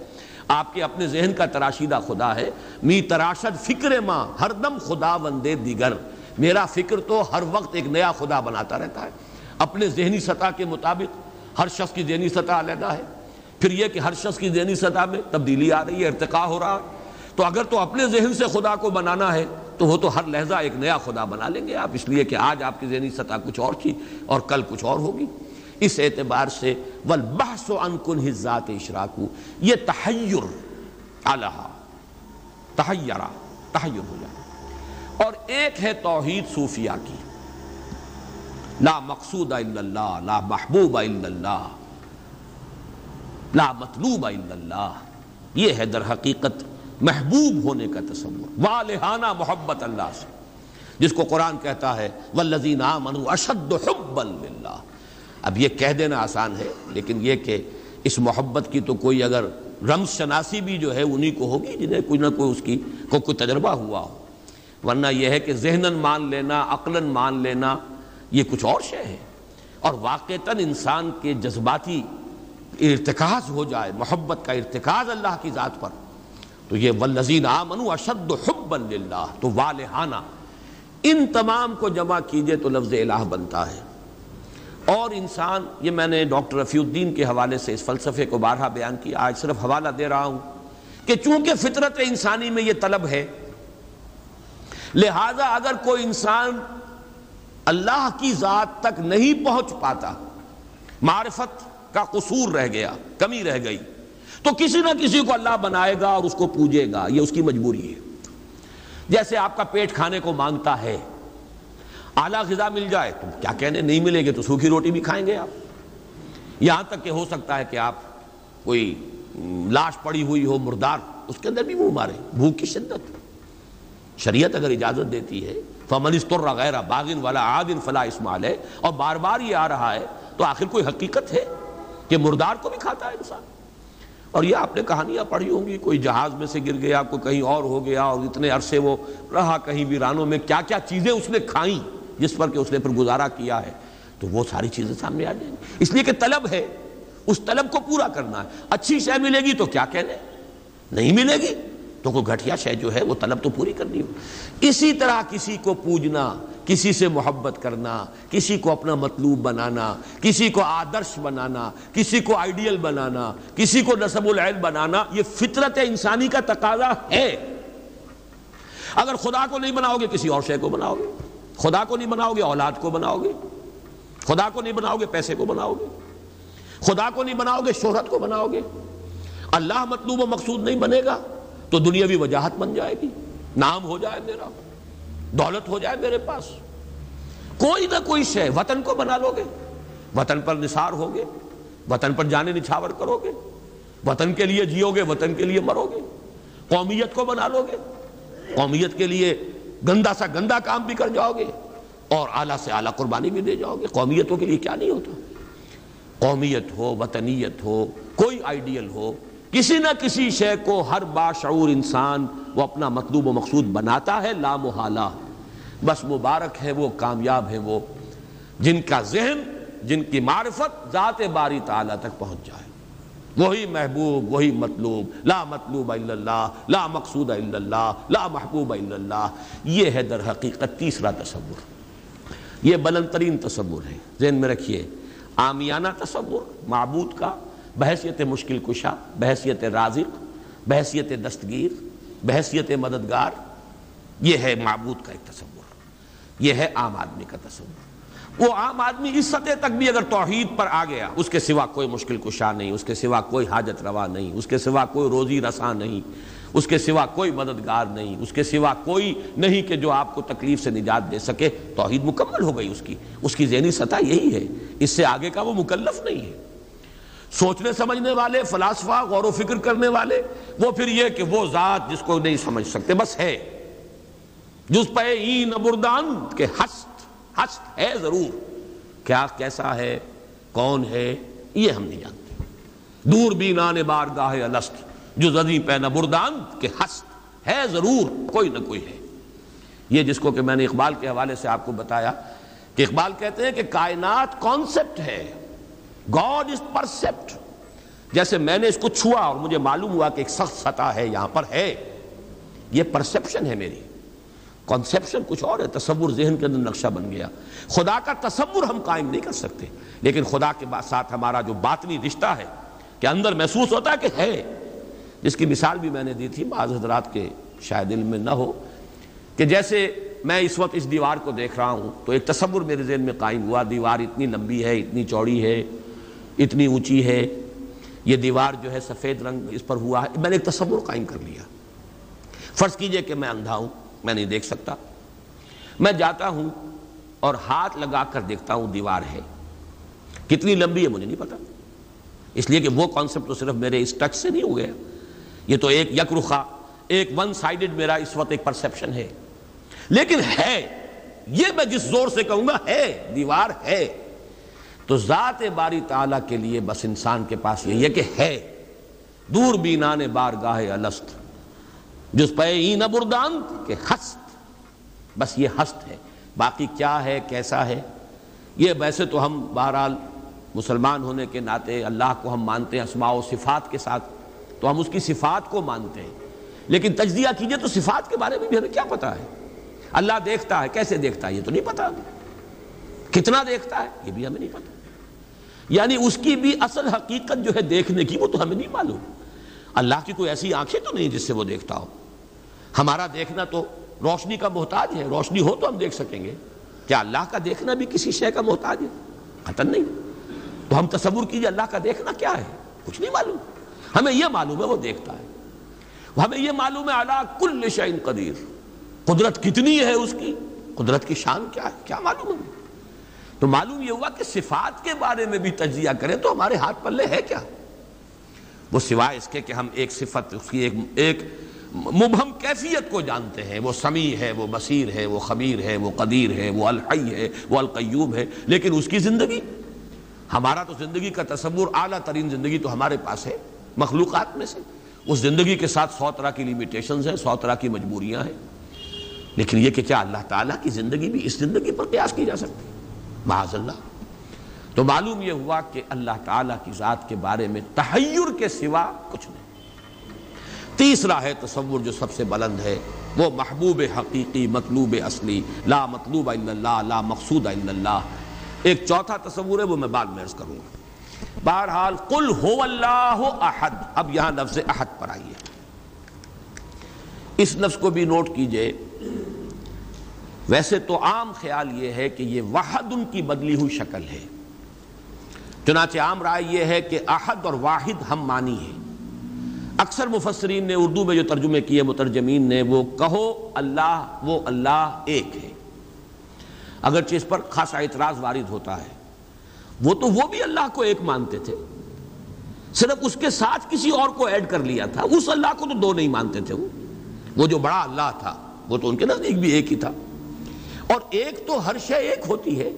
آپ کے اپنے ذہن کا تراشیدہ خدا ہے۔ می تراشد فکر ماں، ہر دم خدا وندے دیگر۔ میرا فکر تو ہر وقت ایک نیا خدا بناتا رہتا ہے۔ اپنے ذہنی سطح کے مطابق ہر شخص کی ذہنی سطح علیحدہ ہے۔ پھر یہ کہ ہر شخص کی ذہنی سطح میں تبدیلی آ رہی ہے، ارتقاء ہو رہا ہے۔ تو اگر تو اپنے ذہن سے خدا کو بنانا ہے، تو وہ تو ہر لہجہ ایک نیا خدا بنا لیں گے آپ۔ اس لیے کہ آج آپ کی ذہنی سطح کچھ اور تھی اور کل کچھ اور ہوگی۔ اس اعتبار سے والبحث عن کنہ ذات اشراکو یہ تحیر الہا تحیرہ تحیر ہو جائے۔ اور ایک ہے توحید صوفیہ کی۔ لا مقصود الا اللہ، لا محبوب الا اللہ، لا مطلوب الا اللہ۔ یہ ہے در حقیقت محبوب ہونے کا تصور، والہانہ محبت اللہ سے۔ جس کو قرآن کہتا ہے والذین آمنوا اشد حبا للہ اب یہ کہہ دینا آسان ہے، لیکن یہ کہ اس محبت کی تو کوئی اگر رمز شناسی بھی جو ہے انہی کو ہوگی جنہیں کوئی نہ کوئی اس کی کو کوئی تجربہ ہوا ہو۔ ورنہ یہ ہے کہ ذہنن مان لینا، عقلاً مان لینا، یہ کچھ اور شے ہے۔ اور واقعتاً انسان کے جذباتی ارتکاز ہو جائے، محبت کا ارتکاز اللہ کی ذات پر، تو یہ والذین آمنوا اشد حبا للہ، تو والہانہ۔ ان تمام کو جمع کیجیے تو لفظ الہ بنتا ہے۔ اور انسان، یہ میں نے ڈاکٹر رفیع الدین کے حوالے سے اس فلسفے کو بارہا بیان کیا، آج صرف حوالہ دے رہا ہوں کہ چونکہ فطرت انسانی میں یہ طلب ہے، لہذا اگر کوئی انسان اللہ کی ذات تک نہیں پہنچ پاتا، معرفت کا قصور رہ گیا، کمی رہ گئی، تو کسی نہ کسی کو اللہ بنائے گا اور اس کو پوجے گا، یہ اس کی مجبوری ہے۔ جیسے آپ کا پیٹ کھانے کو مانگتا ہے اعلیٰ غذا مل جائے تو کیا کہنے نہیں ملے گے تو سوکھی روٹی بھی کھائیں گے آپ۔ یہاں تک کہ ہو سکتا ہے کہ آپ کوئی لاش پڑی ہوئی ہو، مردار، اس کے اندر بھی منہ مارے، بھوک کی شدت۔ شریعت اگر اجازت دیتی ہے، فمن استر غیر باغن والا عادن فلا اسمال ہے اور بار بار یہ آ رہا ہے، تو آخر کوئی حقیقت ہے کہ مردار کو بھی کھاتا ہے انسان؟ اور یہ آپ نے کہانیاں پڑھی ہوں گی، کوئی جہاز میں سے گر گیا، کوئی کہیں اور ہو گیا، اور اتنے عرصے وہ رہا کہیں ویرانوں میں، کیا کیا چیزیں اس نے کھائیں؟ جس پر کہ اس نے پھر گزارا کیا ہے، تو وہ ساری چیزیں سامنے آ جائیں۔ گی اس لیے کہ طلب ہے، اس طلب کو پورا کرنا ہے۔ اچھی شے ملے گی تو کیا کہنے؟ نہیں ملے گی تو کوئی گھٹیا شے جو ہے، وہ طلب تو پوری کرنی ہو۔ اسی طرح کسی کو پوجنا، کسی سے محبت کرنا، کسی کو اپنا مطلوب بنانا، کسی کو آدرش بنانا، کسی کو آئیڈیل بنانا، کسی کو نصب العین بنانا، یہ فطرت انسانی کا تقاضا ہے۔ اگر خدا کو نہیں بناؤ گے، کسی اور شے کو بناؤ گے۔ خدا کو نہیں بناؤ گے، اولاد کو بناؤ گے۔ خدا کو نہیں بناؤ گے، پیسے کو بناؤ گے۔ خدا کو نہیں بناؤ گے، شہرت کو بناؤ گے۔ اللہ مطلوب و مقصود نہیں بنے گا تو دنیاوی وجاہت بن جائے گی۔ نام ہو جائے میرا، دولت ہو جائے میرے پاس۔ کوئی نہ کوئی شے وطن کو بنا لو گے۔ وطن پر نثار ہوگے وطن پر جانے نچھاور کرو گے۔ وطن کے لیے جیو گے، وطن کے لیے مرو گے۔ قومیت کو بنا لو گے۔ قومیت کے لیے گندا سا گندا کام بھی کر جاؤ گے اور اعلیٰ سے اعلیٰ قربانی بھی دے جاؤ گے قومیتوں کے لیے کیا نہیں ہوتا قومیت ہو، وطنیت ہو، کوئی آئیڈیل ہو، کسی نہ کسی شے کو ہر باشعور انسان وہ اپنا مطلوب و مقصود بناتا ہے، لا محالہ۔ بس مبارک ہے وہ، کامیاب ہے وہ۔ جن کا ذہن، جن کی معرفت ذات باری تعالیٰ تک پہنچ جائے۔ وہی محبوب، وہی مطلوب. لا مطلوب الا اللہ، لا مقصود الا اللہ، لا محبوب الا اللہ. یہ ہے در حقیقت تیسرا تصور. یہ بلند ترین تصور ہے. ذہن میں رکھیے. آمیانہ تصور، معبود کا، بحثیت مشکل کشا، بحثیت رازق، بحثیت دستگیر، بحثیت مددگار. یہ ہے معبود کا ایک تصور. یہ ہے عام آدمی کا تصور. وہ عام آدمی اس سطح تک بھی اگر توحید پر آ گیا، اس کے سوا کوئی مشکل کشا نہیں، اس کے سوا کوئی حاجت روا نہیں، اس کے سوا کوئی روزی رساں نہیں، اس کے سوا کوئی مددگار نہیں، اس کے سوا کوئی نہیں کہ جو آپ کو تکلیف سے نجات دے سکے، توحید مکمل ہو گئی اس کی۔ اس کی ذہنی سطح یہی ہے۔ اس سے آگے کا وہ مکلف نہیں ہے۔ سوچنے سمجھنے والے، فلاسفہ، غور و فکر کرنے والے، وہ پھر یہ کہ وہ ذات جس کو نہیں سمجھ سکتے، بس ہے۔ جس پہ این بردان کے ہست ہست ہے ضرور۔ کیا کیسا ہے؟ کون ہے؟ یہ ہم نہیں جانتے۔ دور بینان بار الست جو زدی پہ نبردان کے ہست ہے ضرور، کوئی نہ کوئی ہے۔ یہ جس کو کہ میں نے اقبال کے حوالے سے آپ کو بتایا کہ اقبال کہتے ہیں کہ کائنات کانسیپٹ ہے۔ گاڈ از پرسپٹ جیسے میں نے اس کو چھوا اور مجھے معلوم ہوا کہ ایک سخت سطح ہے، یہاں پر ہے۔ یہ پرسپشن ہے میری۔ کانسیپشن کچھ اور ہے، تصور ذہن کے اندر نقشہ بن گیا۔ خدا کا تصور ہم قائم نہیں کر سکتے، لیکن خدا کے ساتھ ہمارا جو باطنی رشتہ ہے، کہ اندر محسوس ہوتا ہے کہ ہے۔ جس کی مثال بھی میں نے دی تھی، بعض حضرات کے شاید علم میں نہ ہو، کہ جیسے میں اس وقت اس دیوار کو دیکھ رہا ہوں، تو ایک تصور میرے ذہن میں قائم ہوا، دیوار اتنی لمبی ہے، اتنی چوڑی ہے، اتنی اونچی ہے، یہ دیوار جو ہے سفید رنگ اس پر ہوا ہے۔ میں نے ایک تصور قائم کر لیا۔ فرض کیجیے کہ میں اندھا ہوں۔ میں نہیں دیکھ سکتا۔ میں جاتا ہوں اور ہاتھ لگا کر دیکھتا ہوں دیوار ہے۔ کتنی لمبی ہے مجھے نہیں پتا۔ اس لیے کہ وہ کانسیپٹ تو صرف میرے اس ٹچ سے نہیں ہو گیا۔ یہ تو ایک یک رخا ایک ون سائیڈڈ میرا اس وقت ایک پرسپشن ہے۔ لیکن ہے، یہ میں جس زور سے کہوں گا، ہے، دیوار ہے۔ تو ذات باری تعالیٰ کے لیے بس انسان کے پاس یہ ہے کہ ہے۔ دور بینان بارگاہ الست جس پہ این بردان، کہ ہست۔ بس یہ ہست ہے۔ باقی کیا ہے، کیسا ہے؟ یہ ویسے تو ہم بہرحال مسلمان ہونے کے ناطے اللہ کو ہم مانتے ہیں اسماع و صفات کے ساتھ۔ تو ہم اس کی صفات کو مانتے ہیں۔ لیکن تجزیہ کیجیے تو صفات کے بارے میں بھی ہمیں کیا پتا ہے؟ اللہ دیکھتا ہے، کیسے دیکھتا ہے؟ یہ تو نہیں پتا کتنا دیکھتا ہے؟ یہ بھی ہمیں نہیں پتا یعنی اس کی بھی اصل حقیقت جو ہے دیکھنے کی، وہ تو ہمیں نہیں معلوم۔ اللہ کی کوئی ایسی آنکھیں تو نہیں جس سے وہ دیکھتا ہو۔ ہمارا دیکھنا تو روشنی کا محتاج ہے، روشنی ہو تو ہم دیکھ سکیں گے۔ کیا اللہ کا دیکھنا بھی کسی شے کا محتاج ہے؟ قطن نہیں۔ تو ہم تصور کیجیے اللہ کا دیکھنا کیا ہے؟ کچھ نہیں معلوم۔ ہمیں یہ معلوم ہے وہ دیکھتا ہے۔ ہمیں یہ معلوم ہے اللہ کل شعین قدیر۔ قدرت کتنی ہے اس کی؟ قدرت کی شان کیا ہے؟ کیا معلوم ہے تو معلوم یہ ہوا کہ صفات کے بارے میں بھی تجزیہ کریں تو ہمارے ہاتھ پلے ہے کیا؟ وہ سوائے اس کے کہ ہم ایک صفت، اس کی ایک ایک مبہم کیفیت کو جانتے ہیں۔ وہ سمیع ہے، وہ بصیر ہے، وہ خبیر ہے، وہ قدیر ہے، وہ الحی ہے، وہ القیوب ہے۔ لیکن اس کی زندگی؟ ہمارا تو زندگی کا تصور اعلیٰ ترین زندگی تو ہمارے پاس ہے، مخلوقات میں سے۔ اس زندگی کے ساتھ سو طرح کی لیمیٹیشنز ہیں، سو طرح کی مجبوریاں ہیں۔ لیکن یہ کہ کیا اللہ تعالیٰ کی زندگی بھی اس زندگی پر قیاس کی جا سکتی؟ معاذ اللہ۔ تو معلوم یہ ہوا کہ اللہ تعالیٰ کی ذات کے بارے میں تحیر کے سوا کچھ نہیں۔ تیسرا ہے تصور جو سب سے بلند ہے، وہ محبوب حقیقی مطلوب اصلی، لا مطلوب الا اللہ، لا مقصود الا اللہ۔ ایک چوتھا تصور ہے، وہ میں بعد میں عرض کروں گا۔ بہرحال، قل ہو اللہ احد۔ اب یہاں لفظ احد پر آئیے۔ اس لفظ کو بھی نوٹ کیجیے۔ ویسے تو عام خیال یہ ہے کہ یہ واحد ان کی بدلی ہوئی شکل ہے۔ چنانچہ عام رائے یہ ہے کہ احد اور واحد ہم مانی ہیں۔ اکثر مفسرین نے اردو میں جو ترجمے کیے مترجمین نے، وہ کہو اللہ، وہ اللہ ایک ہے۔ اگرچہ اس پر خاصا اعتراض وارد ہوتا ہے۔ وہ تو، وہ بھی اللہ کو ایک مانتے تھے۔ صرف اس کے ساتھ کسی اور کو ایڈ کر لیا تھا۔ اس اللہ کو تو دو نہیں مانتے تھے وہ۔ وہ جو بڑا اللہ تھا، وہ تو ان کے نزدیک بھی ایک ہی تھا۔ اور ایک تو ہر شے ایک ہوتی ہے۔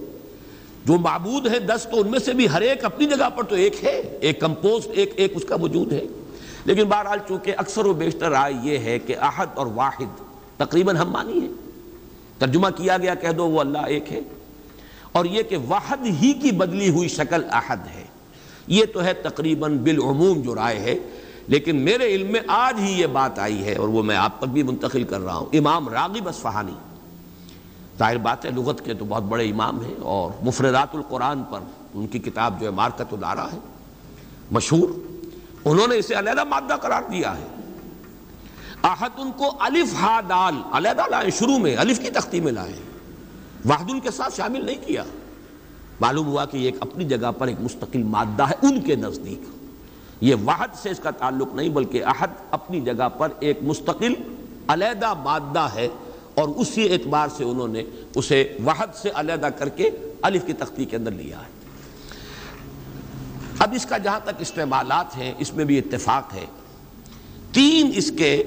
جو معبود ہے دس تو ان میں سے بھی ہر ایک اپنی جگہ پر تو ایک ہے۔ ایک کمپوز، ایک ایک اس کا وجود ہے۔ لیکن بہرحال چونکہ اکثر و بیشتر رائے یہ ہے کہ احد اور واحد تقریباً ہم مانی ہے ترجمہ کیا گیا کہہ دو وہ اللہ ایک ہے۔ اور یہ کہ واحد ہی کی بدلی ہوئی شکل احد ہے۔ یہ تو ہے تقریباً بالعموم جو رائے ہے، لیکن میرے علم میں آج ہی یہ بات آئی ہے اور وہ میں آپ تک بھی منتقل کر رہا ہوں۔ امام راغب اصفہانی۔ ظاہر بات ہے، لغت کے تو بہت بڑے امام ہیں اور مفردات القرآن پر ان کی کتاب جو ہے مارکت الارا ہے، مشہور۔ انہوں نے اسے علیحدہ مادہ قرار دیا ہے۔ آہت ان کو الف ہا دال، علیحدہ لائے، شروع میں الف کی تختی میں لائے۔ واحد ان کے ساتھ شامل نہیں کیا۔ معلوم ہوا کہ یہ ایک اپنی جگہ پر ایک مستقل مادہ ہے ان کے نزدیک۔ یہ واحد سے اس کا تعلق نہیں، بلکہ احد اپنی جگہ پر ایک مستقل علیحدہ مادہ ہے۔ اور اسی اعتبار سے انہوں نے اسے واحد سے علیحدہ کر کے الف کی تختی کے اندر لیا ہے۔ اب اس کا جہاں تک استعمالات ہیں، اس میں بھی اتفاق ہے۔ تین اس کے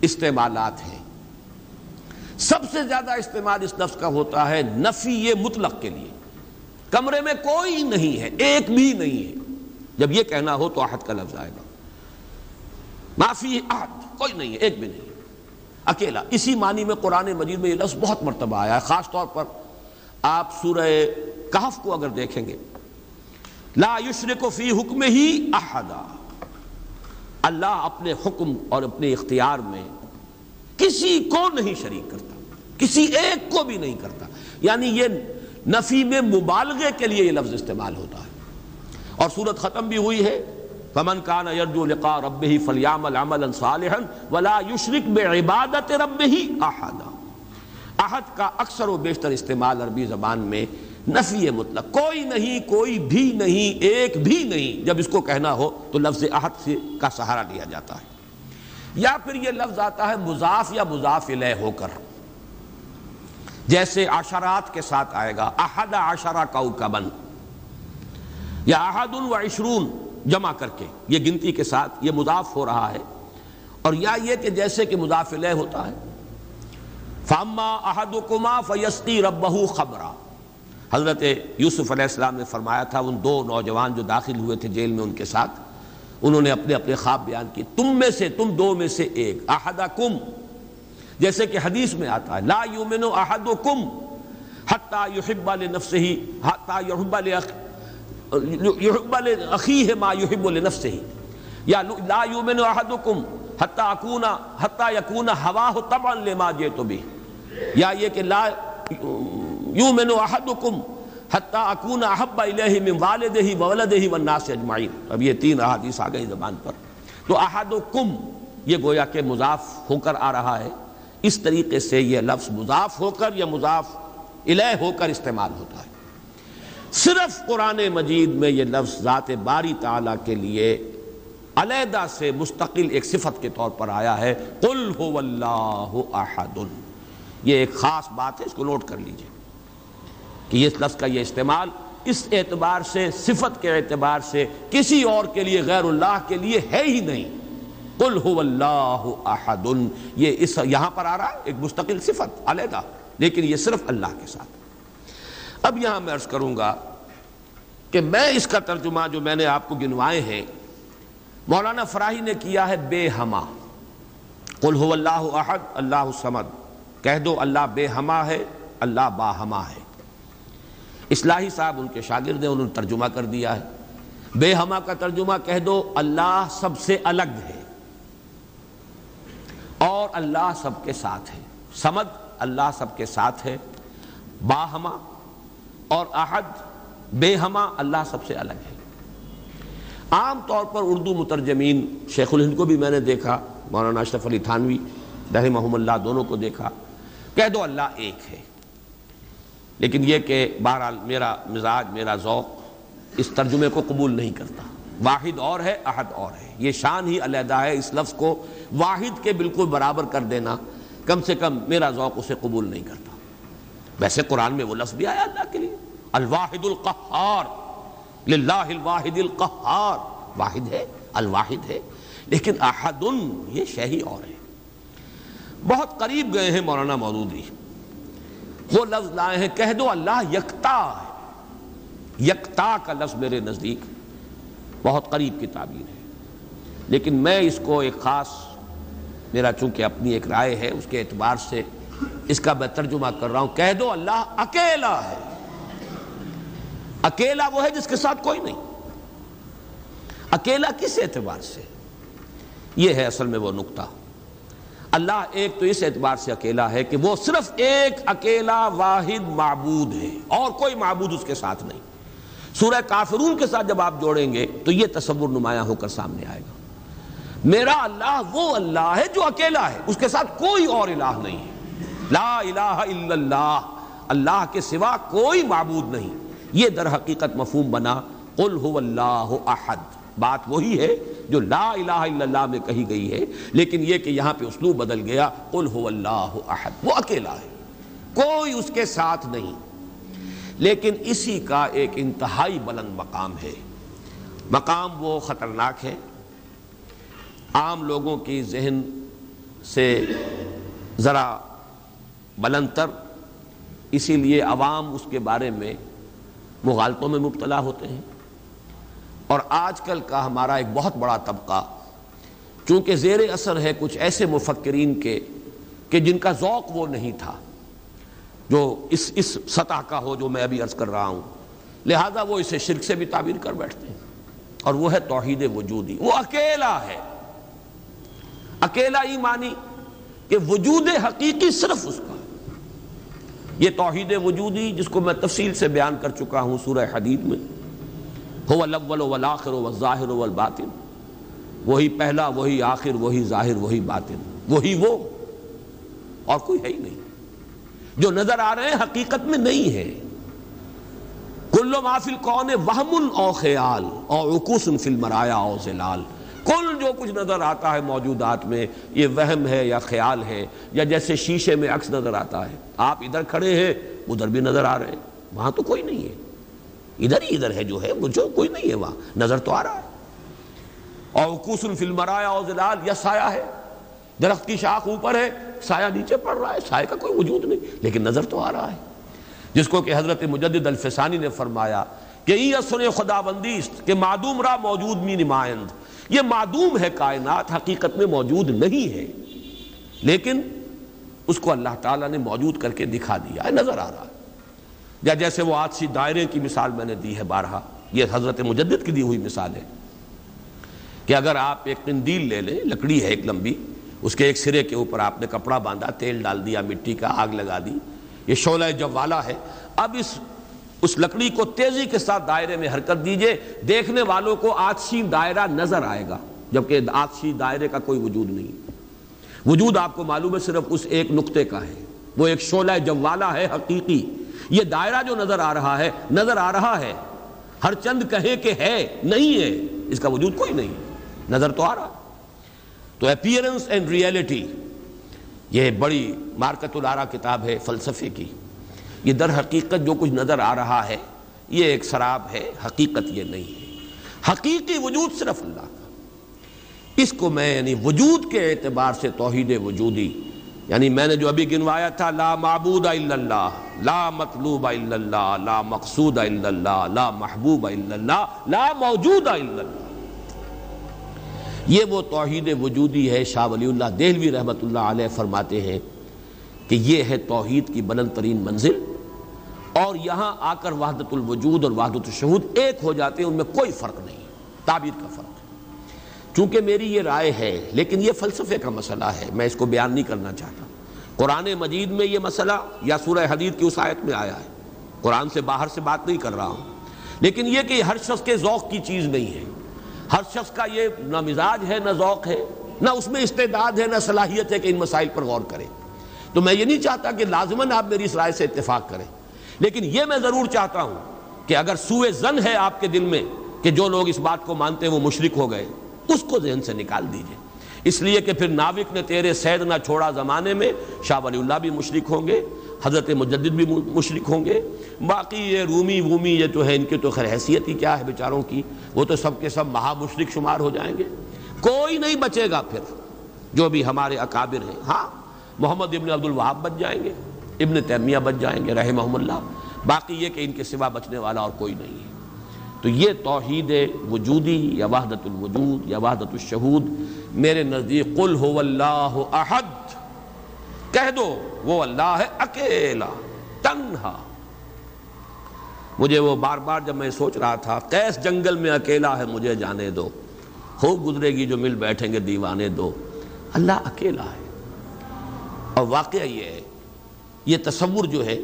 استعمالات ہیں۔ سب سے زیادہ استعمال اس لفظ کا ہوتا ہے نفی مطلق کے لیے۔ کمرے میں کوئی نہیں ہے، ایک بھی نہیں ہے۔ جب یہ کہنا ہو تو آہد کا لفظ آئے گا۔ معافی آہد کوئی نہیں ہے، ایک بھی نہیں اکیلا، اسی معنی میں قرآن مجید میں یہ لفظ بہت مرتبہ آیا ہے، خاص طور پر آپ سورہ کہف کو اگر دیکھیں گے۔ لا یشرک فی حکم ہی احدا۔ اللہ اپنے حکم اور اپنے اختیار میں کسی کو نہیں شریک کرتا، کسی ایک کو بھی نہیں کرتا۔ یعنی یہ نفی میں مبالغے کے لیے یہ لفظ استعمال ہوتا ہے۔ اور صورت ختم بھی ہوئی ہے، فمن کان یرجو لقاء ربه فلیعمل عملا صالحا ولا یشرک بعبادت ربه احدا احد کا اکثر و بیشتر استعمال عربی زبان میں نفی مطلق۔ کوئی نہیں، کوئی بھی نہیں، ایک بھی نہیں۔ جب اس کو کہنا ہو تو لفظ احد سے کا سہارا لیا جاتا ہے۔ یا پھر یہ لفظ آتا ہے مضاف یا مضاف الہ ہو کر۔ جیسے عشرات کے ساتھ آئے گا، احد عشرہ کوکبن یا احد و عشرون جمع کر کے۔ یہ گنتی کے ساتھ یہ مضاف ہو رہا ہے۔ اور یا یہ کہ جیسے کہ مضاف الہ ہوتا ہے۔ فاما احدکما فیسقی ربہ خبرہ حضرت یوسف علیہ السلام نے فرمایا تھا، ان دو نوجوان جو داخل ہوئے تھے جیل میں ان کے ساتھ، انہوں نے اپنے اپنے خواب بیان کی تم میں سے، تم دو میں سے ایک، احدکم۔ جیسے کہ حدیث میں آتا ہے، لا یومن احدکم حتی یحب لنفسه حتی یحب یحب لاخیه ما یحب لنفسه یا لا یومن احد و کم احدکم حتی اکون، حتی یکون هواه طبعا لما جئت به۔ یا یہ کہ لا یومن احدکم حتی اکون احب الیہ من والدہ وولدہ والناس اجمعین اب یہ تین احادیث آ گئی زبان پر. تو احدکم یہ گویا کہ مضاف ہو کر آ رہا ہے، اس طریقے سے یہ لفظ مضاف ہو کر یا مضاف الہ ہو کر استعمال ہوتا ہے۔ صرف قرآن مجید میں یہ لفظ ذات باری تعالیٰ کے لیے علیحدہ سے مستقل ایک صفت کے طور پر آیا ہے، قل هو اللہ احد۔ یہ ایک خاص بات ہے، اس کو نوٹ کر لیجیے۔ کہ اس لفظ کا یہ استعمال اس اعتبار سے، صفت کے اعتبار سے کسی اور کے لیے، غیر اللہ کے لیے ہے ہی نہیں۔ قل هو اللہ احد۔ یہ اس یہاں پر آ رہا ہے، ایک مستقل صفت علیحدہ لیکن یہ صرف اللہ کے ساتھ۔ اب یہاں میں عرض کروں گا کہ میں اس کا ترجمہ جو میں نے آپ کو گنوائے ہیں، مولانا فراہی نے کیا ہے بے ہما۔ قل هو اللہ احد، اللہ سمد کہہ دو اللہ بے ہما ہے، اللہ با ہما ہے۔ اصلاحی صاحب ان کے شاگرد ہیں، انہوں نے ترجمہ کر دیا ہے۔ بے ہما کا ترجمہ کہہ دو، اللہ سب سے الگ ہے۔ اور اللہ سب کے ساتھ ہے۔ سمد اللہ سب کے ساتھ ہے۔ باہما اور احد بے ہما اللہ سب سے الگ ہے۔ عام طور پر اردو مترجمین، شیخ الہند کو بھی میں نے دیکھا، مولانا اشرف علی تھانوی رحمہ اللہ دونوں کو دیکھا۔ کہہ دو اللہ ایک ہے۔ لیکن یہ کہ بہرحال میرا مزاج، میرا ذوق اس ترجمے کو قبول نہیں کرتا۔ واحد اور ہے، احد اور ہے۔ یہ شان ہی علیحدہ ہے اس لفظ کو واحد کے بالکل برابر کر دینا۔ کم سے کم میرا ذوق اسے قبول نہیں کرتا۔ ویسے قرآن میں وہ لفظ بھی آیا اللہ کے لیے۔ الواحد القہار۔ للہ الواحد القہار۔ واحد ہے، الواحد ہے۔ لیکن احد یہ شہی اور ہے۔ بہت قریب گئے ہیں مولانا مودودی۔ وہ لفظ لائے ہیں، کہہ دو اللہ یکتا ہے۔ یکتا کا لفظ میرے نزدیک بہت قریب کی تعبیر ہے۔ لیکن میں اس کو ایک خاص، میرا چونکہ اپنی ایک رائے ہے، اس کے اعتبار سے اس کا میں ترجمہ کر رہا ہوں۔ کہہ دو اللہ اکیلا ہے۔ اکیلا وہ ہے جس کے ساتھ کوئی نہیں۔ اکیلا کس اعتبار سے؟ یہ ہے اصل میں وہ نقطہ۔ اللہ ایک تو اس اعتبار سے اکیلا ہے کہ وہ صرف ایک اکیلا واحد معبود ہے اور کوئی معبود اس کے ساتھ نہیں۔ سورہ کافرون کے ساتھ جب آپ جوڑیں گے تو یہ تصور نمایاں ہو کر سامنے آئے گا۔ میرا اللہ وہ اللہ ہے جو اکیلا ہے، اس کے ساتھ کوئی اور الہ نہیں ہے۔ لا الہ الا اللہ اللہ کے سوا کوئی معبود نہیں۔ یہ در حقیقت مفہوم بنا قل هو اللہ احد۔ بات وہی ہے جو لا الہ الا اللہ میں کہی گئی ہے، لیکن یہ کہ یہاں پہ اسلوب بدل گیا، قل هو اللہ احد، وہ اکیلا ہے، کوئی اس کے ساتھ نہیں۔ لیکن اسی کا ایک انتہائی بلند مقام ہے۔ مقام وہ خطرناک ہے۔ عام لوگوں کی ذہن سے ذرا بلند تر، اسی لیے عوام اس کے بارے میں مغالطوں میں مبتلا ہوتے ہیں۔ اور آج کل کا ہمارا ایک بہت بڑا طبقہ، چونکہ زیر اثر ہے کچھ ایسے مفکرین کے، کہ جن کا ذوق وہ نہیں تھا، جو اس اس سطح کا ہو جو میں ابھی عرض کر رہا ہوں۔ لہذا وہ اسے شرک سے بھی تعبیر کر بیٹھتے ہیں۔ اور وہ ہے توحید وجودی۔ وہ اکیلا ہے۔ اکیلا ہی مانی کہ وجود حقیقی صرف اس کا۔ یہ توحید وجودی، جس کو میں تفصیل سے بیان کر چکا ہوں سورہ حدید میں۔ ہو الاول والآخر والظاہر والباطن. وہی پہلا، وہی آخر، وہی ظاہر، وہی باطن. وہی وہ. اور کوئی ہے ہی نہیں. جو نظر آ رہے ہیں حقیقت میں نہیں ہے. کلو محفل کون وہم او خیال اور عکوس فی المرایا، او زلال. کل جو کچھ نظر آتا ہے موجودات میں، یہ وہم ہے یا خیال ہے، یا جیسے شیشے میں عکس نظر آتا ہے. آپ ادھر کھڑے ہیں، ادھر بھی نظر آ رہے ہیں. وہاں تو کوئی نہیں ہے. ادھر ہی ادھر ہے جو ہے جو کوئی نہیں ہے وہاں۔ نظر تو آ رہا ہے۔ اور کسن یا سایہ ہے۔ درخت کی شاخ اوپر ہے، سایہ نیچے پڑ رہا ہے۔ سایہ کا کوئی وجود نہیں۔ لیکن نظر تو آ رہا ہے۔ جس کو کہ حضرت مجدد الفسانی نے فرمایا کہ یہ خدا بندیست کہ معدوم را موجود می نمائند یہ معدوم ہے کائنات، حقیقت میں موجود نہیں ہے۔ لیکن اس کو اللہ تعالیٰ نے موجود کر کے دکھا دیا۔ ہے نظر آ رہا ہے۔ یا جیسے وہ آج دائرے کی مثال میں نے دی ہے بارہا، یہ حضرت مجدد کی دی ہوئی مثال ہے کہ اگر آپ ایک قندیل لے لیں، لکڑی ہے ایک لمبی، اس کے ایک سرے کے اوپر آپ نے کپڑا باندھا، تیل ڈال دیا، مٹی کا آگ لگا دی، یہ شعلہ جوالا ہے، اب اس اس لکڑی کو تیزی کے ساتھ دائرے میں حرکت دیجیے، دیکھنے والوں کو آتشی دائرہ نظر آئے گا، جبکہ آتشی دائرے کا کوئی وجود نہیں۔ وجود آپ کو معلوم ہے، صرف اس ایک نقطے کا ہے، وہ ایک شعلہ جوالا ہے، حقیقی۔ یہ دائرہ جو نظر آ رہا ہے، نظر آ رہا ہے۔ ہر چند کہے کہ ہے، نہیں ہے، اس کا وجود کوئی نہیں۔ نظر تو آ رہا۔ تو اپیرنس اینڈ ریئلٹی یہ بڑی مارکت الارا کتاب ہے، فلسفے کی۔ یہ در حقیقت جو کچھ نظر آ رہا ہے، یہ ایک شراب ہے، حقیقت یہ نہیں ہے۔ حقیقی وجود صرف اللہ کا۔ اس کو میں یعنی وجود کے اعتبار سے توحید وجودی یعنی میں نے جو ابھی گنوایا تھا، لا معبود الا اللہ، لا مطلوب الا اللہ، لا مقصود الا اللہ، لا محبوب الا اللہ، لا موجود الا اللہ. یہ وہ توحید وجودی ہے، شاہ ولی اللہ دہلوی رحمت اللہ علیہ فرماتے ہیں کہ یہ ہے توحید کی بلند ترین منزل اور یہاں آ کر وحدت الوجود اور وحدت الشہود ایک ہو جاتے ہیں، ان میں کوئی فرق نہیں، تعبیر کا فرق. چونکہ میری یہ رائے ہے، لیکن یہ فلسفے کا مسئلہ ہے، میں اس کو بیان نہیں کرنا چاہتا۔ قرآن مجید میں یہ مسئلہ یا سورہ حدید کی اس آیت میں آیا ہے۔ قرآن سے باہر سے بات نہیں کر رہا ہوں۔ لیکن یہ کہ ہر شخص کے ذوق کی چیز نہیں ہے۔ ہر شخص کا یہ نہ مزاج ہے، نہ ذوق ہے، نہ اس میں استعداد ہے، نہ صلاحیت ہے کہ ان مسائل پر غور کرے۔ تو میں یہ نہیں چاہتا کہ لازماً آپ میری اس رائے سے اتفاق کریں۔ لیکن یہ میں ضرور چاہتا ہوں کہ اگر سوئے زن ہے آپ کے دل میں کہ جو لوگ اس بات کو مانتے ہیں وہ مشرک ہو گئے اس کو ذہن سے نکال دیجیے۔ اس لیے کہ پھر ناوک نے تیرے سید نہ چھوڑا زمانے میں، شاہ ولی اللہ بھی مشرک ہوں گے، حضرت مجدد بھی مشرک ہوں گے۔ باقی یہ رومی وومی یہ تو ہے، ان کی تو خیر حیثیت ہی کیا ہے بیچاروں کی؟ وہ تو سب کے سب مہا مشرک شمار ہو جائیں گے۔ کوئی نہیں بچے گا پھر، جو بھی ہمارے اکابر ہیں۔ ہاں محمد ابن عبد الوہاب بچ جائیں گے، ابن تیمیہ بچ جائیں گے رحمہ اللہ۔ باقی یہ کہ ان کے سوا بچنے والا اور کوئی نہیں ہے۔ تو یہ توحید وجودی یا وحدت الوجود یا وحدت الشہود، میرے نزدیک قل ہو اللہ احد، کہہ دو وہ اللہ ہے اکیلا، تنہا۔ مجھے وہ بار بار جب میں سوچ رہا تھا کیس جنگل میں اکیلا ہے، مجھے جانے دو۔ خوب گزرے گی جو مل بیٹھیں گے، دیوانے دو۔ اللہ اکیلا ہے۔ اور واقعہ یہ ہے، یہ تصور جو ہے،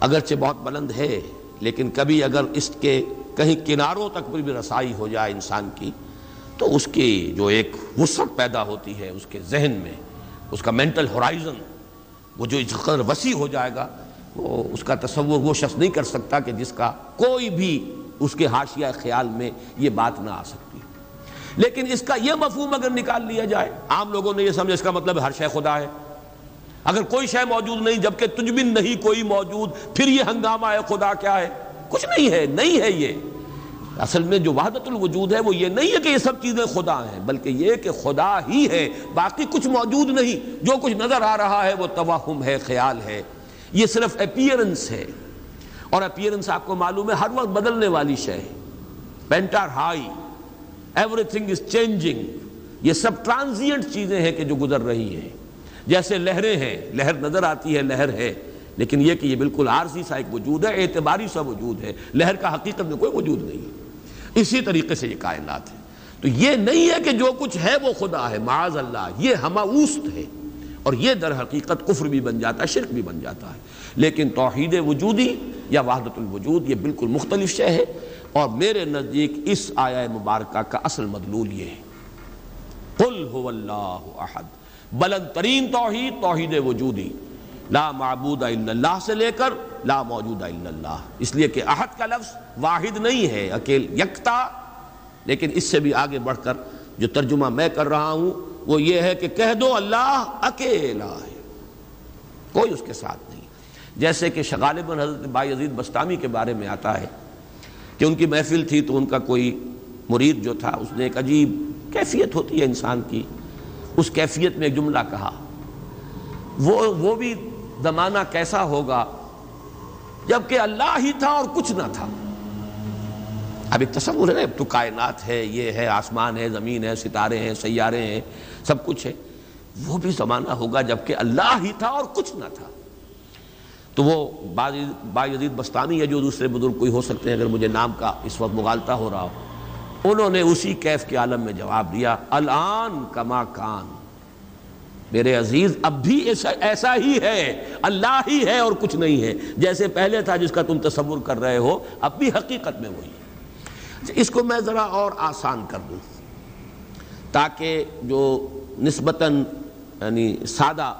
اگرچہ بہت بلند ہے لیکن کبھی اگر اس کے کہیں کناروں تک بھی رسائی ہو جائے انسان کی، تو اس کی جو ایک وسعت پیدا ہوتی ہے اس کے ذہن میں، اس کا مینٹل ہورائزن وہ جو اس قدر وسیع ہو جائے گا، وہ اس کا تصور وہ شخص نہیں کر سکتا کہ جس کا کوئی بھی اس کے حاشیہ خیال میں یہ بات نہ آ سکتی۔ لیکن اس کا یہ مفہوم اگر نکال لیا جائے، عام لوگوں نے یہ سمجھا اس کا مطلب ہر شے خدا ہے۔ اگر کوئی شے موجود نہیں، جبکہ تجھ بھی نہیں کوئی موجود، پھر یہ ہنگامہ ہے، خدا کیا ہے؟ کچھ نہیں ہے نہیں ہے یہ۔ اصل میں جو وحدت الوجود ہے، وہ یہ نہیں ہے کہ یہ سب چیزیں خدا ہیں، بلکہ یہ کہ خدا ہی ہے، باقی کچھ موجود نہیں۔ جو کچھ نظر آ رہا ہے، وہ توہم ہے، خیال ہے۔ یہ صرف اپیئرنس ہے۔ اور اپیئرنس آپ کو معلوم ہے، ہر وقت بدلنے والی شے ہے۔ پینٹر ہائی ایوری تھنگ از چینجنگ یہ سب ٹرانزینٹ چیزیں ہیں کہ جو گزر رہی ہیں۔ جیسے لہریں ہیں، لہر نظر آتی ہے، لہر ہے۔ لیکن یہ کہ یہ بالکل عارضی سا ایک وجود ہے، اعتباری سا وجود ہے۔ لہر کا حقیقت میں کوئی وجود نہیں ہے۔ اسی طریقے سے یہ کائنات ہے۔ تو یہ نہیں ہے کہ جو کچھ ہے وہ خدا ہے، معاذ اللہ، یہ ہماوست ہے۔ اور یہ در حقیقت کفر بھی بن جاتا ہے، شرک بھی بن جاتا ہے۔ لیکن توحید وجودی یا وحدت الوجود یہ بالکل مختلف شے ہے۔ اور میرے نزدیک اس آیا مبارکہ کا اصل مدلول یہ ہے۔ قل هو اللہ احد۔ بلند ترین توحید توحید وجودی۔ لا معبود الا اللہ سے لے کر لا موجود الا اللہ۔ اس لیے کہ احد کا لفظ واحد نہیں ہے، اکیل یکتا۔ لیکن اس سے بھی آگے بڑھ کر جو ترجمہ میں کر رہا ہوں، وہ یہ ہے کہ کہہ دو اللہ اکیلا ہے، کوئی اس کے ساتھ نہیں۔ جیسے کہ شغالباً حضرت بائی عزیز بستامی کے بارے میں آتا ہے کہ ان کی محفل تھی تو ان کا کوئی مرید جو تھا، اس نے ایک عجیب کیفیت ہوتی ہے انسان کی۔ اس کیفیت میں ایک جملہ کہا۔ وہ وہ بھی زمانہ کیسا ہوگا؟ جبکہ اللہ ہی تھا اور کچھ نہ تھا۔ اب ایک تصور ہے، اب تو کائنات ہے، یہ ہے، آسمان ہے، زمین ہے، ستارے ہیں، سیارے ہیں، سب کچھ ہے۔ وہ بھی زمانہ ہوگا جبکہ اللہ ہی تھا اور کچھ نہ تھا۔ تو وہ با یزید بستانی ہے جو دوسرے بزرگ کوئی ہو سکتے ہیں، اگر مجھے نام کا اس وقت مغالطہ ہو رہا ہو۔ انہوں نے اسی کیف کے عالم میں جواب دیا، الان کما کان۔ میرے عزیز، اب بھی ایسا ہی ہے، اللہ ہی ہے اور کچھ نہیں ہے۔ جیسے پہلے تھا جس کا تم تصور کر رہے ہو، اب بھی حقیقت میں وہی ہے۔ اچھا، اس کو میں ذرا اور آسان کر دوں۔ تاکہ جو نسبتاً یعنی سادہ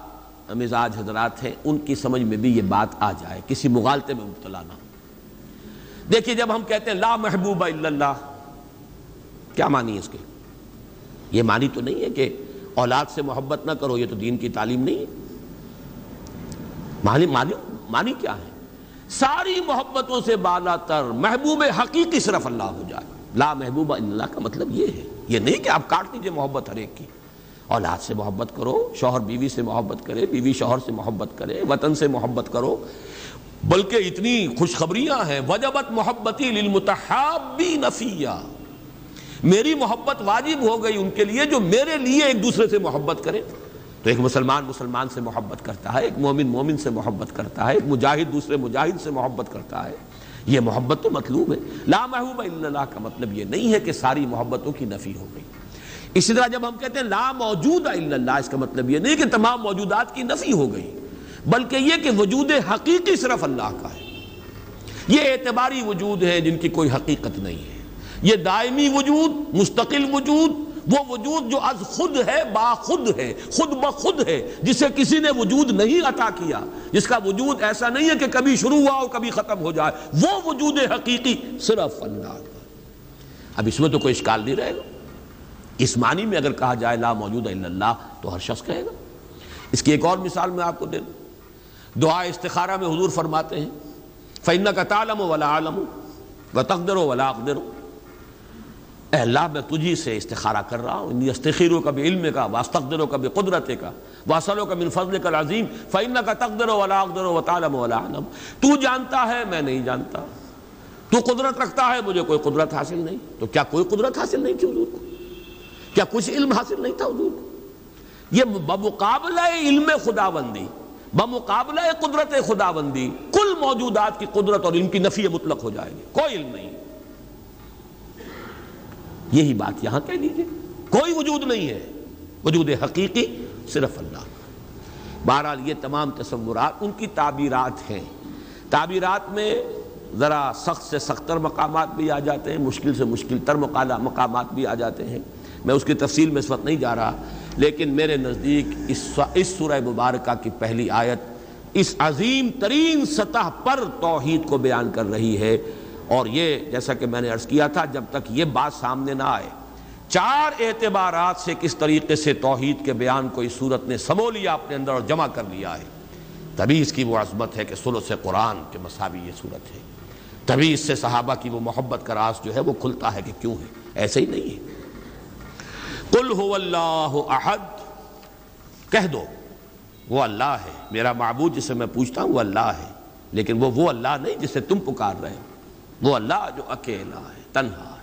مزاج حضرات ہیں، ان کی سمجھ میں بھی یہ بات آ جائے، کسی مغالطے میں مبتلا نہ دیکھیے، جب ہم کہتے ہیں، لا محبوب الا اللہ کیا مانی ہے اس کے یہ مانی تو نہیں ہے کہ اولاد سے محبت نہ کرو، یہ تو دین کی تعلیم نہیں ہے۔ مانی مانی مانی کیا ہے؟ ساری محبتوں سے بالا تر محبوب حقیقی صرف اللہ ہو جائے۔ لا محبوب اللہ کا مطلب یہ ہے۔ یہ نہیں کہ آپ کاٹ دیجیے محبت ہر ایک کی۔ اولاد سے محبت کرو، شوہر بیوی سے محبت کرے، بیوی شوہر سے محبت کرے، وطن سے محبت کرو۔ بلکہ اتنی خوشخبریاں ہیں، وجبت محبتی للمتحابی نفیہ میری محبت واجب ہو گئی ان کے لیے جو میرے لیے ایک دوسرے سے محبت کرے۔ تو ایک مسلمان مسلمان سے محبت کرتا ہے، ایک مومن مومن سے محبت کرتا ہے، ایک مجاہد دوسرے مجاہد سے محبت کرتا ہے۔ یہ محبت تو مطلوب ہے۔ لا محبوب الا اللہ کا مطلب یہ نہیں ہے کہ ساری محبتوں کی نفی ہو گئی۔ اسی طرح جب ہم کہتے ہیں لا موجود الا اللہ، اس کا مطلب یہ نہیں کہ تمام موجودات کی نفی ہو گئی، بلکہ یہ کہ وجود حقیقی صرف اللہ کا ہے۔ یہ اعتباری وجود ہے جن کی کوئی حقیقت نہیں ہے۔ یہ دائمی وجود، مستقل وجود، وہ وجود جو از خود ہے، با خود ہے، خود بخود ہے، جسے کسی نے وجود نہیں عطا کیا، جس کا وجود ایسا نہیں ہے کہ کبھی شروع ہوا اور کبھی ختم ہو جائے، وہ وجود حقیقی صرف اللہ اب اس میں تو کوئی اشکال نہیں رہے گا۔ اس معنی میں اگر کہا جائے لا موجود الا اللہ، تو ہر شخص کہے گا۔ اس کی ایک اور مثال میں آپ کو دے دوں۔ دعا استخارہ میں حضور فرماتے ہیں، فَإِنَّكَ تَعْلَمُ وَلَا عَلَمُ وَتَقْدِرُ وَلَا أَقْدِرُ۔ اللہ، میں تجھی سے استخارہ کر رہا ہوں۔ انی استخیروں کا بھی علم کا واستقدروں کا بھی قدرت کا واصلوں کا من فضل کا عظیم فَإِنَّكَ تَقْدِرُ وَلَا أَقْدِرُ وَتَعْلَمُ وَلَا عَلَمُ تو جانتا ہے، میں نہیں جانتا۔ تو قدرت رکھتا ہے، مجھے کوئی قدرت حاصل نہیں۔ تو کیا کوئی قدرت حاصل نہیں تھی حضور کو؟ کیا کچھ علم حاصل نہیں تھا حضور کو؟ یہ بمقابلہ علم خدا بندی بمقابلہ قدرت خدا بندی کل موجودات کی قدرت اور علم کی نفی مطلق ہو جائے گی۔ کوئی علم نہیں۔ یہی بات یہاں کہہ دیجیے کوئی وجود نہیں ہے۔ وجود حقیقی صرف اللہ۔ بہرحال یہ تمام تصورات ان کی تعبیرات ہیں۔ تعبیرات میں ذرا سخت سے سختر مقامات بھی آ جاتے ہیں، مشکل سے مشکل تر مقامات بھی آ جاتے ہیں۔ میں اس کی تفصیل میں اس وقت نہیں جا رہا، لیکن میرے نزدیک اس سورہ مبارکہ کی پہلی آیت اس عظیم ترین سطح پر توحید کو بیان کر رہی ہے۔ اور یہ جیسا کہ میں نے عرض کیا تھا، جب تک یہ بات سامنے نہ آئے، چار اعتبارات سے کس طریقے سے توحید کے بیان کو اس صورت نے سمو لیا، اپنے اندر اور جمع کر لیا ہے۔ تبھی اس کی وہ عظمت ہے کہ سلو سے قرآن کے مساوی یہ صورت ہے۔ تبھی اس سے صحابہ کی وہ محبت کا راز جو ہے وہ کھلتا ہے کہ کیوں ہے؟ ایسے ہی نہیں ہے۔ قل هو اللہ احد۔ کہہ دو، وہ اللہ ہے۔ میرا معبود جسے میں پوچھتا ہوں، وہ اللہ ہے۔ لیکن وہ وہ اللہ نہیں جسے تم پکار رہے ہو۔ وہ اللہ جو اکیلا ہے، تنہا ہے۔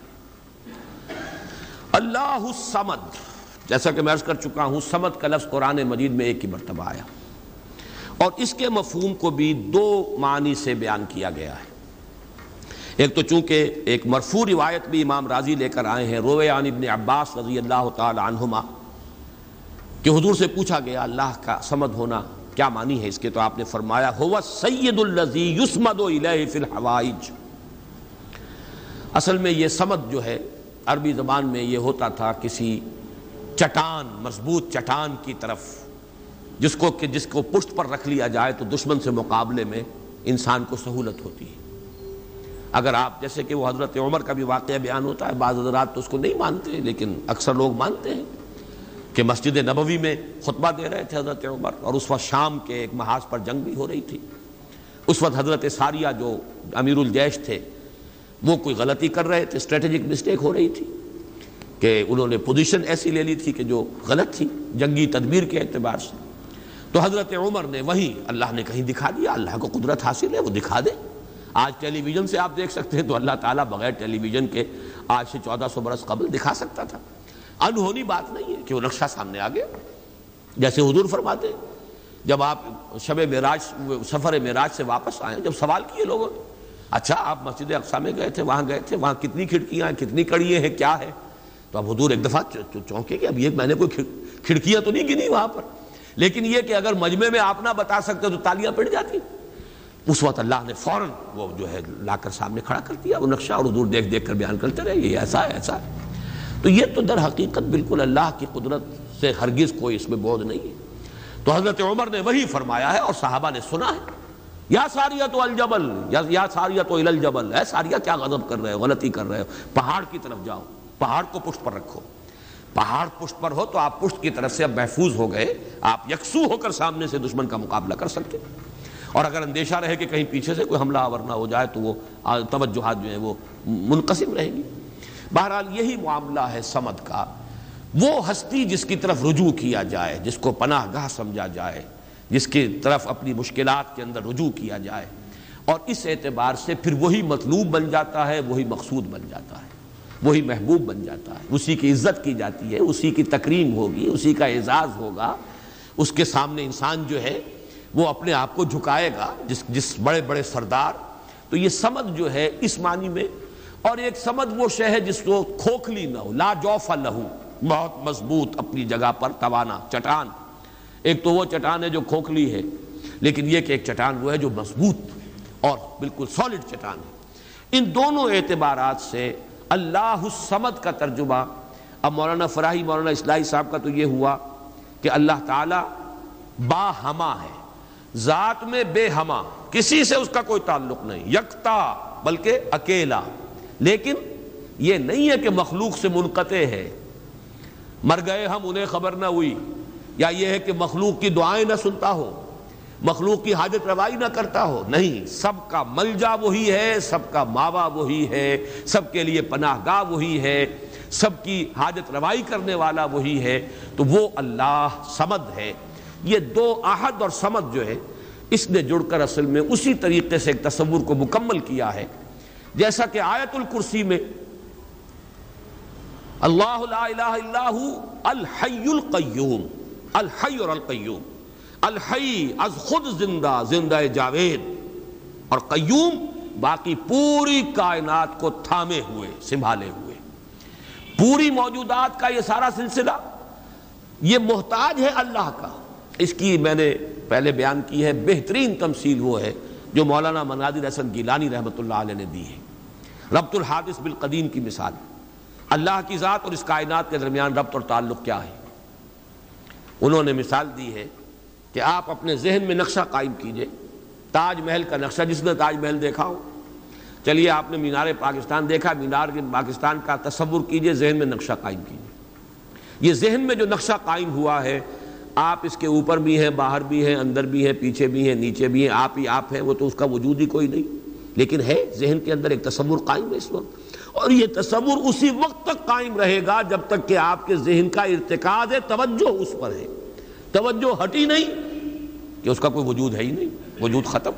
اللہ السمد جیسا کہ میں عرض کر چکا ہوں سمد کا لفظ قرآن مجید میں ایک ہی مرتبہ آیا۔ اور اس کے مفہوم کو بھی دو معنی سے بیان کیا گیا ہے۔ ایک تو چونکہ ایک مرفوع روایت بھی امام راضی لے کر آئے ہیں روے عن ابن عباس رضی اللہ تعالی عنہما، کہ حضور سے پوچھا گیا، اللہ کا سمد ہونا کیا معنی ہے؟ اس کے تو آپ نے فرمایا، ہوا سید الزی یسمد الیہ فی الحوائج اصل میں یہ سمد جو ہے، عربی زبان میں یہ ہوتا تھا کسی چٹان، مضبوط چٹان کی طرف، جس کو کہ جس کو پشت پر رکھ لیا جائے تو دشمن سے مقابلے میں انسان کو سہولت ہوتی ہے۔ اگر آپ، جیسے کہ وہ حضرت عمر کا بھی واقعہ بیان ہوتا ہے، بعض حضرات تو اس کو نہیں مانتے، لیکن اکثر لوگ مانتے ہیں کہ مسجد نبوی میں خطبہ دے رہے تھے حضرت عمر، اور اس وقت شام کے ایک محاذ پر جنگ بھی ہو رہی تھی۔ اس وقت حضرت ساریہ جو امیر الجیش تھے وہ کوئی غلطی کر رہے تھے اسٹریٹجک مسٹیک ہو رہی تھی کہ انہوں نے پوزیشن ایسی لے لی تھی کہ جو غلط تھی، جنگی تدبیر کے اعتبار سے۔ تو حضرت عمر نے وہی اللہ نے کہیں دکھا دیا، اللہ کو قدرت حاصل ہے، وہ دکھا دے۔ آج ٹیلی ویژن سے آپ دیکھ سکتے ہیں تو اللہ تعالیٰ بغیر ٹیلی ویژن کے آج سے چودہ سو برس قبل دکھا سکتا تھا۔ انہونی بات نہیں ہے کہ وہ نقشہ سامنے آ گیا۔ جیسے حضور فرماتے جب آپ شب معراج، سفر معراج سے واپس آئے، جب سوال کیے لوگوں نے اچھا آپ مسجد اقسا میں گئے تھے، وہاں گئے تھے، وہاں کتنی کھڑکیاں ہیں، کتنی کڑیے ہیں، کیا ہے؟ تو اب حضور ایک دفعہ چونکے کہ اب یہ میں نے کوئی کھڑکیاں تو نہیں گنی وہاں پر۔ لیکن یہ کہ اگر مجمع میں آپ نہ بتا سکتے تو تالیاں پڑ جاتی۔ اس وقت اللہ نے فوراً وہ جو ہے لا کر سامنے کھڑا کر دیا وہ نقشہ اور حضور دیکھ دیکھ کر بیان کرتے رہے، یہ ایسا ہے ایسا ہے۔ تو یہ تو در حقیقت بالکل اللہ کی قدرت سے ہرگز کوئی اس میں بودھ نہیں ہے۔ تو حضرت عمر نے وہی فرمایا ہے اور صحابہ نے سنا ہے۔ یا ساریت الجبل، یا ساریت الجبل۔ ہے ساریہ کیا غضب کر رہے ہو، غلطی کر رہے ہو؟ پہاڑ کی طرف جاؤ، پہاڑ کو پشت پر رکھو۔ پہاڑ پشت پر ہو تو آپ پشت کی طرف سے اب محفوظ ہو گئے، آپ یکسو ہو کر سامنے سے دشمن کا مقابلہ کر سکتے۔ اور اگر اندیشہ رہے کہ کہیں پیچھے سے کوئی حملہ آور نہ ہو جائے تو وہ توجہات جو ہیں وہ منقسم رہیں گی۔ بہرحال یہی معاملہ ہے سمد کا۔ وہ ہستی جس کی طرف رجوع کیا جائے، جس کو پناہ گاہ سمجھا جائے جس کی طرف اپنی مشکلات کے اندر رجوع کیا جائے۔ اور اس اعتبار سے پھر وہی مطلوب بن جاتا ہے، وہی مقصود بن جاتا ہے، وہی محبوب بن جاتا ہے۔ اسی کی عزت کی جاتی ہے، اسی کی تکریم ہوگی، اسی کا اعزاز ہوگا۔ اس کے سامنے انسان جو ہے، وہ اپنے آپ کو جھکائے گا، جس جس بڑے بڑے سردار۔ تو یہ سمد جو ہے، اس معنی میں، اور ایک سمد وہ شہ ہے جس کو کھوکھلی نہ ہو، لا جوفا لہو۔ بہت مضبوط اپنی جگہ پر توانا، چٹان۔ ایک تو وہ چٹان ہے جو کھوکھلی ہے، لیکن یہ کہ ایک چٹان وہ ہے جو مضبوط اور بالکل سالڈ چٹان ہے۔ ان دونوں اعتبارات سے اللہ السمد کا ترجمہ، اب مولانا فراہی، مولانا اسلائی صاحب کا تو یہ ہوا کہ اللہ تعالی با ہما ہے۔ ذات میں بے ہما، کسی سے اس کا کوئی تعلق نہیں، یکتا، بلکہ اکیلا۔ لیکن یہ نہیں ہے کہ مخلوق سے منقطع ہے۔ مر گئے ہم، انہیں خبر نہ ہوئی۔ یا یہ ہے کہ مخلوق کی دعائیں نہ سنتا ہو، مخلوق کی حاجت روائی نہ کرتا ہو، نہیں، سب کا ملجا وہی ہے، سب کا ماوا وہی ہے، سب کے لیے پناہ گاہ وہی ہے، سب کی حاجت روائی کرنے والا وہی ہے۔ تو وہ اللہ سمد ہے۔ یہ دو عہد اور سمد جو ہے، اس نے جڑ کر اصل میں اسی طریقے سے ایک تصور کو مکمل کیا ہے۔ جیسا کہ آیت الکرسی میں اللہ لا الہ الا الحی القیوم۔ الحی اور القیوم، الحی از خود زندہ زندہ جاوید، اور قیوم باقی پوری کائنات کو تھامے ہوئے، سنبھالے ہوئے۔ پوری موجودات کا یہ سارا سلسلہ، یہ محتاج ہے اللہ کا۔ اس کی میں نے پہلے بیان کی ہے، بہترین تمثیل وہ ہے جو مولانا مناظر حسن گیلانی رحمۃ اللہ علیہ نے دی ہے۔ ربط الحادث بالقدیم کی مثال اللہ کی ذات اور اس کائنات کے درمیان ربط اور تعلق کیا ہے؟ انہوں نے مثال دی ہے کہ آپ اپنے ذہن میں نقشہ قائم کیجیے۔ تاج محل کا نقشہ جس نے تاج محل دیکھا ہو۔ چلیے، آپ نے مینار پاکستان دیکھا، مینار پاکستان کا تصور کیجیے، ذہن میں نقشہ قائم کیجیے۔ یہ ذہن میں جو نقشہ قائم ہوا ہے، آپ اس کے اوپر بھی ہیں، باہر بھی ہیں، اندر بھی ہیں، پیچھے بھی ہیں، نیچے بھی ہیں، آپ ہی آپ ہیں، وہ تو اس کا وجود ہی کوئی نہیں۔ لیکن ہے، ذہن کے اندر ایک تصور قائم ہے اس وقت۔ اور یہ تصور اسی وقت تک قائم رہے گا جب تک کہ آپ کے ذہن کا ارتکاز ہے، توجہ اس پر ہے۔ توجہ ہٹی نہیں کہ اس کا کوئی وجود ہے ہی نہیں، وجود ختم۔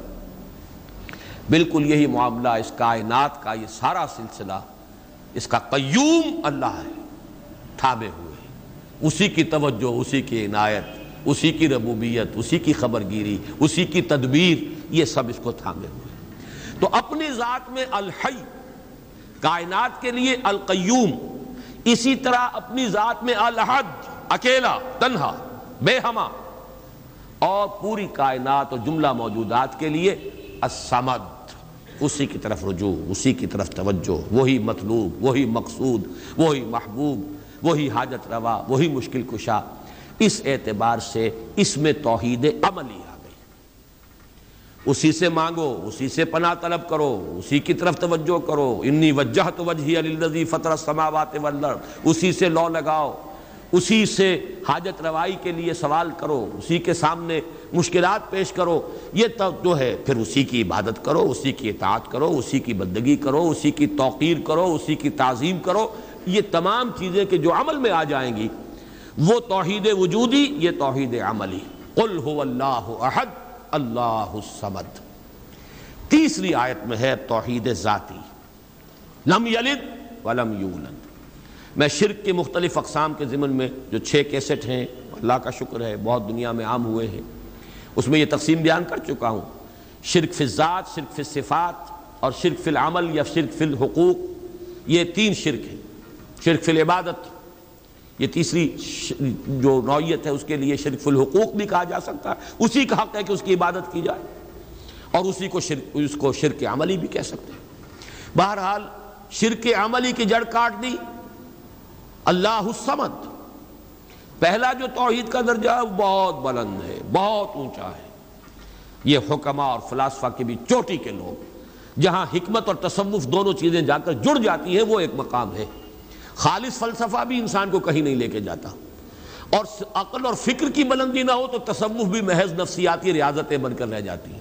بالکل یہی معاملہ اس کائنات کا، یہ سارا سلسلہ اس کا قیوم اللہ ہے، تھامے ہوئے۔ اسی کی توجہ، اسی کی عنایت، اسی کی ربوبیت، اسی کی خبر گیری اسی کی تدبیر، یہ سب اس کو تھامے ہوئے۔ تو اپنی ذات میں الحی کائنات کے لیے القیوم، اسی طرح اپنی ذات میں الحد اکیلا، تنہا، بے ہما، اور پوری کائنات اور جملہ موجودات کے لیے السمد اسی کی طرف رجوع، اسی کی طرف توجہ، وہی مطلوب، وہی مقصود، وہی محبوب، وہی حاجت روا، وہی مشکل کشا۔ اس اعتبار سے اس میں توحید عملی آ گئی اسی سے مانگو، اسی سے پناہ طلب کرو، اسی کی طرف توجہ کرو۔ انی وجہ تو وجہ فطر السماوات والارض۔ اسی سے لو لگاؤ، اسی سے حاجت روائی کے لیے سوال کرو، اسی کے سامنے مشکلات پیش کرو۔ یہ تو جو ہے، پھر اسی کی عبادت کرو، اسی کی اطاعت کرو، اسی کی بندگی کرو، اسی کی توقیر کرو، اسی کی تعظیم کرو۔ یہ تمام چیزیں کہ جو عمل میں آ جائیں گی، وہ توحید وجودی، یہ توحید عملی۔ قل هو اللہ احد۔ اللہ الصمد۔ تیسری آیت میں ہے توحید ذاتی۔ لم یلد ولم یولد۔ میں شرک کے مختلف اقسام کے ضمن میں جو چھ کیسٹ ہیں، اللہ کا شکر ہے، بہت دنیا میں عام ہوئے ہیں۔ اس میں یہ تقسیم بیان کر چکا ہوں۔ شرک فی الذات، شرک فی الصفات اور شرک فی العمل یا شرک فی الحقوق، یہ تین شرک ہیں۔ شرک فی العبادت یہ تیسری جو نوعیت ہے اس کے لیے شرک الحقوق بھی کہا جا سکتا ہے۔ اسی کا حق ہے کہ اس کی عبادت کی جائے۔ اور اسی کو شرک اس کو شرک عملی بھی کہہ سکتے ہیں۔ بہرحال، شرک عملی کی جڑ کاٹ دی۔ اللہ السمد پہلا جو توحید کا درجہ ہے، وہ بہت بلند ہے، بہت اونچا ہے۔ یہ حکمہ اور فلاسفہ کے بھی چوٹی کے لوگ، جہاں حکمت اور تصوف دونوں چیزیں جا کر جڑ جاتی ہیں، وہ ایک مقام ہے۔ خالص فلسفہ بھی انسان کو کہیں نہیں لے کے جاتا۔ اور عقل اور فکر کی بلندی نہ ہو تو تصوف بھی محض نفسیاتی ریاضتیں بن کر رہ جاتی ہیں۔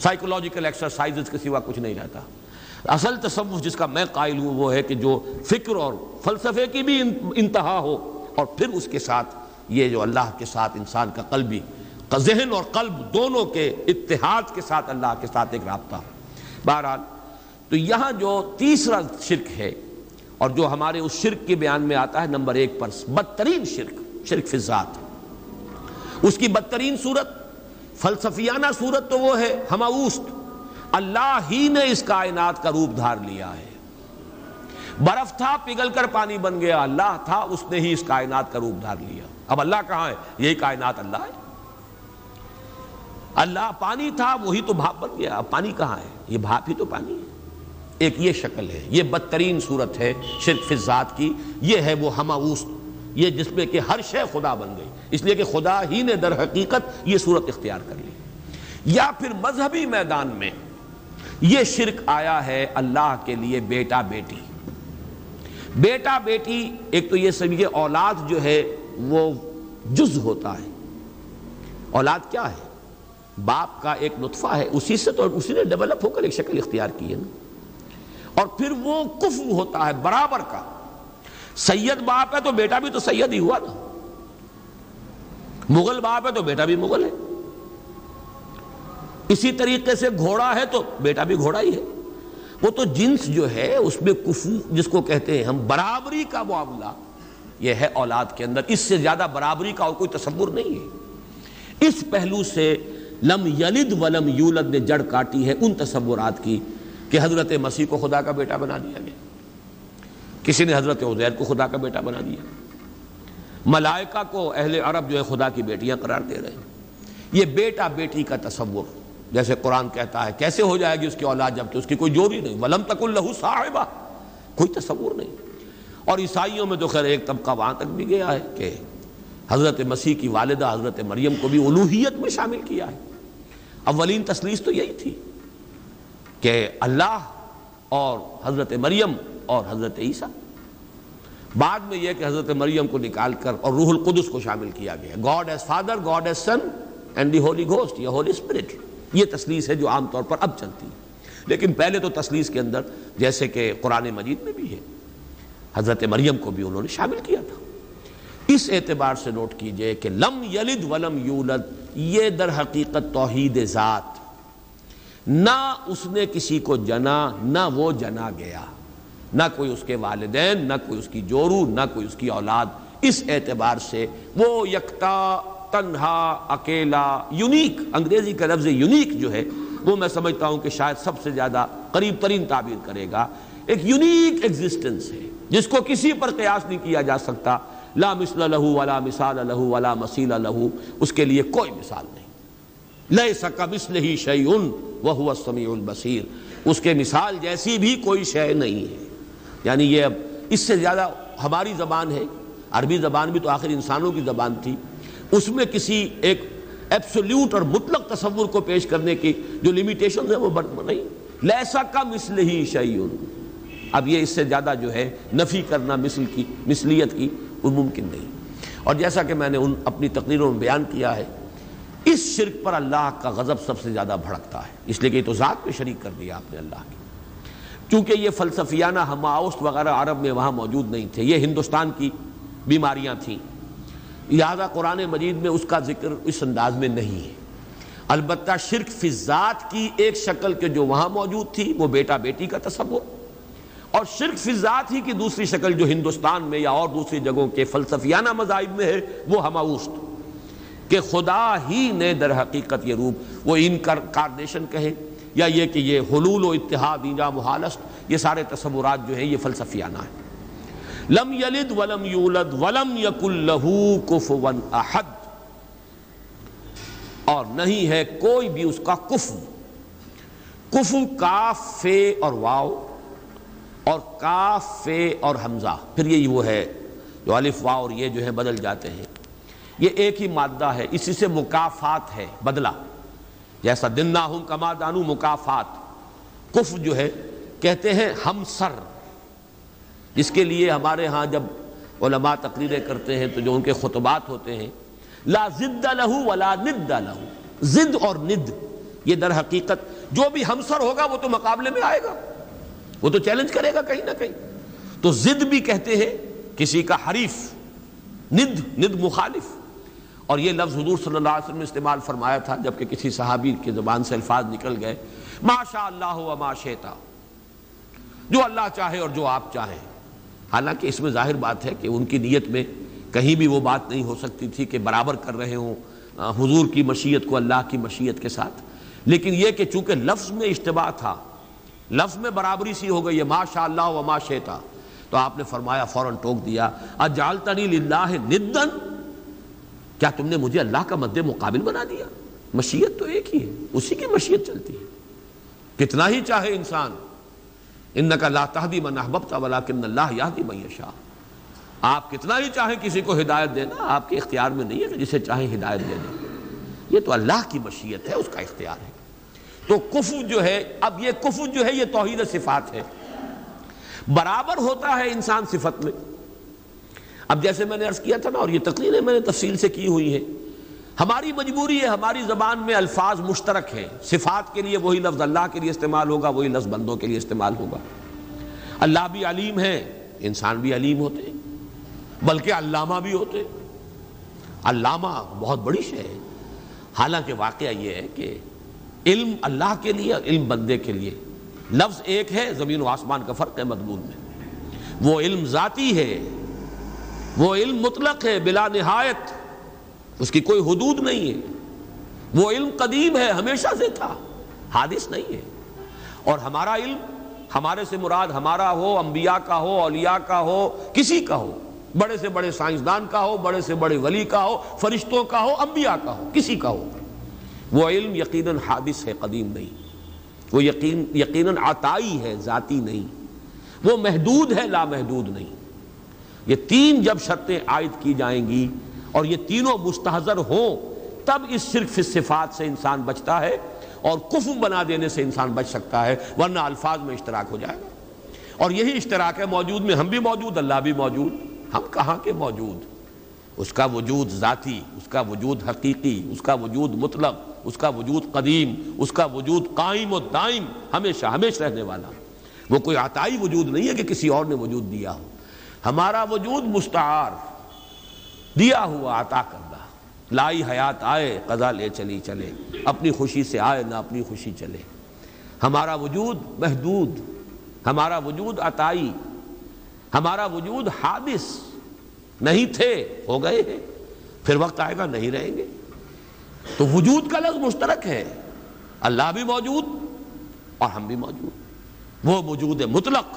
سائیکولوجیکل ایکسرسائز کے سوا کچھ نہیں رہتا۔ اصل تصوف جس کا میں قائل ہوں وہ ہے کہ جو فکر اور فلسفے کی بھی انتہا ہو اور پھر اس کے ساتھ یہ جو اللہ کے ساتھ انسان کا قلبی ذہن اور قلب دونوں کے اتحاد کے ساتھ اللہ کے ساتھ ایک رابطہ۔ بہرحال تو یہاں جو تیسرا شرک ہے اور جو ہمارے اس شرک کے بیان میں آتا ہے، نمبر ایک پر بدترین شرک شرک فضات اس کی بدترین صورت، فلسفیانہ صورت تو وہ ہے ہماوست اللہ ہی نے اس کائنات کا روپ دھار لیا ہے۔ برف تھا، پگھل کر پانی بن گیا۔ اللہ تھا، اس نے ہی اس کائنات کا روپ دھار لیا۔ اب اللہ کہاں ہے؟ یہی کائنات اللہ ہے۔ اللہ پانی تھا، وہی تو بھاپ بن گیا۔ اب پانی کہاں ہے؟ یہ بھاپ ہی تو پانی ہے۔ ایک یہ شکل ہے، یہ بدترین صورت ہے شرک فی ذات کی، یہ ہے وہ ہماوست یہ جس میں کہ ہر شے خدا بن گئی۔ اس لیے کہ خدا ہی نے در حقیقت یہ صورت اختیار کر لی۔ یا پھر مذہبی میدان میں یہ شرک آیا ہے اللہ کے لیے بیٹا بیٹی۔ بیٹا بیٹی ایک تو یہ سب اولاد جو ہے وہ جز ہوتا ہے۔ اولاد کیا ہے؟ باپ کا ایک نطفہ ہے، اسی سے تو اسی نے ڈیولپ ہو کر ایک شکل اختیار کی ہے نا۔ اور پھر وہ کف ہوتا ہے برابر کا۔ سید باپ ہے تو بیٹا بھی تو سید ہی ہوا نا۔ مغل باپ ہے تو بیٹا بھی مغل ہے۔ اسی طریقے سے گھوڑا ہے تو بیٹا بھی گھوڑا ہی ہے۔ وہ تو جنس جو ہے اس میں کفو، جس کو کہتے ہیں ہم، برابری کا معاملہ یہ ہے اولاد کے اندر۔ اس سے زیادہ برابری کا اور کوئی تصور نہیں ہے۔ اس پہلو سے لم یلد ولم یولد نے جڑ کاٹی ہے ان تصورات کی۔ کہ حضرت مسیح کو خدا کا بیٹا بنا دیا گیا۔ کسی نے حضرت عزیر کو خدا کا بیٹا بنا دیا۔ ملائکہ کو اہل عرب جو ہے خدا کی بیٹیاں قرار دے رہے ہیں۔ یہ بیٹا بیٹی کا تصور، جیسے قرآن کہتا ہے، کیسے ہو جائے گی اس کی اولاد جب تو اس کی کوئی جوری نہیں۔ ولم تک اللہ صاحبہ۔ کوئی تصور نہیں۔ اور عیسائیوں میں تو خیر ایک طبقہ وہاں تک بھی گیا ہے کہ حضرت مسیح کی والدہ حضرت مریم کو بھی الوحیت میں شامل کیا ہے۔ اولین تسلیس تو یہی تھی۔ کہ اللہ اور حضرت مریم اور حضرت عیسیٰ۔ بعد میں یہ کہ حضرت مریم کو نکال کر اور روح القدس کو شامل کیا گیا۔ God as Father God as Son and the Holy Ghost یا ہولی اسپرٹ یہ تسلیس ہے جو عام طور پر اب چلتی ہے۔ لیکن پہلے تو تسلیس کے اندر جیسے کہ قرآن مجید میں بھی ہے۔ حضرت مریم کو بھی انہوں نے شامل کیا تھا۔ اس اعتبار سے نوٹ کیجیے کہ لم یلد ولم یولد، یہ در حقیقت توحید ذات نہ اس نے کسی کو جنا، نہ وہ جنا گیا۔ نہ کوئی اس کے والدین، نہ کوئی اس کی جورو، نہ کوئی اس کی اولاد۔ اس اعتبار سے وہ یکتا، تنہا، اکیلا، یونیک، انگریزی کا لفظ یونیک جو ہے، وہ میں سمجھتا ہوں کہ شاید سب سے زیادہ قریب ترین تعبیر کرے گا۔ ایک یونیک ایگزسٹنس ہے، جس کو کسی پر قیاس نہیں کیا جا سکتا۔ لا مثل لہو ولا مثال لہو ولا مسیل لہو اس کے لیے کوئی مثال نہیں۔ لے سکا مثل ہی شعیون وہ سمیع البصیر۔ اس کے مثال جیسی بھی کوئی شے نہیں ہے۔ یعنی یہ اب اس سے زیادہ ہماری زبان ہے۔ عربی زبان بھی تو آخر انسانوں کی زبان تھی۔ اس میں کسی ایک ایپسولیوٹ اور مطلق تصور کو پیش کرنے کی جو لیمیٹیشن ہے وہ نہیں۔ لیسا کا مثل ہی شعیون اب یہ اس سے زیادہ جو ہے نفی کرنا مثل کی مثلیت کی وہ ممکن نہیں۔ اور جیسا کہ میں نے ان اپنی تقریروں میں بیان کیا ہے اس شرک پر اللہ کا غضب سب سے زیادہ بھڑکتا ہے۔ اس لیے کہ یہ تو ذات پہ شریک کر دیا آپ نے اللہ کی۔ چونکہ یہ فلسفیانہ ہماؤست وغیرہ عرب میں وہاں موجود نہیں تھے۔ یہ ہندوستان کی بیماریاں تھیں۔ لہذا قرآن مجید میں اس کا ذکر اس انداز میں نہیں ہے۔ البتہ شرک فی ذات کی ایک شکل کے جو وہاں موجود تھی، وہ بیٹا بیٹی کا تصور۔ اور شرک فی ذات ہی کی دوسری شکل جو ہندوستان میں یا اور دوسری جگہوں کے فلسفیانہ مذاہب میں ہے، وہ ہماوست کہ خدا ہی نے در حقیقت یہ روپ وہ انکارنیشن کہے یا یہ کہ یہ حلول و اتحاد اینجا محالست، یہ سارے تصورات جو ہیں یہ فلسفیانہ ہیں۔ لم یلد ولم یولد ولم یکل لہو کفون احد۔ اور نہیں ہے کوئی بھی اس کا کفو۔ کفو کاف فے اور واؤ اور کاف فے اور حمزہ۔ پھر یہ وہ ہے جو الف واؤ اور یہ جو ہے بدل جاتے ہیں۔ یہ ایک ہی مادہ ہے، اسی سے مکافات ہے، بدلہ۔ جیسا دن نہ ہوں کما دانو مکافات۔ کف جو ہے، کہتے ہیں ہم سر۔ جس کے لیے ہمارے ہاں جب علماء تقریریں کرتے ہیں، تو جو ان کے خطبات ہوتے ہیں، لا زد لہو ولا ند لہو زد اور ند، یہ در حقیقت جو بھی ہمسر ہوگا، وہ تو مقابلے میں آئے گا۔ وہ تو چیلنج کرے گا کہیں نہ کہیں۔ تو زد بھی کہتے ہیں، کسی کا حریف۔ ند ند مخالف۔ اور یہ لفظ حضور صلی اللہ علیہ وسلم نے استعمال فرمایا تھا جبکہ کسی صحابی کی زبان سے الفاظ نکل گئے۔ ما شاء اللہ و ما شیتا جو اللہ چاہے اور جو آپ چاہیں۔ حالانکہ اس میں ظاہر بات ہے کہ ان کی نیت میں کہیں بھی وہ بات نہیں ہو سکتی تھی کہ برابر کر رہے ہوں حضور کی مشیت کو اللہ کی مشیت کے ساتھ۔ لیکن یہ کہ چونکہ لفظ میں اشتباہ تھا، لفظ میں برابری سی ہو گئی ہے ما شاء اللہ و ما شیتا تو آپ نے فرمایا فوراً ٹوک دیا۔ اجالتنی للہ ندن کیا تم نے مجھے اللہ کا مد مقابل بنا دیا؟ مشیت تو ایک ہی ہے، اسی کی مشیت چلتی ہے۔ کتنا ہی چاہے انسان ان کا لا تحدی من احببتا ولیکن اللہ یہدی من یشاء۔ آپ کتنا ہی چاہیں کسی کو ہدایت دینا، آپ کے اختیار میں نہیں ہے کہ جسے چاہیں ہدایت دے دیں یہ تو اللہ کی مشیت ہے، اس کا اختیار ہے۔ تو کفو جو ہے، اب یہ کفو جو ہے، یہ توحید صفات ہے۔ برابر ہوتا ہے انسان صفت میں۔ اب جیسے میں نے عرض کیا تھا نا، اور یہ تقریریں میں نے تفصیل سے کی ہوئی ہیں۔ ہماری مجبوری ہے، ہماری زبان میں الفاظ مشترک ہیں۔ صفات کے لیے وہی لفظ اللہ کے لیے استعمال ہوگا، وہی لفظ بندوں کے لیے استعمال ہوگا۔ اللہ بھی علیم ہے انسان بھی علیم ہوتے، بلکہ علامہ بھی ہوتے۔ علامہ بہت بڑی شے ہے۔ حالانکہ واقعہ یہ ہے کہ علم اللہ کے لیے علم بندے کے لیے۔ لفظ ایک ہے، زمین و آسمان کا فرق ہے مضمون میں۔ وہ علم ذاتی ہے وہ علم مطلق ہے، بلا نہایت۔ اس کی کوئی حدود نہیں ہے۔ وہ علم قدیم ہے، ہمیشہ سے تھا۔ حادث نہیں ہے۔ اور ہمارا علم، ہمارے سے مراد ہمارا ہو، انبیاء کا ہو، اولیاء کا ہو، کسی کا ہو۔ بڑے سے بڑے سائنسدان کا ہو، بڑے سے بڑے ولی کا ہو، فرشتوں کا ہو، انبیاء کا ہو، کسی کا ہو۔ وہ علم یقیناً حادث ہے، قدیم نہیں۔ وہ یقین، یقیناً عطائی ہے، ذاتی نہیں۔ وہ محدود ہے، لامحدود نہیں۔ یہ تین جب شرطیں عائد کی جائیں گی اور یہ تینوں مستحضر ہوں، تب اس صرف صفات سے انسان بچتا ہے اور کفو بنا دینے سے انسان بچ سکتا ہے، ورنہ الفاظ میں اشتراک ہو جائے گا۔ اور یہی اشتراک ہے، موجود میں ہم بھی موجود، اللہ بھی موجود، ہم کہاں کے موجود؟ اس کا وجود ذاتی، اس کا وجود حقیقی، اس کا وجود مطلب اس کا وجود قدیم، اس کا وجود قائم و دائم، ہمیشہ ہمیشہ رہنے والا۔ وہ کوئی عطائی وجود نہیں ہے کہ کسی اور نے وجود دیا ہو۔ ہمارا وجود مستعار، دیا ہوا عطا کردہ۔ لائی حیات آئے، قضا لے چلی چلے۔ اپنی خوشی سے آئے، نہ اپنی خوشی چلے۔ ہمارا وجود محدود، ہمارا وجود عطائی۔ ہمارا وجود حادث نہیں تھے، ہو گئے ہیں۔ پھر وقت آئے گا، نہیں رہیں گے۔ تو وجود کا لفظ مشترک ہے۔ اللہ بھی موجود اور ہم بھی موجود۔ وہ وجود مطلق۔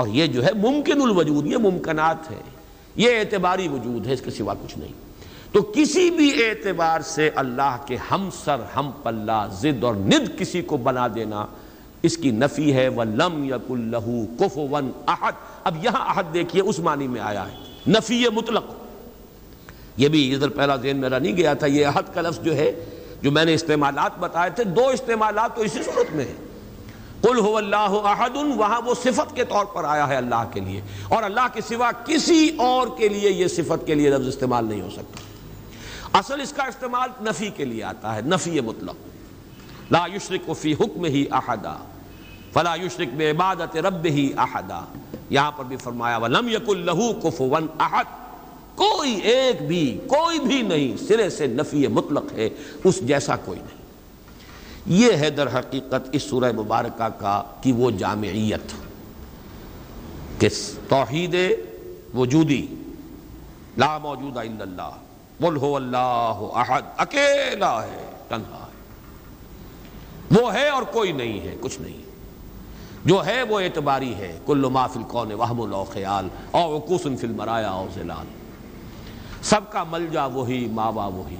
اور یہ جو ہے ممکن الوجود، یہ ممکنات ہے، یہ اعتباری وجود ہے، اس کے سوا کچھ نہیں۔ تو کسی بھی اعتبار سے اللہ کے ہم سر، ہم پلہ زد اور ند کسی کو بنا دینا، اس کی نفی ہے، وَلَمْ يَكُلْ لَهُ كُفُوًا أَحَدْ۔ اب یہاں احد دیکھیے، اس معنی میں آیا ہے۔ نفی مطلق۔ یہ بھی ادھر پہلا ذہن میرا نہیں گیا تھا، یہ احد کا لفظ جو ہے، جو میں نے استعمالات بتائے تھے، دو استعمالات تو اسی صورت میں ہیں۔ قل هو اللہ احد وہاں وہ صفت کے طور پر آیا ہے اللہ کے لیے اور اللہ کے سوا کسی اور کے لیے یہ صفت کے لیے لفظ استعمال نہیں ہو سکتا۔ اصل اس کا استعمال نفی کے لیے آتا ہے، نفی مطلق۔ لا یشرک فی حکم ہی احدا، فلا یشرک بے عبادت رب ہی احدا۔ یہاں پر بھی فرمایا، ولم یک اللہ کفوا احد۔ کوئی ایک بھی، کوئی بھی نہیں، سرے سے نفی مطلق ہے، اس جیسا کوئی نہیں۔ یہ ہے در حقیقت اس سورہ مبارکہ کا کی وہ جامعیت کہ توحید وجودی لا موجود الا اللہ، قل ہو اللہ احد، اکیلا ہے، تنہا ہے۔ وہ ہے اور کوئی نہیں ہے، کچھ نہیں۔ جو ہے وہ اعتباری ہے، کل ما فی القون وہم لو خیال، او وقوس فی المرایا او زلال۔ سب کا مل جا وہی، ماوا وہی۔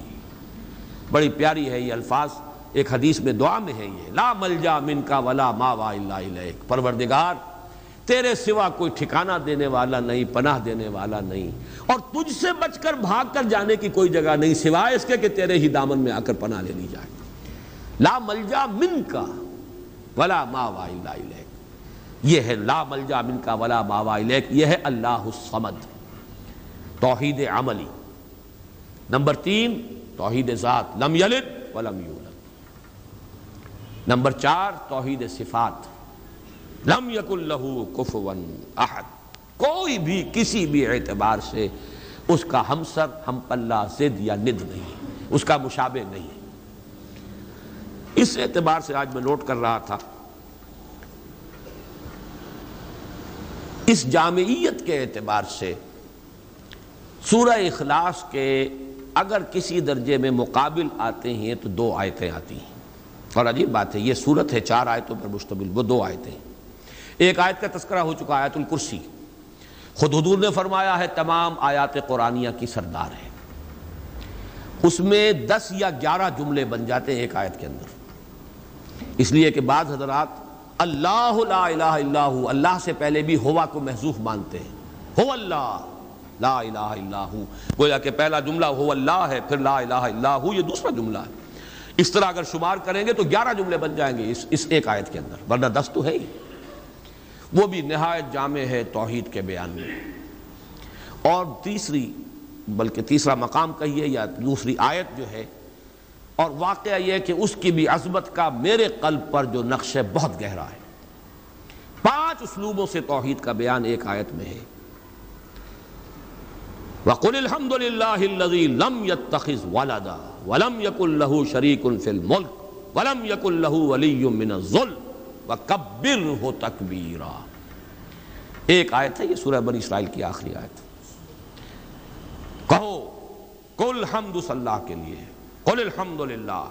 بڑی پیاری ہے یہ الفاظ۔ ایک حدیث میں دعا میں ہے یہ، لا مل جا من کا ولا ماوا اللہ پروردگار، تیرے سوا کوئی ٹھکانہ دینے والا نہیں، پناہ دینے والا نہیں۔ اور تجھ سے بچ کر بھاگ کر جانے کی کوئی جگہ نہیں، سوائے اس کے کہ تیرے ہی دامن میں آ کر پناہ لے لی جائے۔ لا ملجا من کا ولا ماوا اللہ یہ ہے لا ملجا من کا ولا ما ماوا یہ ہے اللہ الصمد، توحید عملی۔ نمبر تین، توحید ذات، لم یلد ولم یولد۔ نمبر چار، توحید صفات۔ لم یک اللہ کفون احد۔ کوئی بھی، کسی بھی اعتبار سے اس کا ہمسر ہم پلہ زد یا ند نہیں اس کا مشابہ نہیں اس اعتبار سے آج میں نوٹ کر رہا تھا۔ اس جامعیت کے اعتبار سے سورہ اخلاص کے اگر کسی درجے میں مقابل آتے ہیں تو دو آیتیں آتی ہیں۔ اور عجیب بات ہے، یہ صورت ہے، چار آیتوں پر مشتمل، وہ دو آیتیں ایک آیت کا تذکرہ ہو چکا آیت الکرسی۔ خود حضور نے فرمایا ہے، تمام آیات قرآنیہ کی سردار ہے اس میں دس یا گیارہ جملے بن جاتے ہیں ایک آیت کے اندر۔ اس لیے کہ بعض حضرات اللہ لا الہ الا ہو، اللہ سے پہلے بھی ہوا کو محضوف مانتے ہیں۔ ہو اللہ، لا الہ الا ہو۔ گویا کہ پہلا جملہ ہو اللہ ہے، پھر لا الہ الا ہو، یہ دوسرا جملہ ہے۔ اس طرح اگر شمار کریں گے تو گیارہ جملے بن جائیں گے اس اس ایک آیت کے اندر، ورنہ دس تو ہے ہی۔ وہ بھی نہایت جامع ہے توحید کے بیان میں۔ اور تیسری، بلکہ تیسرا مقام کہیے یا دوسری آیت جو ہے، اور واقعہ یہ کہ اس کی بھی عظمت کا میرے قلب پر جو نقش ہے بہت گہرا ہے۔ پانچ اسلوبوں سے توحید کا بیان ایک آیت میں ہے۔ وَقُلِ الْحَمْدُ لِلَّهِ الَّذِي لَمْ يَتَّخِذْ وَلَدًا۔ ولم وَلَمْ يَكُنْ لَهُ شَرِيكٌ فِي الْمُلْكِ، وَلَمْ يَكُنْ لَهُ وَلِيٌّ مِّنَ الظُّلْمِ، وَكَبِّرْهُ تَكْبِيرًا۔ ایک آیت ہے، یہ سورہ بنی اسرائیل کی آخری آیت۔ کہو کل حمد صلی اللہ کے لیے، قل الحمد للہ۔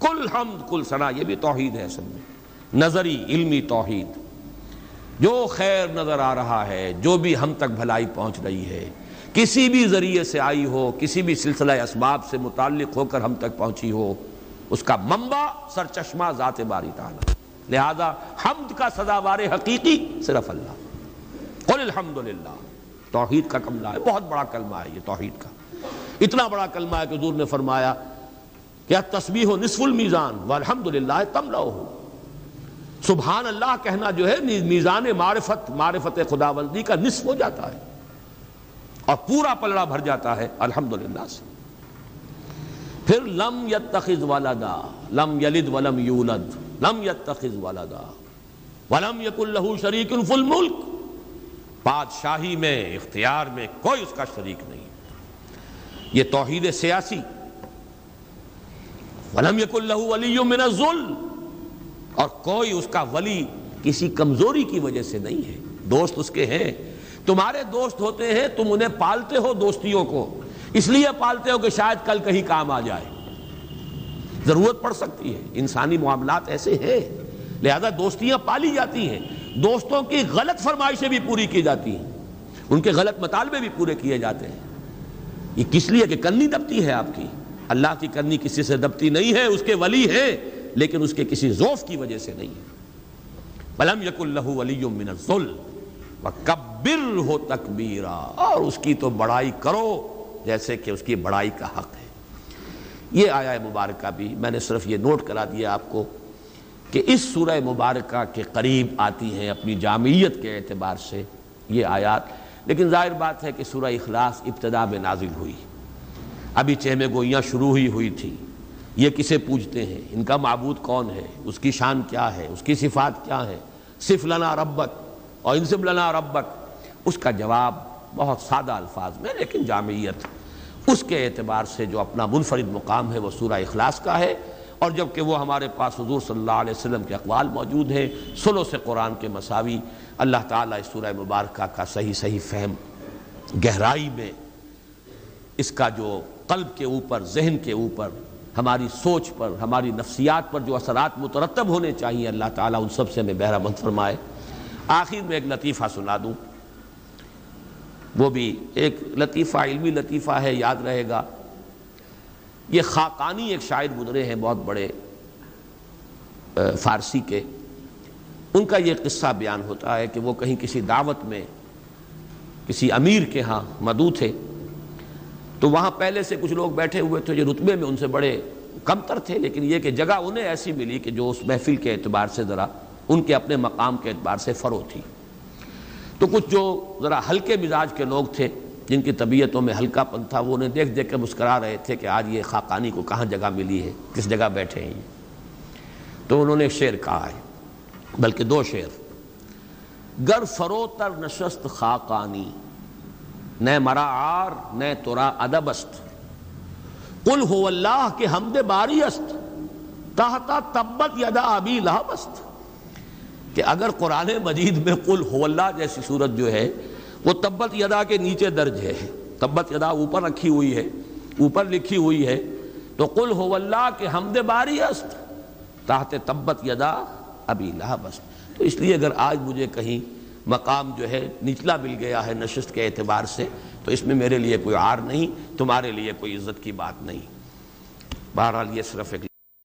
کل حمد کل سنا یہ بھی توحید ہے اصل میں۔ نظری، علمی توحید۔ جو خیر نظر آ رہا ہے، جو بھی ہم تک بھلائی پہنچ رہی ہے کسی بھی ذریعے سے آئی ہو، کسی بھی سلسلہ اسباب سے متعلق ہو کر ہم تک پہنچی ہو، اس کا منبع سر چشمہ ذات باری تعالی۔ لہذا حمد کا سزاوار حقیقی صرف اللہ۔ قل الحمد للہ توحید کا کملہ ہے، بہت بڑا کلمہ ہے یہ توحید کا۔ اتنا بڑا کلمہ ہے کہ حضور نے فرمایا کہ تسبیح و نصف المیزان والحمد للہ تم لو سبحان اللہ کہنا جو ہے، میزان معرفت معرفت خداوندی کا نصف ہو جاتا ہے۔ اور پورا پلڑا بھر جاتا ہے، الحمدللہ سے۔ پھر لم یتخذ والدا لم یلد ولم یولد، لم یتخذ والدا ولم یکن لہو شریک فی الملک۔ بادشاہی میں، اختیار میں کوئی اس کا شریک نہیں۔ یہ توحید سیاسی۔ ولم یکن لہو ولی من الظلم۔ اور کوئی اس کا ولی کسی کمزوری کی وجہ سے نہیں ہے۔ دوست اس کے ہیں۔ تمہارے دوست ہوتے ہیں، تم انہیں پالتے ہو دوستیوں کو۔ اس لیے پالتے ہو کہ شاید کل کہیں کام آ جائے۔ ضرورت پڑ سکتی ہے۔ انسانی معاملات ایسے ہیں۔ لہذا دوستیاں پالی جاتی ہیں۔ دوستوں کی غلط فرمائشیں بھی پوری کی جاتی ہیں۔ ان کے غلط مطالبے بھی پورے کیے جاتے ہیں۔ یہ کس لیے کہ کرنی دبتی ہے آپ کی؟ اللہ کی کرنی کسی سے دبتی نہیں ہے، اس کے ولی ہے لیکن اس کے کسی ذوف کی وجہ سے نہیں ہے۔ بلم یک اللہ ولی من الظلم کبر ہو تکبیرا اور اس کی تو بڑائی کرو جیسے کہ اس کی بڑائی کا حق ہے۔ یہ آیا مبارکہ بھی میں نے صرف یہ نوٹ کرا دیا آپ کو کہ اس سورہ مبارکہ کے قریب آتی ہیں اپنی جامعیت کے اعتبار سے یہ آیات۔ لیکن ظاہر بات ہے کہ سورہ اخلاص ابتدا میں نازل ہوئی۔ ابھی چہمے گوئیاں شروع ہوئی ہوئی تھی۔ یہ کسے پوجتے ہیں؟ ان کا معبود کون ہے؟ اس کی شان کیا ہے؟ اس کی صفات کیا ہے صف لنا ربک اور انسب لنا ربک۔ اس کا جواب بہت سادہ الفاظ میں، لیکن جامعیت اس کے اعتبار سے جو اپنا منفرد مقام ہے، وہ سورہ اخلاص کا ہے۔ اور جبکہ وہ ہمارے پاس حضور صلی اللہ علیہ وسلم کے اقوال موجود ہیں سلو سے قرآن کے مساوی، اللہ تعالیٰ اس سورہ مبارکہ کا صحیح صحیح فہم گہرائی میں اس کا جو قلب کے اوپر، ذہن کے اوپر، ہماری سوچ پر، ہماری نفسیات پر جو اثرات مترتب ہونے چاہیے، اللہ تعالیٰ ان سب سے ہمیں بہرہ مند فرمائے۔ آخر میں ایک لطیفہ سنا دوں۔ وہ بھی ایک لطیفہ، علمی لطیفہ ہے، یاد رہے گا۔ یہ خاقانی ایک شاعر گزرے ہیں بہت بڑے فارسی کے۔ ان کا یہ قصہ بیان ہوتا ہے کہ وہ کہیں کسی دعوت میں، کسی امیر کے ہاں مدو تھے۔ تو وہاں پہلے سے کچھ لوگ بیٹھے ہوئے تھے جو رتبے میں ان سے بڑے کم تر تھے، لیکن یہ کہ جگہ انہیں ایسی ملی کہ جو اس محفل کے اعتبار سے ذرا، ان کے اپنے مقام کے اعتبار سے فرو تھی۔ تو کچھ جو ذرا ہلکے مزاج کے لوگ تھے، جن کی طبیعتوں میں ہلکا پن تھا، وہ انہیں دیکھ دیکھ کے مسکرا رہے تھے کہ آج یہ خاقانی کو کہاں جگہ ملی ہے، کس جگہ بیٹھے ہیں تو انہوں نے شعر کہا ہے، بلکہ دو شعر۔ گر فرو تر نشست خاقانی، نہ مرا آر نہ ترا ادبست قل ہو اللہ کے حمد باری است تحتا تبت یدا ابی لہبست کہ اگر قرآن مجید میں قل ہو اللہ جیسی صورت جو ہے، وہ تبت یدا کے نیچے درج ہے۔ تبت یدا اوپر رکھی ہوئی ہے، اوپر لکھی ہوئی ہے۔ تو قل ہو اللہ کے حمد باری است۔ تحت تبت یدا ابھی بس تو اس لیے اگر آج مجھے کہیں مقام جو ہے نچلا مل گیا ہے نشست کے اعتبار سے، تو اس میں میرے لیے کوئی عار نہیں، تمہارے لیے کوئی عزت کی بات نہیں۔ بہرحال یہ صرف ایک